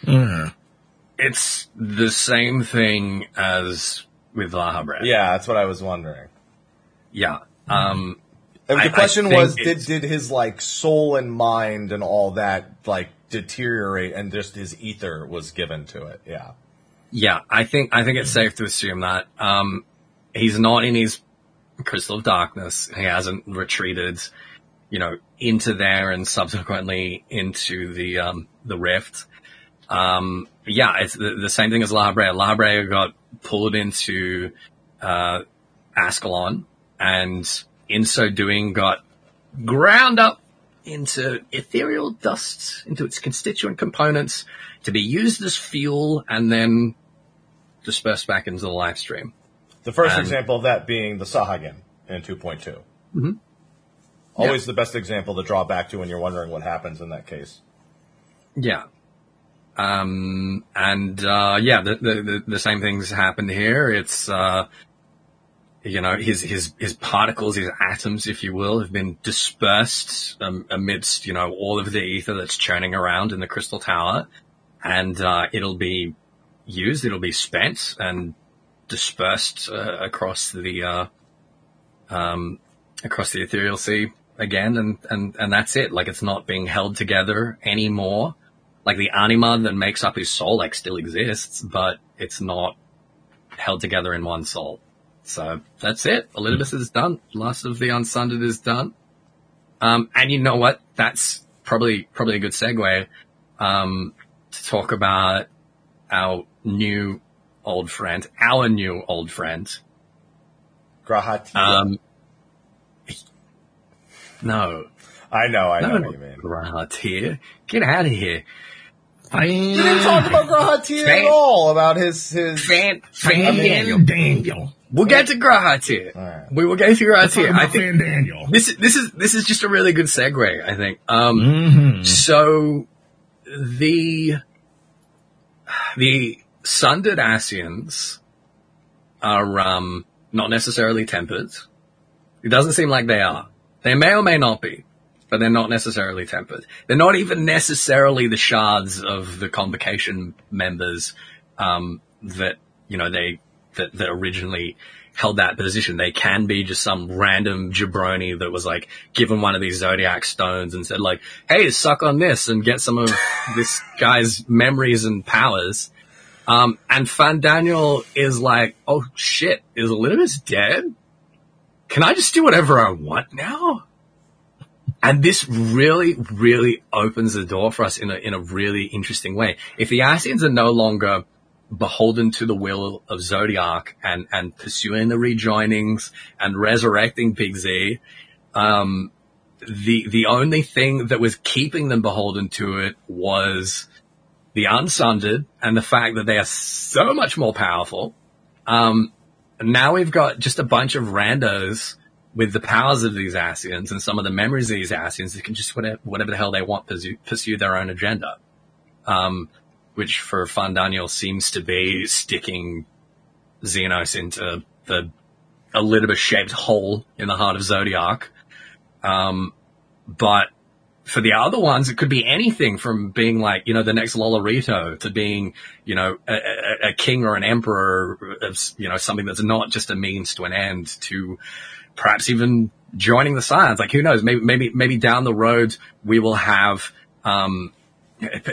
Yeah. It's the same thing as with Lahabrea. yeah, that's what I was wondering. Yeah. Um, And the I question think was, did did his like soul and mind and all that like deteriorate, and just his ether was given to it? Yeah, yeah, I think, I think it's safe to assume that, um, he's not in his crystal of darkness. He hasn't retreated, you know, into there and subsequently into the, um, the rift. Um, yeah, it's the, the same thing as Lahabrea. Lahabrea got pulled into, uh, Ascalon and in so doing got ground up into ethereal dust, into its constituent components to be used as fuel and then dispersed back into the live stream. the first Um, example of that being the Sahagin in 2.2. Mm-hmm. Always the best example to draw back to when you're wondering what happens in that case. Yeah. Um, and, uh, yeah, the, the, the, same things happened here. It's, uh, you know, his, his, his particles, his atoms, if you will, have been dispersed um, amidst, you know, all of the ether that's churning around in the crystal tower. And, uh, it'll be used, it'll be spent and dispersed, uh, across the, uh, um, across the ethereal sea again. And, and, and that's it. Like it's not being held together anymore. Like the anima that makes up his soul, like still exists, but it's not held together in one soul. So that's it. Elidibus is done. Last of the Unsundered is done. Um, and you know what? That's probably, probably a good segue, um, to talk about our new old friend, our new old friend. G'raha Tia. Um, no, I know, I know no, what you mean. Get out of here. You didn't talk about G'raha Tia at all, about his, his, Fan, Fan Fandaniel. Daniel. We'll get to G'raha Tia. Alright. We will get to G'raha Tia. I I think Fandaniel. this is, this is, this is just a really good segue, I think. Um, Mm-hmm. So the the sundered Ascians are um, not necessarily tempered. It doesn't seem like they are. They may or may not be, but they're not necessarily tempered. They're not even necessarily the shards of the convocation members um, that you know they that, that originally held that position. They can be just some random jabroni that was like given one of these zodiac stones and said like, "Hey, suck on this and get some of this guy's memories and powers." Um, and Fandaniel is like, "Oh shit, is Elidibus dead? Can I just do whatever I want now?" And this really, really opens the door for us in a in a really interesting way. If the Ascians are no longer beholden to the will of Zodiac and, and pursuing the rejoinings and resurrecting Big Z. Um, the, the only thing that was keeping them beholden to it was the unsundered and the fact that they are so much more powerful. Um, now we've got just a bunch of randos with the powers of these Ascians and some of the memories of these Ascians that can just whatever, whatever the hell they want pursue, pursue their own agenda. Um, which for Fandaniel seems to be sticking Zenos into the a little bit shaped hole in the heart of Zodiac. Um, but for the other ones, it could be anything from being like, you know, the next Lolorito to being, you know, a, a, a king or an emperor of, you know, something that's not just a means to an end to perhaps even joining the Scions. Like who knows? Maybe, maybe, maybe down the road we will have, um,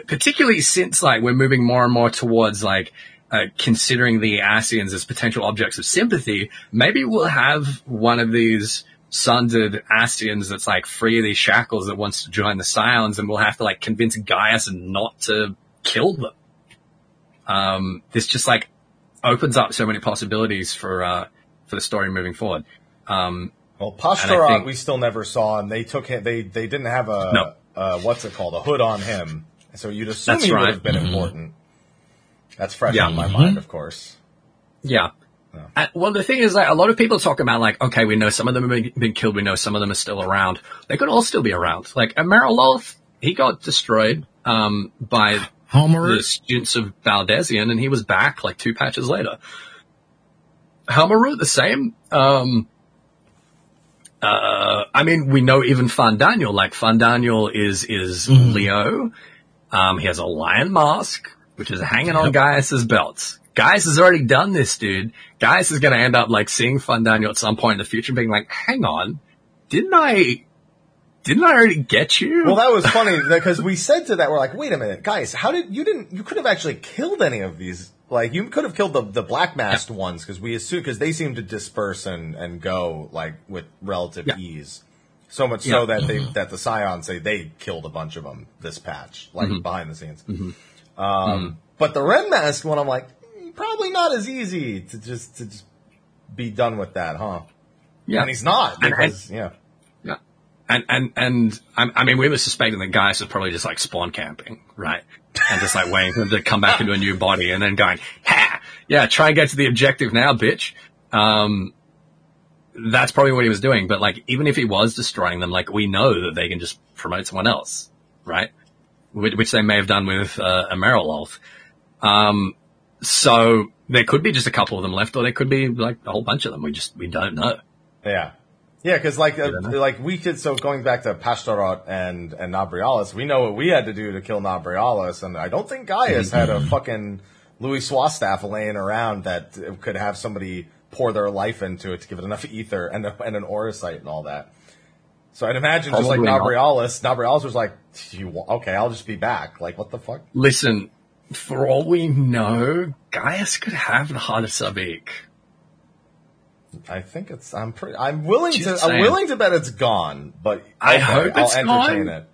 particularly since like we're moving more and more towards like uh, considering the Ascians as potential objects of sympathy, maybe we'll have one of these sundered Ascians that's like free of these shackles that wants to join the Scions, and we'll have to like convince Gaius not to kill them. Um, this just like opens up so many possibilities for uh, for the story moving forward. Um, Well, And I Pashtarot, think- we still never saw, and they took him. They they didn't have a No. uh, what's it called, a hood on him. So you'd assume That's he would have been important. That's fresh Yeah. on my Mhm. mind, of course. Yeah. Yeah. Uh, well, the thing is, like, a lot of people talk about, like, okay, we know some of them have been, been killed. We know some of them are still around. They could all still be around. Like, Amaraloth, he got destroyed, um, by Homer. the students of Baldesion and he was back like two patches later. Helmarut, the same. Um, uh, I mean, we know even Fandaniel, like Fandaniel is, is Leo. Um, he has a lion mask, which is hanging on Gaius's belts. Gaius has already done this, dude. Gaius is going to end up like seeing Fandaniel at some point in the future and being like, hang on, didn't I, didn't I already get you? Well, that was funny because we said to that, we're like, wait a minute, guys, how did you didn't you could have actually killed any of these? Like you could have killed the the black masked ones because we assume because they seem to disperse and and go like with relative Yeah. ease. So much Yeah. so that they that the Scions say they killed a bunch of them this patch, like Mm-hmm. behind the scenes. Um, But the red mask one, I'm like, mm, probably not as easy to just to just be done with that, huh? yeah. And he's not And- because yeah. Yeah. And, and, and, I I mean, we were suspecting that Gaius is probably just like spawn camping, right? And just like waiting for them to come back into a new body and then going, ha! Yeah, try and get to the objective now, bitch. Um, that's probably what he was doing. But like, even if he was destroying them, like, we know that they can just promote someone else, right? which, which they may have done with uh, Emerald Um, so there could be just a couple of them left, or there could be like a whole bunch of them. We just we don't know. Yeah. Yeah, because like uh, like we could so going back to Pashtarot and and Nabriales, we know what we had to do to kill Nabriales, and I don't think Gaius had a fucking Louisoix's staff laying around that could have somebody pour their life into it to give it enough ether and a, and an auracite and all that. So I'd imagine just like Nabriales, Nabriales was like, "You wa- okay? I'll just be back." Like, what the fuck? Listen, for all we know, Gaius could have the heart of Sabik. I think it's. I'm pretty. I'm willing to. Just I'm willing to bet it's gone, but I okay, hope I'll entertain gone. it.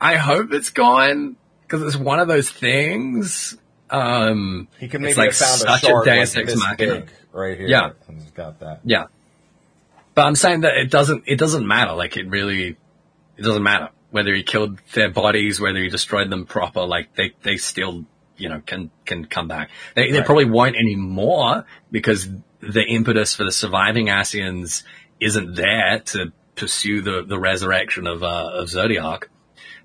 I hope it's gone because it's one of those things. Um, He can maybe it's like found such a shard Deus like Ex this Machina. big right here. Yeah. he's got that. Yeah. But I'm saying that it doesn't, it doesn't matter. Like it really, it doesn't matter whether he killed their bodies, whether he destroyed them proper. Like they, they still, you know, can, can come back. They, they probably won't anymore because the impetus for the surviving Ascians isn't there to pursue the, the resurrection of, uh, of Zodiac.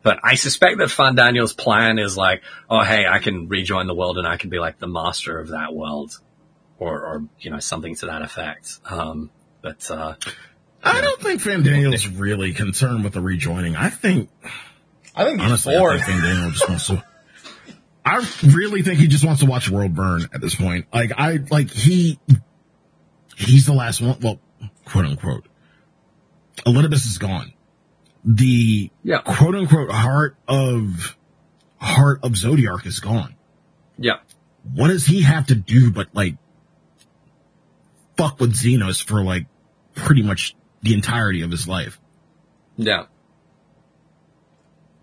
But I suspect that Fandaniel's plan is like, oh, hey, I can rejoin the world and I can be like the master of that world. Or, or, you know, something to that effect. Um, but, uh, I don't think Fandaniel's really concerned with the rejoining. I think, I think he's honestly, I bored. think Fandaniel just wants to. I really think he just wants to watch the world burn at this point. Like I like he, he's the last one. Well, quote unquote. Olympus is gone. The Yeah. quote unquote heart of heart of Zodiac is gone. yeah. What does he have to do but like fuck with Zenos for like pretty much the entirety of his life? Yeah.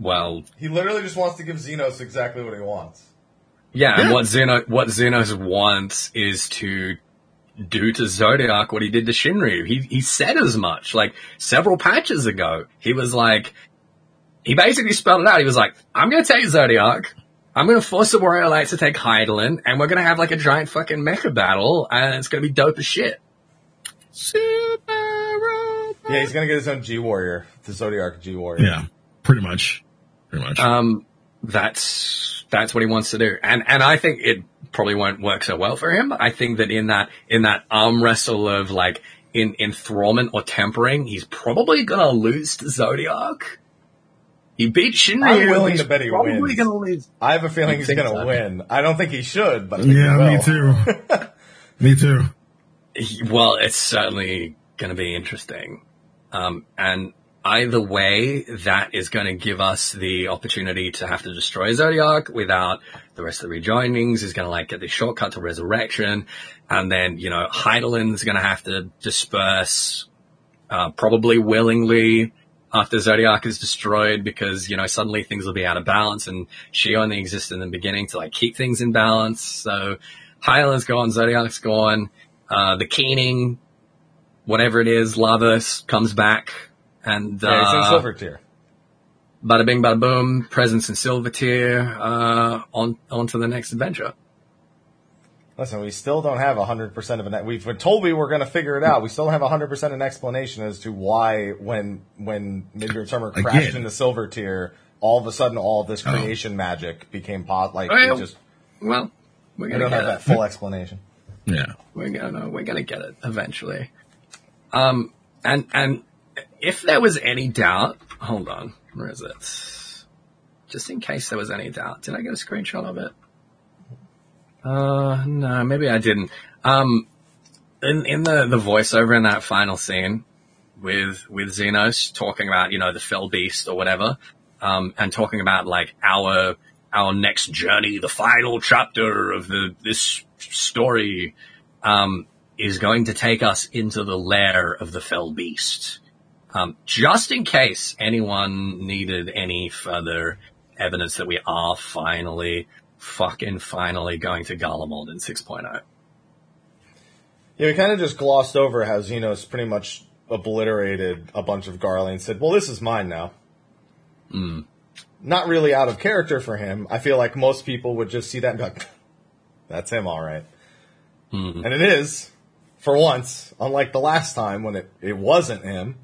Well, He literally just wants to give Zenos exactly what he wants. yeah, and what Zeno, what Zenos wants is to do to Zodiac what he did to Shinryu. He, he said as much, like, several patches ago. He was like, he basically spelled it out. He was like, I'm gonna take Zodiac, I'm gonna force the Warrior Lights to take Hydaelyn, and we're gonna have like a giant fucking mecha battle, and it's gonna be dope as shit. Super robot. Yeah, he's gonna get his own G Warrior, the Zodiac G Warrior. Yeah, pretty much. Pretty much. Um, that's that's what he wants to do, and and I think it probably won't work so well for him. I think that in that in that arm wrestle of like in enthrallment or tempering, he's probably gonna lose to Zodiac. He beat Shinryu. I'm willing he's to bet he probably wins. gonna lose. I have a feeling he's gonna so? win. I don't think he should, but I think yeah, he me too. me too. He- well, it's certainly gonna be interesting, um, and. Either way, that is going to give us the opportunity to have to destroy Zodiac without the rest of the rejoinings. Is going to like get the shortcut to resurrection, and then you know Hydaelyn's going to have to disperse, uh, probably willingly after Zodiac is destroyed because you know suddenly things will be out of balance, and she only existed in the beginning to like keep things in balance. So Hydaelyn's gone, Zodiac's gone, uh, the Keening, whatever it is, Lavos comes back. And Yeah, he's in uh, Silvertear. bada bing, bada boom, presence in Silvertear, uh, on, on to the next adventure. Listen, we still don't have 100% of an, we've been told we were going to figure it out. We still don't have 100% an explanation as to why when, when Midgardsormr crashed Again. into Silvertear, all of a sudden all of this Oh. creation magic became pot, like, Well, it just, Well, we're gonna don't have it. that full explanation. Yeah. We're gonna, we're gonna get it eventually. Um, and, and if there was any doubt, hold on, where is it? Just in case there was any doubt, did I get a screenshot of it? Uh, no, maybe I didn't. Um, in, in the, the voiceover in that final scene with, with Zenos talking about, you know, the fell beast or whatever, um, and talking about like our, our next journey, the final chapter of the, this story, um, is going to take us into the lair of the fell beast. Um, just in case anyone needed any further evidence that we are finally, fucking finally going to Garlemald in oh. 6.0. Yeah, we kind of just glossed over how Zenos pretty much obliterated a bunch of Garly and said, well, this is mine now. Not really out of character for him. I feel like most people would just see that and be like, that's him, all right. And it is, for once, unlike the last time when it, it wasn't him.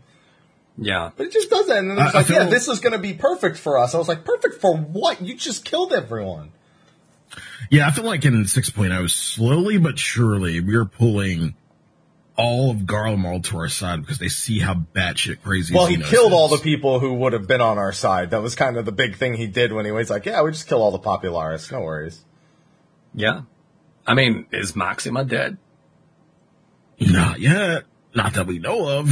Yeah. But it just doesn't. And then it's like, yeah, this is going to be perfect for us. I was like, perfect for what? You just killed everyone. Yeah, I feel like in 6.0, slowly but surely, we're pulling all of Garlemald to our side because they see how batshit crazy. Well, he killed all the people who would have been on our side. That was kind of the big thing he did when he was like, yeah, we just kill all the popularis. No worries. Yeah. I mean, is Maxima dead? Not yet. Not that we know of.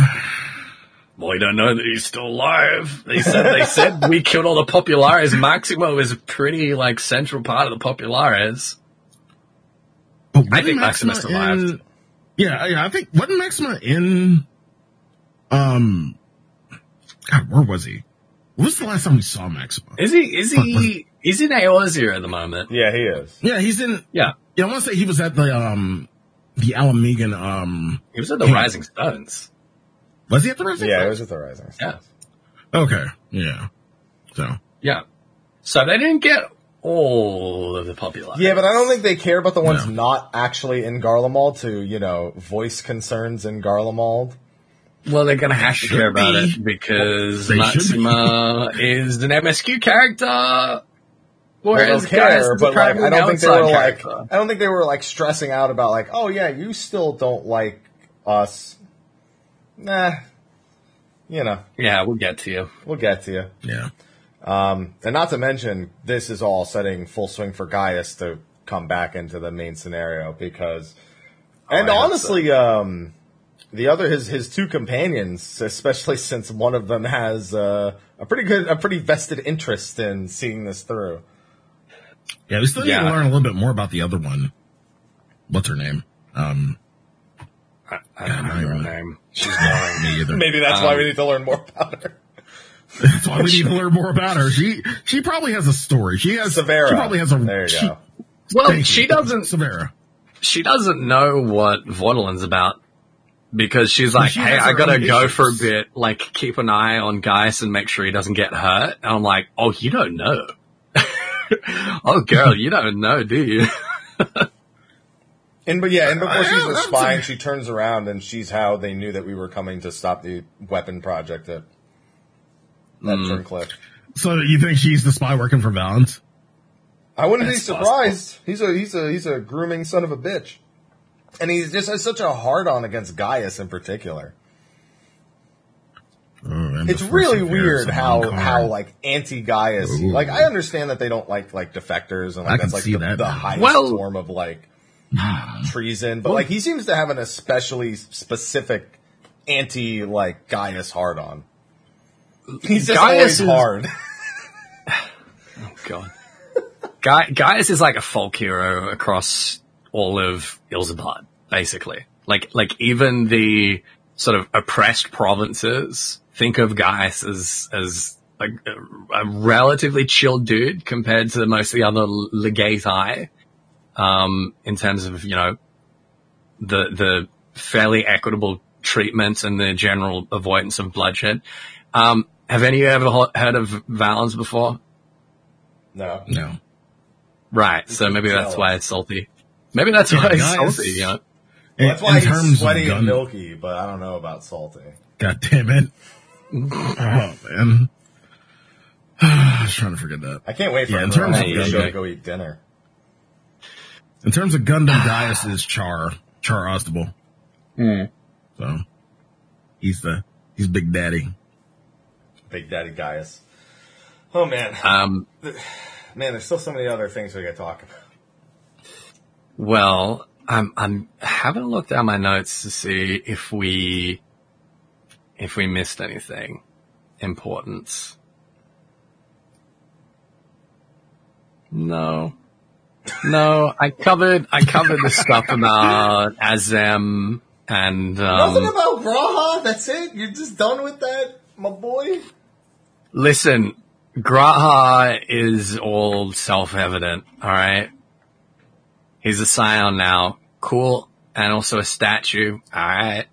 Well, we don't know that he's still alive. They said they said we killed all the populares. Maxima is a pretty like central part of the populares. But I wasn't think Maxima in- survived. yeah, yeah, I think wasn't Maxima in? Um, God, where was he? When was the last time we saw Maxima? Is he? Is he? He's in Eorzea at the moment. Yeah, he is. Yeah, he's in. Yeah, Yeah, I want to say he was at the um, the Alamegan. Um, he was at the Yeah. Rising Stones. Was he at the Rising? Yeah, he was at the Rising. Yeah, Okay, yeah. So yeah. So they didn't get all of the populares. Yeah, but I don't think they care about the ones No. not actually in Garlemald to, you know, voice concerns in Garlemald. Well, they're gonna have to Should care about be. it because They should be. Maxima is an MSQ character. Whereas they'll Gaius care, is but like, I don't think they were outside like, character. I don't think they were like stressing out about like, oh yeah, you still don't like us. Nah, you know, Yeah, we'll get to you. we'll get to you. yeah, Um, and not to mention, this is all setting full swing for Gaius to come back into the main scenario because, and I hope honestly, um, the other his his two companions, especially since one of them has uh, a pretty good, a pretty vested interest in seeing this through. yeah. We still need Yeah. to learn a little bit more about the other one. What's her name? Um, I, I don't remember her name. She's boring. me either. Maybe that's why we um, need to learn more about her. That's why we need to learn more about her. She she probably has a story. She has Severa. She probably has a. There you she, go. well, she you. doesn't. Severa. She doesn't know what Vordelin's about because she's like, she "Hey, I gotta own go for a bit. Like, keep an eye on Gaius and make sure he doesn't get hurt." And I'm like, "Oh, you don't know." oh, girl, you don't know, do you? And but yeah, and before I- she's I'm a spy, and she turns around and she's how they knew that we were coming to stop the weapon project at at Hmm. Turncliffe. So you think she's the spy working for Valens? I wouldn't be That's surprised. He's a he's a he's a grooming son of a bitch, and he just has such a hard on against Gaius in particular. Oh, It's really weird how Alucard. how like anti Gaius. Ooh. Like I understand that they don't like like defectors and I like can that's like see the, that the now. highest Well- form of like treason, but like he seems to have an especially specific anti like Gaius hard on. He's just Gaius always is- hard. Oh god. Guy, Gaius is like a folk hero across all of Ilsabard, basically. Like, like even the sort of oppressed provinces think of Gaius as, as a, a relatively chill dude compared to most of the other legati, um, in terms of, you know, the, the fairly equitable treatment and the general avoidance of bloodshed. Um, have any of you ever heard of Valens before? no. No. Right. So maybe that's why it's salty. Maybe that's why it's guys. salty, you know? In, That's why in terms he's sweaty of and milky, but I don't know about salty. God damn it! oh man, I was trying to forget that. I can't wait for Yeah, in everyone terms on of the show to go eat dinner. In terms of Gundam, Gaius is Char Char Aznable. So he's the he's Big Daddy. Big Daddy Gaius. Oh man, Um, man, there's still so many other things we could talk about. well, I'm, I'm having a look down my notes to see if we, if we missed anything important. No. No, I covered, I covered the stuff about Azem and, Nothing um, about G'raha. That's it. You're just done with that, my boy. Listen, G'raha is all self-evident, alright? He's a scion now. Cool. And also a statue. Alright.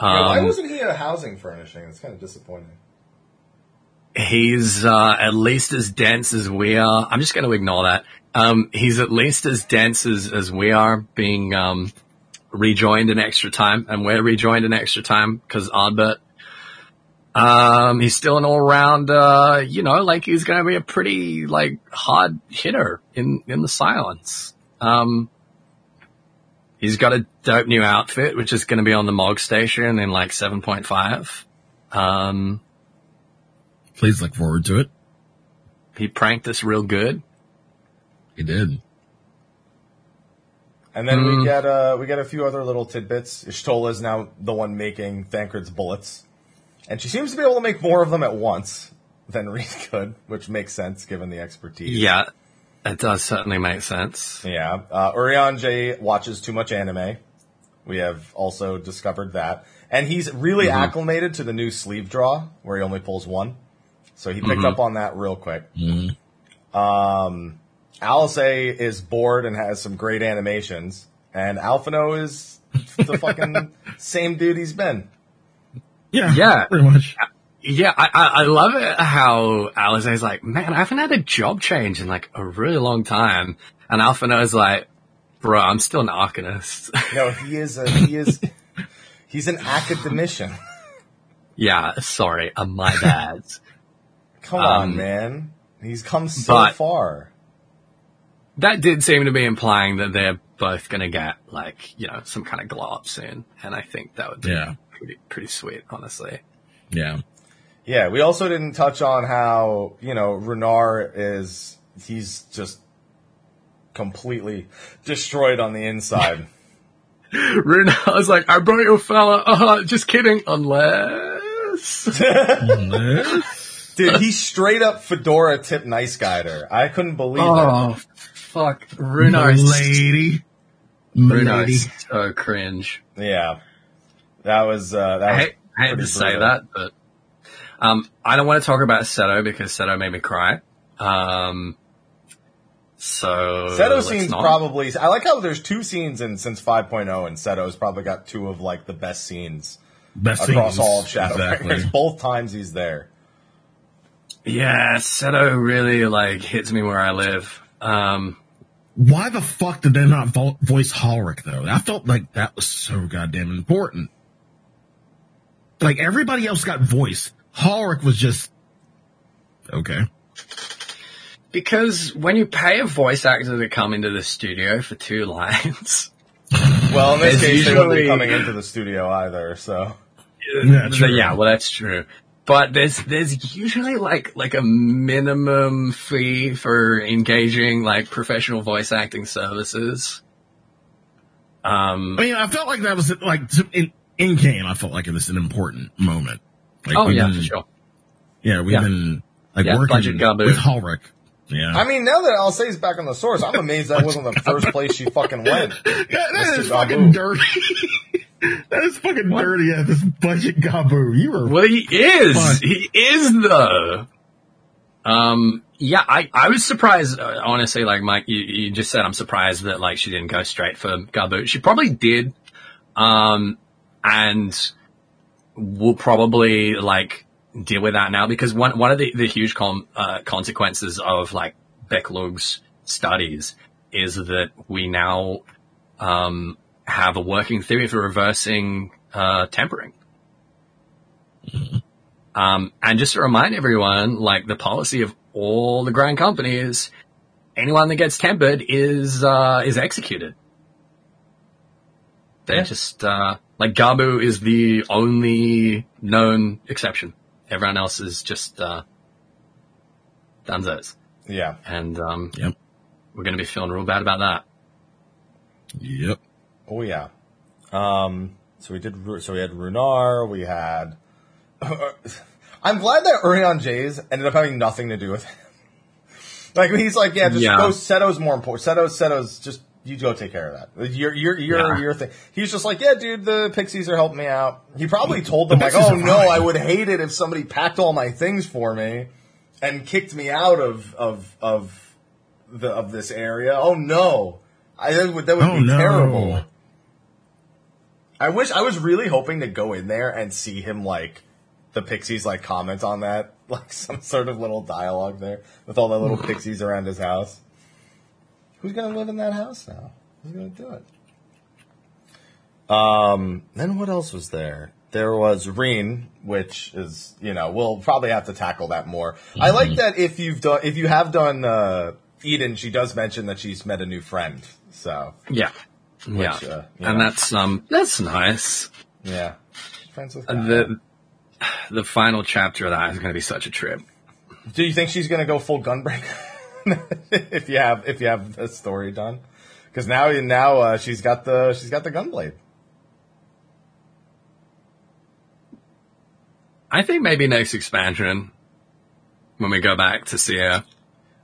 Yeah, why Um, wasn't he a housing furnishing? It's kind of disappointing. he's, uh, at least as dense as we are. I'm just gonna ignore that. Um, he's at least as dense as, as we are being, um, rejoined in extra time. And we're rejoined in extra time because Ardbert, Um, he's still an all round, uh, you know, like he's going to be a pretty like hard hitter in, in the silence. Um, he's got a dope new outfit, which is going to be on the Mog station in like 7.5. Um, Please look forward to it. he pranked us real good. He did. And then Hmm. we get uh we get a few other little tidbits. Y'shtola is now the one making Thancred's bullets, and she seems to be able to make more of them at once than Reed could, which makes sense given the expertise. Yeah, it does certainly make sense. Yeah. Uh, Urianger watches too much anime. We have also discovered that. And he's really Mm-hmm. acclimated to the new sleeve draw where he only pulls one. So he Mm-hmm. picked up on that real quick. Um, Alisaie is bored and has some great animations. And Alphinaud is the fucking same dude he's been. Yeah. Yeah. Pretty much. Yeah, I, I, I love it how Alisaie's like, man, I haven't had a job change in like a really long time. And Alphinaud's like, bro, I'm still an arcanist. No, he is a, he is, he's an academician. yeah, sorry, uh, my bad. Come on, Um, man. He's come so but- far. That did seem to be implying that they're both gonna get like, you know, some kind of glow up soon. And I think that would be Yeah. pretty, pretty sweet, honestly. Yeah. Yeah, we also didn't touch on how, you know, Renard is, he's just completely destroyed on the inside. Runa was like, I brought your fella. Uh, just kidding. Unless. Dude, he straight up Fedora tip nice guide her. I couldn't believe it. Oh, fuck. Runa lady. Runa Lady. so cringe. Yeah. That was, uh, that I was hate, I hate pretty to say that, but um, I don't want to talk about Seto because Seto made me cry. Um, so Seto let's scenes not. probably, I like how there's two scenes in since 5.0 and Seto's probably got two of like the best scenes Best across things. all of Shadowbringers. Exactly. Both times he's there. yeah, Seto really like hits me where I live. Um, Why the fuck did they not vo- voice Holrick though? I felt like that was so goddamn important. Like everybody else got voice. Holrick was just okay. because when you pay a voice actor to come into the studio for two lines, Well, in this It's case, they wouldn't be usually- coming into the studio either, so. Yeah, true. yeah, well that's true. But there's there's usually like like a minimum fee for engaging like professional voice acting services. Um, I mean, I felt like that was like in in game. I felt like it was an important moment. Like, oh yeah, been- for sure. Yeah, we've Yeah. been like Yeah, working with Holrick. Yeah, I mean, now that I'll say he's back on the source, I'm amazed that wasn't the first place she fucking went. Yeah, that Mr. is Gabu. fucking dirty. that is fucking dirty. Yeah, this budget gabu. You were Well, he is. Fuck. He is though. Um, yeah, I, I was surprised, uh, honestly, like Mike, you, you just said I'm surprised that like she didn't go straight for Gabu. She probably did. Um, and we'll probably like deal with that now because one, one of the, the huge com, uh, consequences of like Beq Lugg's studies is that we now, um, have a working theory for reversing, uh, tempering. Um, and just to remind everyone, like the policy of all the grand companies, anyone that gets tempered is, uh, is executed. They're Yeah. just, uh, like Gabu is the only known exception. Everyone else is just, uh, dunzos. Yeah. And, um, Yep. we're going to be feeling real bad about that. Yep. Oh yeah. Um. So we did. So we had Runar. We had. I'm glad that Urianger's ended up having nothing to do with it. like he's like, yeah, just Yeah. go. Seto's more important. Seto's Seto's just you go take care of that. Your your your Yeah. your thing. He's just like, yeah, dude, the Pixies are helping me out. He probably told them The like, oh no, fine. I would hate it if somebody packed all my things for me and kicked me out of of of the of this area. Oh no, I that would that would Oh, be no. terrible. I wish I was really hoping to go in there and see him like the pixies like comment on that, like some sort of little dialogue there with all the little pixies around his house. Who's gonna live in that house now? Who's gonna do it? Um, then what else was there? there was Ryne, which is you know we'll probably have to tackle that more. I like that if you've done if you have done uh, Eden, she does mention that she's met a new friend. So Yeah. Yeah. uh, and that's, um, that's nice. yeah, friends with God. The, the final chapter of that is going to be such a trip. Do you think she's gonna go full gunbreaker if you have if you have the story done? Because now now uh, she's got the she's got the gunblade. I think maybe next expansion, when we go back to see her.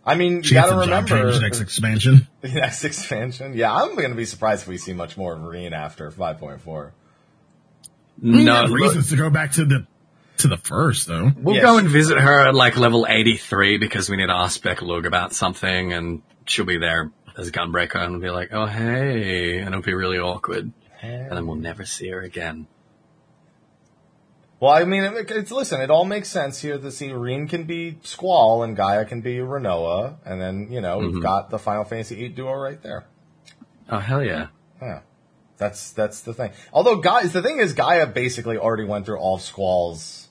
I mean, you She has gotta a job remember change next expansion. the next expansion. Yeah, I'm gonna be surprised if we see much more of Ryne after 5.4. No, mm. No reasons to go back to the to the first though. We'll Yes. go and visit her at like level 83 because we need to ask Beq Lugg about something and she'll be there as Gunbreaker and be like, oh hey, and it'll be really awkward. And then we'll never see her again. Well, I mean, it, it's listen. It all makes sense here. See Ryne can be Squall and Gaia can be Rinoa, and then you know we've mm-hmm. got the Final Fantasy VIII duo right there. Oh hell yeah. Yeah, that's that's the thing. Although Gaia, the thing is, Gaia basically already went through all of Squall's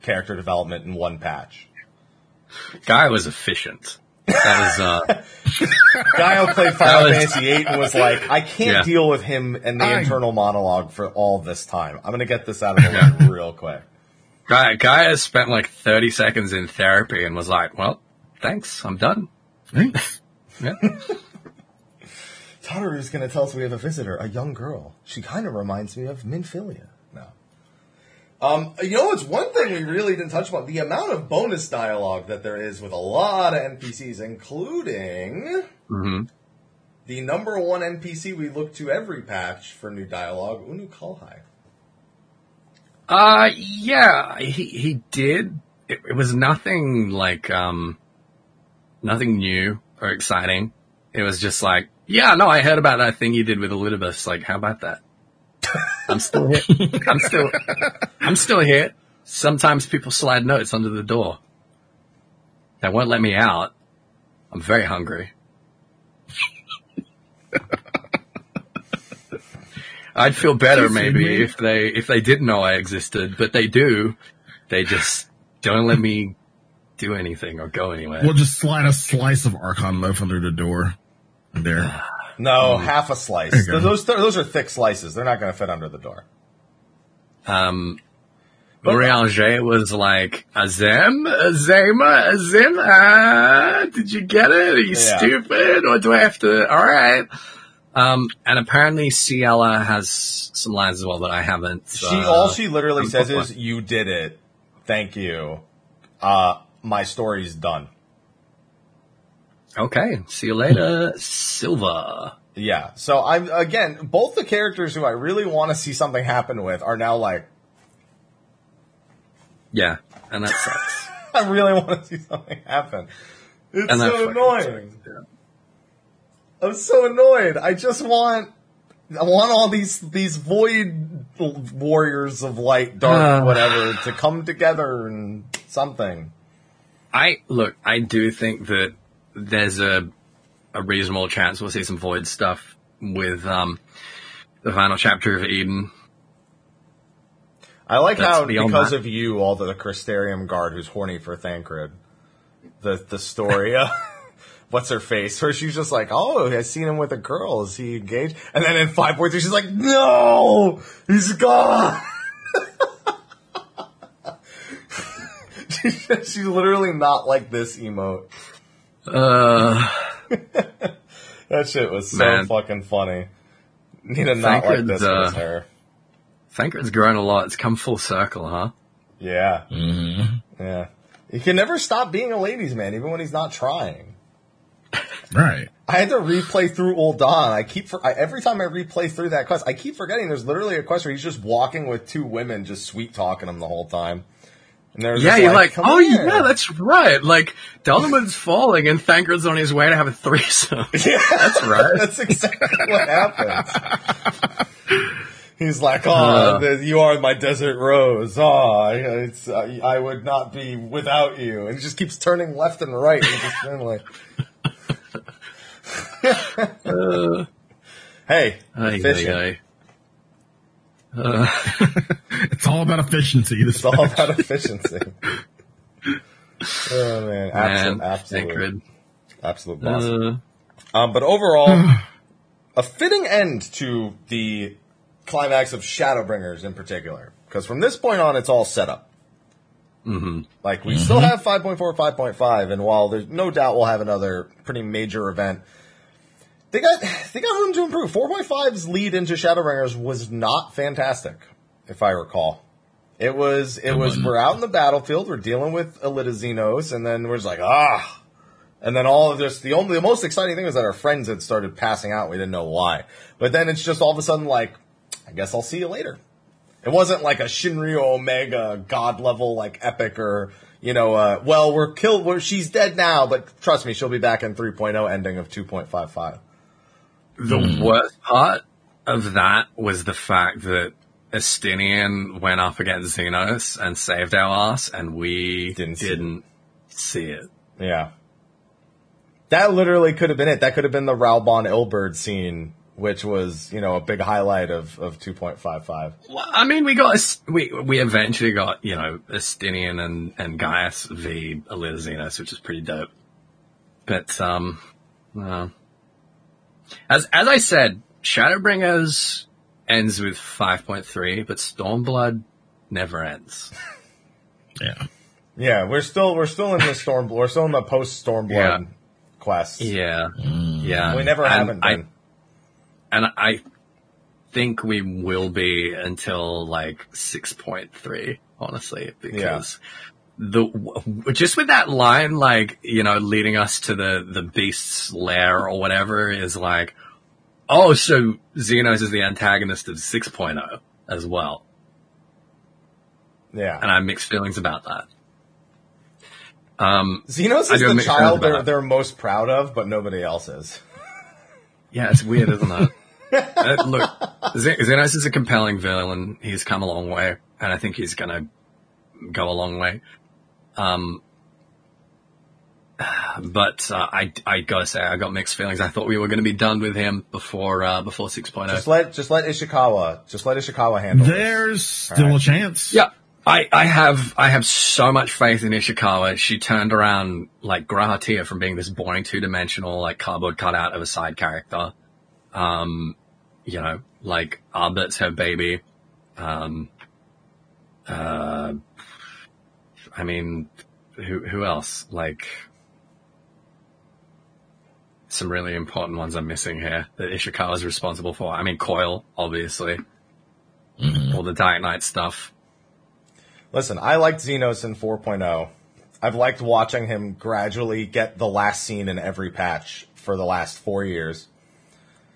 character development in one patch. Guy was efficient. That was, uh, Gaia played Final was- Fantasy VIII and was like, I can't Yeah. deal with him and the I- internal monologue for all this time. I'm gonna get this out of the way real quick. Guy, Guy has spent like 30 seconds in therapy and was like, well, thanks, I'm done. Thanks. Yeah. Tataru is going to tell us we have a visitor, a young girl. She kind of reminds me of Minfilia. Um, you know, it's one thing we really didn't touch upon. The amount of bonus dialogue that there is with a lot of NPCs, including hmm the number one NPC we look to every patch for new dialogue, Unukalhai. Uh, yeah, he, he did. It, it was nothing like, um, nothing new or exciting. It was just like, yeah, no, I heard about that thing you did with Elidibus. Like, how about that? I'm still here. I'm still, I'm still here. Sometimes people slide notes under the door. They won't let me out. I'm very hungry. I'd feel better maybe if they if they didn't know I existed, but they do. They just don't let me do anything or go anywhere. We'll just slide a slice of Archon loaf under the door. There. Ah. No, half a slice. Go. Those those are thick slices. They're not going to fit under the door. Um, Urianger was like, Azem, Azema, Azem, ah, did you get it? Are you Yeah. stupid? Or do I have to? All right. Um, and apparently Ciela has some lines as well that I haven't. She uh, all she literally says is, "You did it. Thank you. Uh, my story's done." Okay. See you later, Silva. Yeah. So I'm again, both the characters who I really want to see something happen with are now like, Yeah. And that sucks. I really want to see something happen. It's and so annoying. yeah. I'm so annoyed. I just want, I want all these these void warriors of light, dark, Uh. whatever, to come together and something. I look. I do think that there's a a reasonable chance we'll see some void stuff with um the final chapter of Eden. I like That's how because that. of you, all the Crystarium guard who's horny for Thancred, the the story. Uh, what's her face? Where she's just like, "Oh, I seen him with a girl. Is he engaged?" And then in five point three, she's like, "No, he's gone." She- she's literally not like this emote. Uh, That shit was so Man. fucking funny. Need a not like Thancred's, this uh, was her. Thancred's grown a lot. It's come full circle, huh? Yeah, Mhm. yeah. He can never stop being a ladies' man, even when he's not trying. Right. I had to replay through Ul'dah. I keep for, I, every time I replay through that quest, I keep forgetting there's literally a quest where he's just walking with two women, just sweet talking them the whole time. Yeah, you're like, "Come oh here." yeah, that's right. Like Dalamud's falling and Thancred's on his way to have a threesome. yeah, That's right. that's exactly what happens. He's like, oh, Uh. the, you are my desert rose. Oh, I- it's, I, I would not be without you. And he just keeps turning left and right. And just like, hey, Ay, fishing. ay, ay. Uh, It's all about efficiency. This It's all about efficiency. oh man, absolute, Man, absolute, absolute boss. Uh, Um, but overall, a fitting end to the climax of Shadowbringers in particular. Because from this point on, it's all set up. Mm-hmm. Like, we still have 5.4, 5.5, and while there's no doubt we'll have another pretty major event, they got, they got room to improve. 4.5's lead into Shadowbringers was not fantastic, if I recall. It was, it was, we're out in the battlefield, we're dealing with Elita Zenos, and then we're just like, ah, and then all of this, the only, the most exciting thing was that our friends had started passing out. We didn't know why. But then it's just all of a sudden like, I guess I'll see you later. It wasn't like a Shinryu Omega god level like epic or, you know, uh, well, we're killed, we're, she's dead now, but trust me, she'll be back in 3.0 ending of 2.55. the worst part of that was the fact that Estinian went up against Zenos and saved our ass, and we Didn't didn't, see see it. Yeah. That literally could have been it. That could have been the Raubahn Ilberd scene, which was, you know, a big highlight of, of 2.55. Well, I mean, we got we we eventually got you know Estinian and and Gaius v Elita Zenos, which is pretty dope. But um, well, as as I said, Shadowbringers ends with five point three, but Stormblood never ends. yeah. Yeah, we're still, we're still in the Storm, we're still in the post Stormblood Yeah. quest. Yeah, mm. yeah. We never And haven't I- been. and I think we will be until like 6.3, honestly, because the, just with that line, like, you know, leading us to the, the beast's lair or whatever is like, oh, so Zenos is the antagonist of 6.0 as well. yeah. And I have mixed feelings about that. Um, Zenos is the child they're, they're most proud of, but nobody else is. Yeah, it's weird, isn't it? Uh, look, Zenos is a compelling villain. He's come a long way, and I think he's gonna go a long way. Um, but uh, I I gotta say, I got mixed feelings. I thought we were gonna be done with him before uh, before 6.0. Just let, just let Ishikawa, just let Ishikawa handle this. There's still Alright. a chance. Yeah. I, I have I have so much faith in Ishikawa. She turned around like G'raha Tia from being this boring two dimensional like cardboard cutout of a side character. Um, you know, like Ardbert's her baby. Um, uh, I mean, who who else? Like some really important ones I'm missing here that Ishikawa is responsible for. I mean, Coil, obviously. Mm-hmm. All the Dark Knight stuff. Listen, I liked Zenos in 4.0. I've liked watching him gradually get the last scene in every patch for the last four years.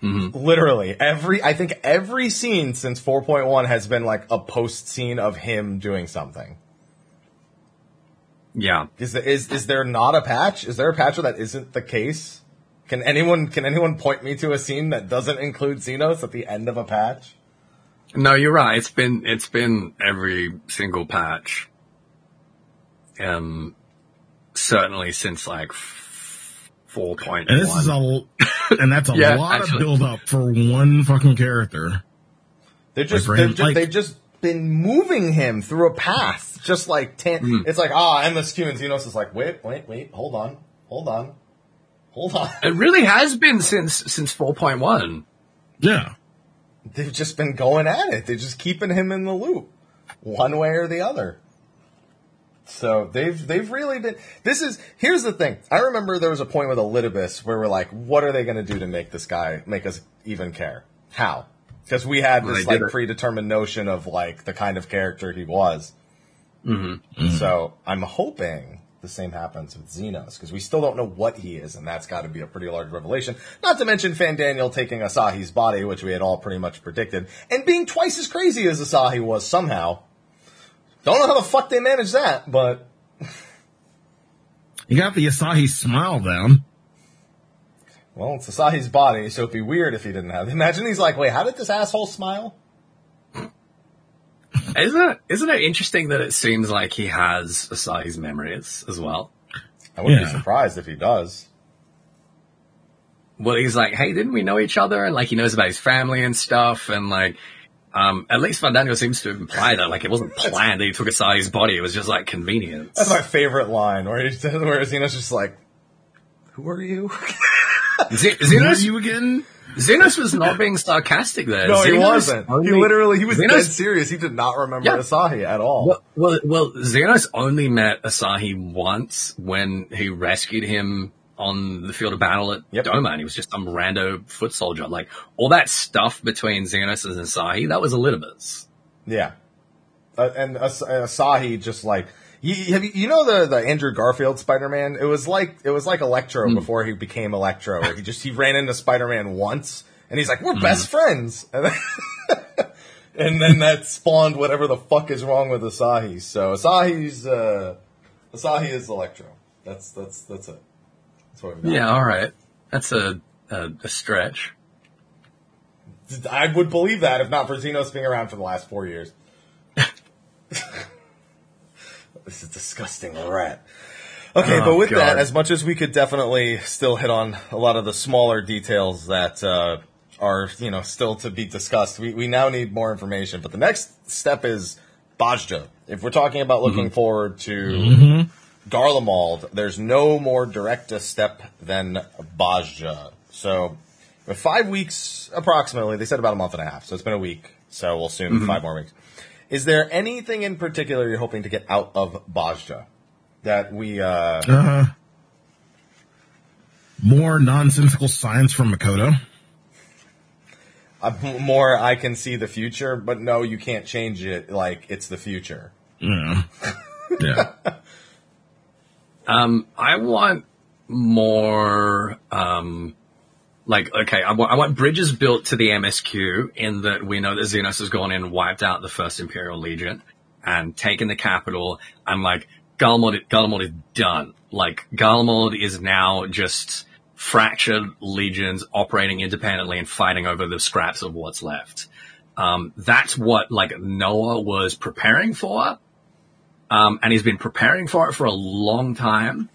Mm-hmm. Literally every, I think every scene since 4.1 has been like a post scene of him doing something. Yeah. Is there, is is there not a patch? Is there a patch where that isn't the case? Can anyone can anyone point me to a scene that doesn't include Zenos at the end of a patch? No, you're right. It's been it's been every single patch. Um, certainly since like four point And this is a, and that's a Yeah, lot actually. of build up for one fucking character. They're just, Like, they've, just like- they've just been moving him through a path, just like tan- it's like ah, endless Q and Zenos is like wait, wait, wait, hold on, hold on, hold on. It really has been since since four point one. Yeah. They've just been going at it. They're just keeping him in the loop, one way or the other. So they've they've really been. This is here's the thing. I remember there was a point with Elidibus where we're like, what are they going to do to make this guy make us even care? How? Because we had this like it. predetermined notion of like the kind of character he was. Mm-hmm. So I'm hoping the same happens with Zenos because we still don't know what he is, and that's got to be a pretty large revelation. Not to mention Fandaniel taking Asahi's body, which we had all pretty much predicted, and being twice as crazy as Asahi was somehow. Don't know how the fuck they managed that, but You got the Asahi smile down. Well, it's Asahi's body, so it'd be weird if he didn't have. Imagine he's like, wait, how did this asshole smile? Isn't it isn't it interesting that it seems like he has Asahi's memories as well? I wouldn't be surprised if he does. Well, he's like, hey, didn't we know each other? And like, he knows about his family and stuff. And like, Um, at least Fandaniel seems to imply that, like, it wasn't planned that he took Asahi's body. It was just like convenience. That's my favorite line, where he says, where Zenos just like, "Who are you?" Z- Zenos, you again? Zenos was not being sarcastic there. no, he wasn't. only- he literally, he was Zenos- dead serious. He did not remember Yeah. Asahi at all. Well, well, well, Zenos only met Asahi once when he rescued him on the field of battle at Yep. Doma, and he was just some rando foot soldier. Like all that stuff between Zenos and Asahi, that was Elidibus. Yeah, uh, and As- Asahi just like you, have you, you know the the Andrew Garfield Spider Man. It was like it was like Electro Hmm. before he became Electro. Where he just he ran into Spider Man once, and he's like, "We're Hmm. best friends," and then, and then that spawned whatever the fuck is wrong with Asahi. So Asahi's uh, Asahi is Electro. That's that's that's it. That's what we've. Yeah, all right, that's a a, a stretch. I would believe that if not for Zenos being around for the last four years. this is disgusting, rat. Okay, Oh, but with God. that, as much as we could definitely still hit on a lot of the smaller details that uh, are, you know, still to be discussed, we, we now need more information. But the next step is Bozja. If we're talking about looking mm-hmm. forward to mm-hmm. Garlemald, there's no more direct a step than Bozja. So, five weeks approximately, they said about a month and a half, so it's been a week. So we'll assume mm-hmm. five more weeks. Is there anything in particular you're hoping to get out of Bozja that we? uh Uh, more nonsensical science from Mikoto. uh, more I can see the future, but no, you can't change it. Like it's the future. Yeah. yeah. Um, I want more, um, like, okay, I want, I want bridges built to the MSQ in that we know that Zenos has gone in and wiped out the first Imperial Legion and taken the capital and like, Garlemald, is done. Like, Garlemald is now just fractured legions operating independently and fighting over the scraps of what's left. Um, that's what like Noah was preparing for. Um, and he's been preparing for it for a long time.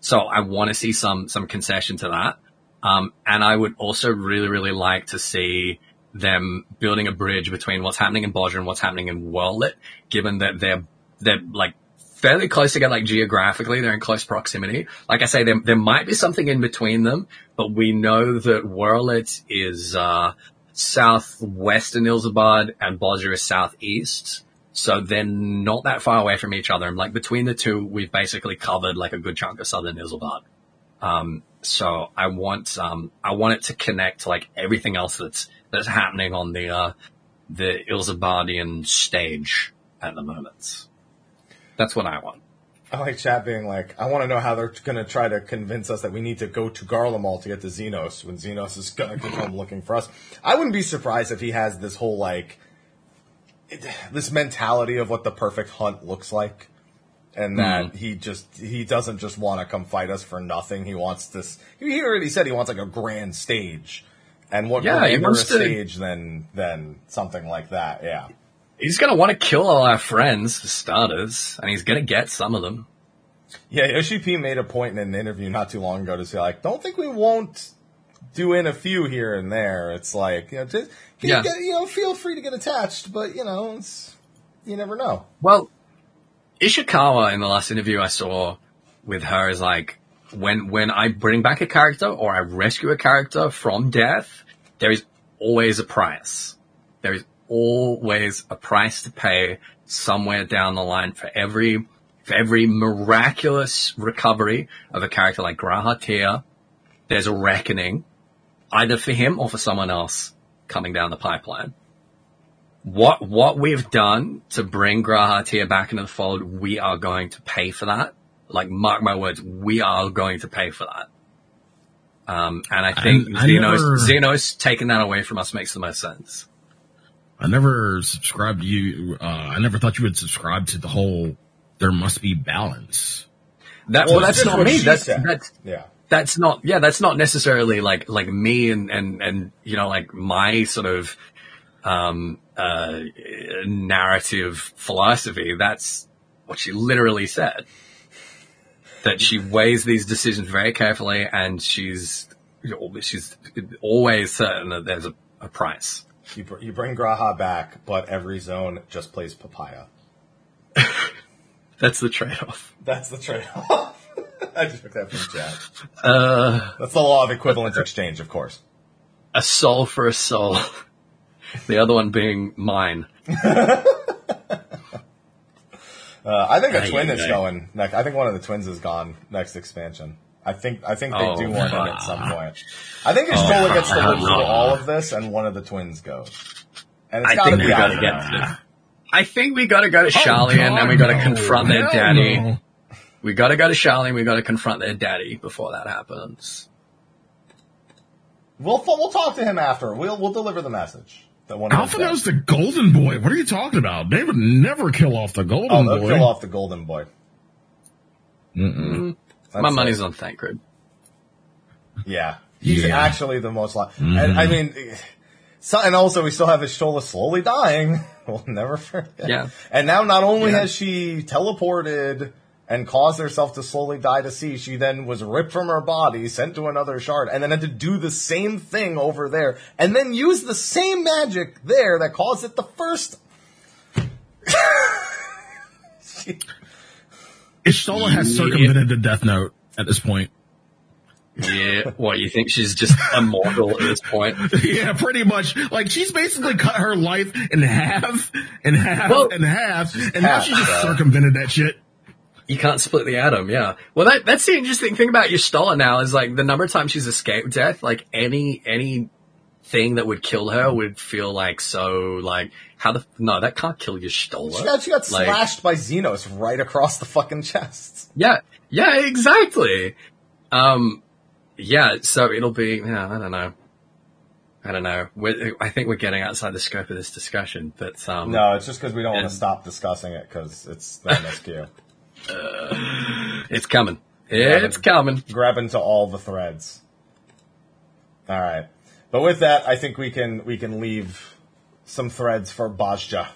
So I want to see some, some concession to that. Um, and I would also really, really like to see them building a bridge between what's happening in Bozja and what's happening in Werlyt, given that they're, they're like fairly close together, like geographically, they're in close proximity. Like I say, there, there might be something in between them, but we know that Werlyt is, uh, southwestern Ilsabard and Bozja is southeast. So they're not that far away from each other. And like between the two, we've basically covered like a good chunk of southern Ilsabard. Um, so I want, um, I want it to connect to like everything else that's, that's happening on the, uh, the Ilsabardian stage at the moment. That's what I want. I like chat being like, I want to know how they're going to try to convince us that we need to go to Garlemald to get to Zenos when Zenos is going to come looking for us. I wouldn't be surprised if he has this whole like it, this mentality of what the perfect hunt looks like, and mm-hmm. that he just he doesn't just want to come fight us for nothing. He wants this. He already said he wants like a grand stage, and what Yeah, to- stage than than something like that? Yeah. He's going to want to kill all our friends for starters, and he's going to get some of them. Yeah, Yoshi P made a point in an interview not too long ago to say like, don't think we won't do in a few here and there. It's like, you know, just you, Yeah. get, you know, feel free to get attached, but you know, it's you never know. Well, Ishikawa in the last interview I saw with her is like, when, when I bring back a character or I rescue a character from death, there is always a price. There is always a price to pay somewhere down the line for every, for every miraculous recovery of a character like G'raha Tia. There's a reckoning either for him or for someone else coming down the pipeline what what we've done to bring G'raha Tia back into the fold, we are going to pay for that. Like mark my words, we are going to pay for that. Um, and I think I Zenos, never- Zenos taking that away from us makes the most sense. I never subscribed to you. Uh, I never thought you would subscribe to the whole. There must be balance. That, Well, well, that's it's not me. That's, that's, Yeah. that's not, yeah, that's not necessarily like, like me and, and, and, you know, like my sort of, um, uh, narrative philosophy. That's what she literally said. That she weighs these decisions very carefully and she's, she's always certain that there's a, a price. You, br- you bring G'raha back, but every zone just plays papaya. That's the trade-off. That's the trade-off. I just took that from chat. Uh, That's the law of equivalence exchange, of course. a soul for a soul. the other one being mine. Uh, I think a twin is going next. I think one of the twins is gone next expansion. I think I think they Oh, do one in fuck. at some point. I think Y'shtola gets to fuck. live through all of this, and one of the twins goes. And it's I got to think we out gotta get to I think we gotta go to Sharlayan and then we gotta God, confront no. their daddy. no. We gotta go to Sharlayan, we gotta confront their daddy before that happens. We'll we'll talk to him after. We'll we'll deliver the message. That one of Alpha them's knows the golden boy. What are you talking about? They would never kill off the golden Oh, they'll boy. kill off the golden boy. Mm-mm. Mm. My it. money's on Thancred. Yeah, he's Yeah. actually the most. Li- and I mm-hmm. mean, so, and also we still have Y'shtola slowly dying. We'll never forget. Yeah. And now not only Yeah. has she teleported and caused herself to slowly die to sea, she then was ripped from her body, sent to another shard, and then had to do the same thing over there, and then use the same magic there that caused it the first. She- Y'shtola has Yeah. circumvented the Death Note at this point. Yeah. what, you think she's just immortal at this point? yeah, pretty much. Like she's basically cut her life in half, in half, Well- and half, and now half, she just so. circumvented that shit. You can't split the atom, yeah. Well, that, that's the interesting thing about Y'shtola now is like the number of times she's escaped death, like any, any thing that would kill her would feel like so, like, how the, no, that can't kill Y'shtola. She got, she got Like- slashed by Zenos right across the fucking chest. Yeah, yeah, exactly. Um, yeah, so it'll be, yeah, I don't know. I don't know. We're, I think we're getting outside the scope of this discussion, but, um, No, it's just because we don't want to stop discussing it because it's the MSQ. it's coming. It's coming. Grab into all the threads. All right, but with that, I think we can we can leave some threads for Bozja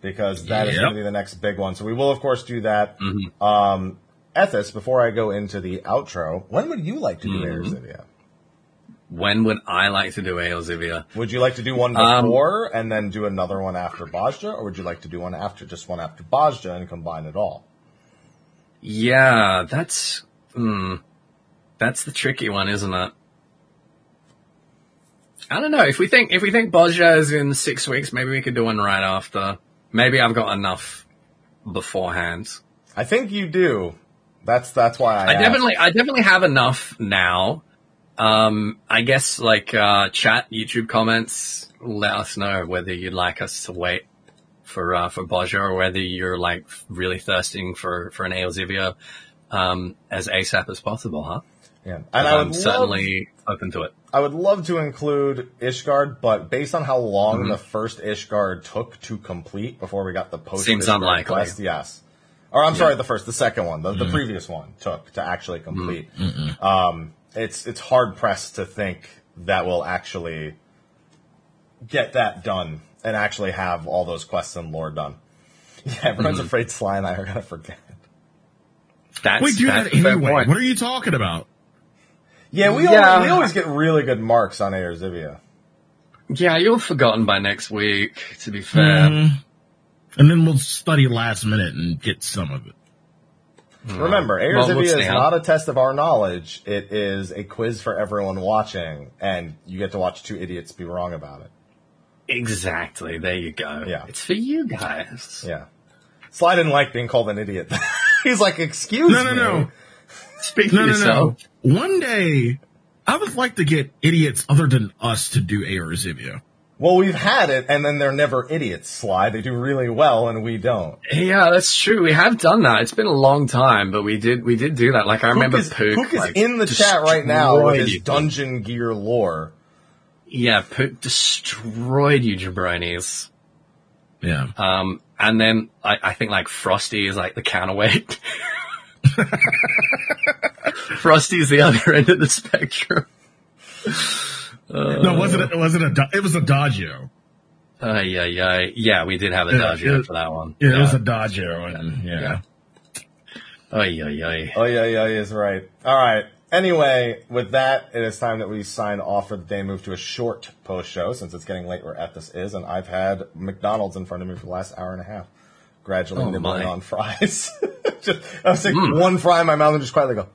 because that is Yep. going to be the next big one. So we will of course do that. Um, Ethis, before I go into the outro, when would you like to do Aelzivia? When would I like to do Aelzivia? Would you like to do one Um, before and then do another one after Bozja, or would you like to do one after just one after Bozja and combine it all? Yeah, that's, hmm, that's the tricky one, isn't it? I don't know. If we think, if we think Bozja is in six weeks, maybe we could do one right after. Maybe I've got enough beforehand. I think you do. That's that's why I, I definitely, I definitely have enough now. Um, I guess like, uh, chat, YouTube comments, let us know whether you'd like us to wait for, uh, for Bozja or whether you're like really thirsting for, for an Aelzivia, um, as ASAP as possible, huh? Yeah, and I would I'm love, certainly open to it. I would love to include Ishgard, but based on how long Mm-hmm. the first Ishgard took to complete before we got the post Seems unlikely. quest, yes. Or I'm sorry, the first, the second one, the, the Mm-hmm. previous one took to actually complete. Um, it's it's hard pressed to think that we'll actually get that done and actually have all those quests and lore done. Yeah, everyone's Mm-hmm. afraid Sly and I are gonna forget. That's, We do that's that a fair anyway. point. What are you talking about? Yeah, we Yeah. always, we always get really good marks on Aelzivia. Yeah, you'll have forgotten by next week, to be fair. Mm. And then we'll study last minute and get some of it. Remember, Air Well, we'll Zivia is not a test of our knowledge. It is a quiz for everyone watching, and you get to watch two idiots be wrong about it. Exactly. There you go. Yeah. It's for you guys. Yeah. Sly didn't like being called an idiot. He's like, excuse No, no, me. no. Speak for No, no, yourself. no. One day, I would like to get idiots other than us to do Aelzivia. Well, we've had it, and then they're never idiots, Sly. They do really well, and we don't. Yeah, that's true. We have done that. It's been a long time, but we did we did do that. Like I remember Pook is, Pook, Pook is like, in the chat right now with his dungeon gear lore. Yeah, Pook destroyed you, jabronis. Yeah. Um, and then I, I think like Frosty is like the counterweight. Frosty is the other end of the spectrum. no, wasn't it? Wasn't a? It was a Dodgio. Uh, yeah, yeah, yeah. We did have a Yeah, Dodgio it- for that one. Yeah, it was a Dodgio, and yeah. Yeah. Oh, yeah, yeah. Oh, yeah, yeah, he is right. All right. Anyway, with that, it is time that we sign off for the day move to a short post show since it's getting late where Ethos is, and I've had McDonald's in front of me for the last hour and a half, gradually Oh, nibbling my. on fries. just, I was like one fry in my mouth and just quietly go.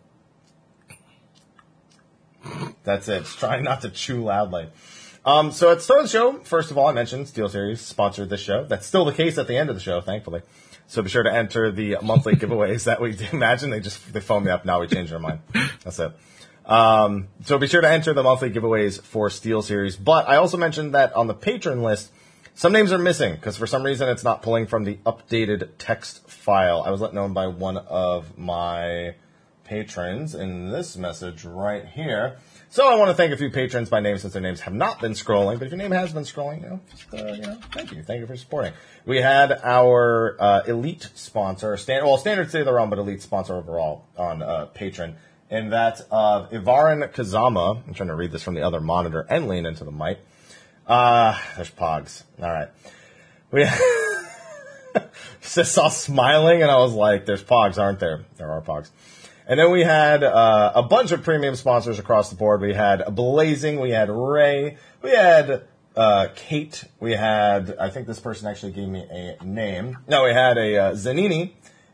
That's it. Just trying not to chew loudly. Um, so at the start of the show, first of all, I mentioned SteelSeries sponsored this show. That's still the case at the end of the show, thankfully. So be sure to enter the monthly giveaways that we imagine they just they phoned me up. Now we changed our mind. That's it. Um, so be sure to enter the monthly giveaways for SteelSeries. But I also mentioned that on the patron list, some names are missing because for some reason it's not pulling from the updated text file. I was let known by one of my patrons in this message right here. So I want to thank a few patrons by name since their names have not been scrolling. But if your name has been scrolling, you know, just, uh, you know, thank you, thank you for supporting. We had our uh, elite sponsor, stand, well, standard of the realm, but elite sponsor overall on uh, patron, and that of Ivarin Kazama. I'm trying to read this from the other monitor and lean into the mic. Uh, there's Pogs. All right. We just saw smiling, and I was like, "There's Pogs, aren't there? There are Pogs." And then we had uh, a bunch of premium sponsors across the board. We had Blazing, we had Ray, we had uh, Kate, we had I think this person actually gave me a name. No, we had a uh, Zanini,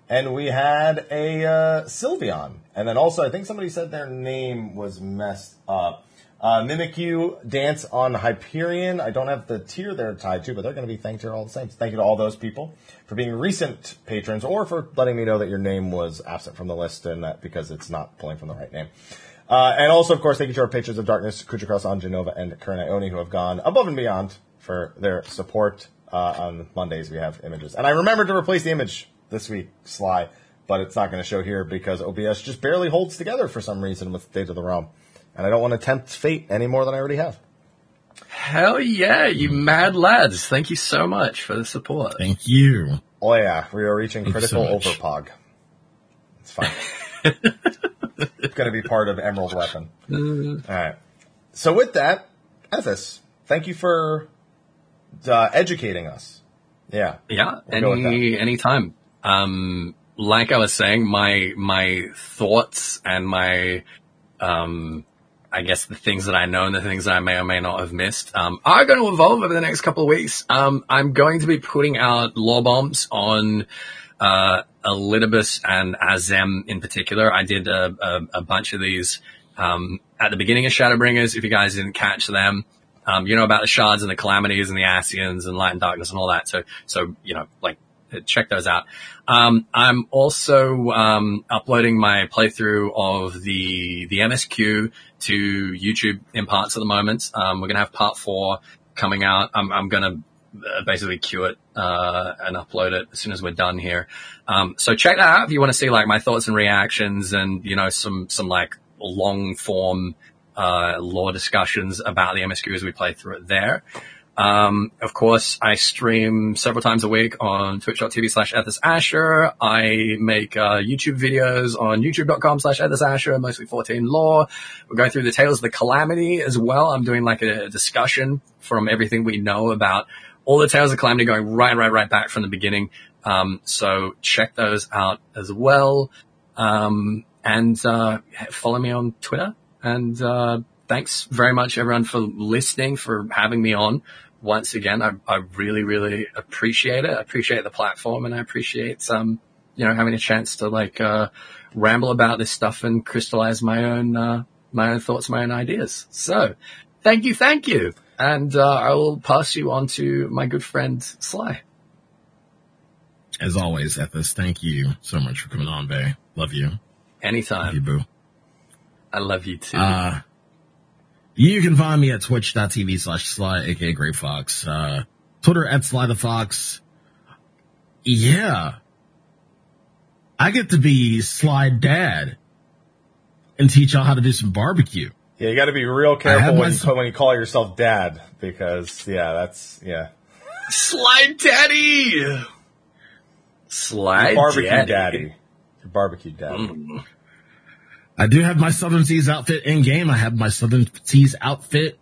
and we had a uh, Sylveon, and then also I think somebody said their name was messed up. Uh, Mimikyu Dance on Hyperion. I don't have the tier they're tied to, but they're going to be thanked here all the same. So thank you to all those people for being recent patrons or for letting me know that your name was absent from the list and that because it's not pulling from the right name. Uh, and also, of course, thank you to our patrons of darkness, Kuchikros, Anjanova, and Karen Ione, who have gone above and beyond for their support. Uh, on Mondays, we have images. And I remembered to replace the image this week, Sly, but it's not going to show here because OBS just barely holds together for some reason with State of the Realm. And I don't want to tempt fate any more than I already have. Hell yeah, you mad lads. Thank you so much for the support. Thank you. Oh yeah, we are reaching Thank critical so overpog. It's fine. it's going to be part of Emerald Weapon. All right. So with that, Ethis, thank you for uh, educating us. Yeah. Yeah, We'll go with any anytime. Um, like I was saying, my my thoughts and my um, I guess the things that I know and the things that I may or may not have missed um, are going to evolve over the next couple of weeks. Um, I'm going to be putting out lore bombs on uh, Elidibus and Azem in particular. I did a, a, a bunch of these um, at the beginning of Shadowbringers. If you guys didn't catch them, um, you know about the shards and the calamities and the Ascians and light and darkness and all that. So, so you know, like check those out. Um, I'm also um, uploading my playthrough of the the MSQ to YouTube in parts at the moment. Um, we're gonna have part four coming out. I'm, I'm gonna uh, basically queue it uh, and upload it as soon as we're done here. Um, so check that out if you want to see like my thoughts and reactions and you know some some like long form uh, lore discussions about the MSQ as we play through it there. Um, of course, I stream several times a week on twitch.tv slash Asher. I make, uh, YouTube videos on youtube.com slash Asher, mostly 14 lore. We're going through the Tales of the Calamity as well. I'm doing like a discussion from everything we know about all the Tales of Calamity going right, right, right back from the beginning. Um, so check those out as well. Um, and, uh, follow me on Twitter and, uh, thanks very much everyone for listening, for having me on. Once again, I, I really, really appreciate it. I appreciate the platform and I appreciate, um, you know, having a chance to like, uh, ramble about this stuff and crystallize my own, uh, my own thoughts, my own ideas. So thank you. Thank you. And, uh, I will pass you on to my good friend Sly. As always, Ethis, thank you so much for coming on, Bay. Love you. Love you, Anytime. boo. I love you too. Uh, you can find me at twitch.tv slash sly, aka Great Fox. Uh, Twitter at Sly the Fox. Yeah. I get to be Sly Dad and teach y'all how to do some barbecue. Yeah, you got to be real careful when you, when you call yourself dad because, yeah, that's, yeah. Sly Daddy! Sly Barbecue Daddy. daddy. Your barbecue daddy. Mm. I do have my Southern Seas outfit in game. I have my Southern Seas outfit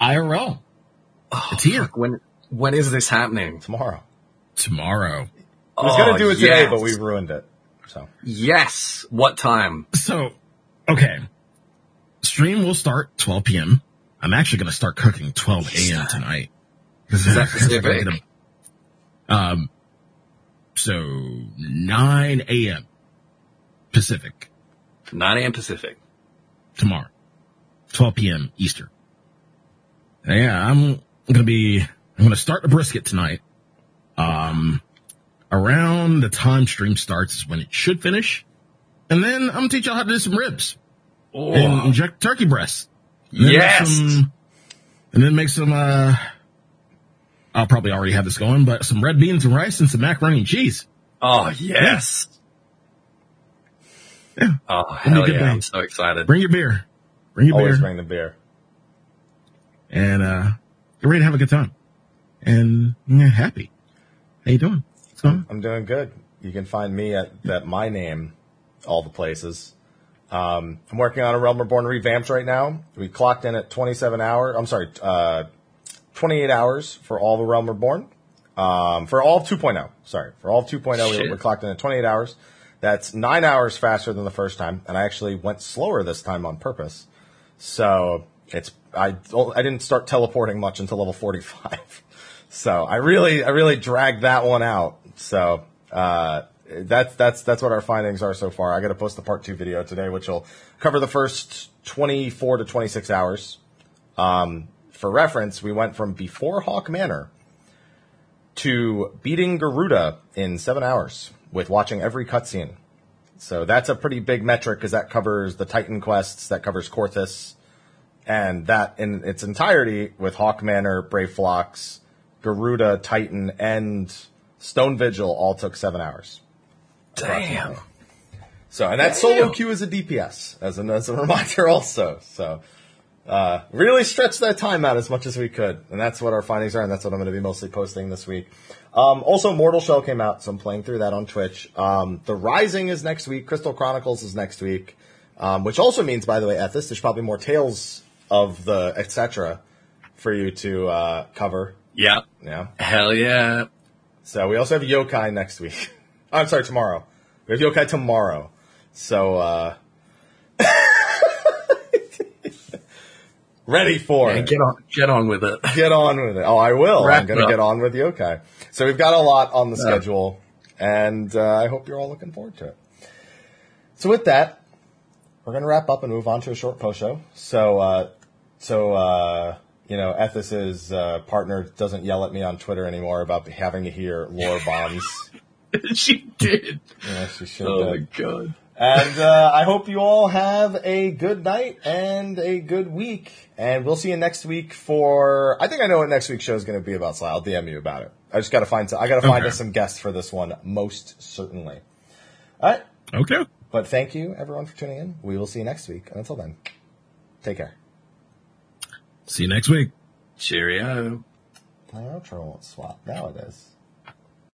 IRL. it's here Fuck, when when is this happening? Tomorrow. tomorrow. I was going Oh, to do it today, yes. but we ruined it. So, Yes. What time? So, okay. stream will start 12 p.m. I'm actually going to start cooking 12 a.m. tonight. Is that Pacific? Um, so 9 a.m. Pacific 9 a.m. Pacific. tomorrow, 12 p.m. Eastern. Yeah, I'm going to be, I'm going to start the brisket tonight. Um, around the time stream starts is when it should finish. And then I'm going to teach y'all how to do some ribs Oh, and inject turkey breasts. And yes. some- and then make some, uh, I'll probably already have this going, but some red beans and rice and some macaroni and cheese. Oh, yes. Yeah. Oh, hell yeah. day. I'm so excited. Bring your beer. Bring your Always beer. bring the beer. and uh get ready to have a good time. And yeah, happy. How you doing? What's going on? I'm doing good. You can find me at that my name, all the places. Um, I'm working on a Realm Reborn revamped right now. We clocked in at 27 hours. I'm sorry, uh, 28 hours for all the Realm Reborn. Um, for all of 2.0. Sorry, for all of 2.0, we, we clocked in at 28 hours. That's nine hours faster than the first time, and I actually went slower this time on purpose. So it's I I didn't start teleporting much until level 45. So I really I really dragged that one out. So uh, that's that's that's what our findings are so far. I got to post the part two video today, which will cover the first 24 to 26 hours. Um, for reference, we went from before Haukke Manor to beating Garuda in seven hours with watching every cutscene. So that's a pretty big metric because that covers the Titan quests, that covers Coerthas, and that in its entirety with Haukke Manor, Brayflox, Garuda, Titan, and Stone Vigil all took seven hours. Damn. So, and that solo queue is a DPS, as a, as a reminder also. So, uh, really stretched that time out as much as we could. And that's what our findings are, and that's what I'm going to be mostly posting this week. Um, also, Mortal Shell came out, so I'm playing through that on Twitch. Um, the Rising is next week. Crystal Chronicles is next week. Um, which also means, by the way, Ethis, there's probably more tales of the etc. for you to, uh, cover. Yeah. Yeah. Hell yeah. So we also have Yokai next week. I'm sorry, tomorrow. We have Yokai tomorrow. So, uh, ready for Yeah, it. get on, get on with it. Get on with it. Oh, I will. Wrap I'm going to get on with Yokai. So we've got a lot on the Yeah. schedule, and uh, I hope you're all looking forward to it. So with that, we're going to wrap up and move on to a short post show. So, uh, so uh, you know, Ethis's uh, partner doesn't yell at me on Twitter anymore about having to hear lore bombs. she did. Yeah, she should. Oh have. my god. And uh, I hope you all have a good night and a good week. And we'll see you next week for. I think I know what next week's show is going to be about. So I'll DM you about it. I just got to find. I got to find Okay. us some guests for this one, most certainly. All right. Okay. But thank you everyone for tuning in. We will see you next week. And until then, take care. See you next week. Cheerio. My outro won't swap. Now it is.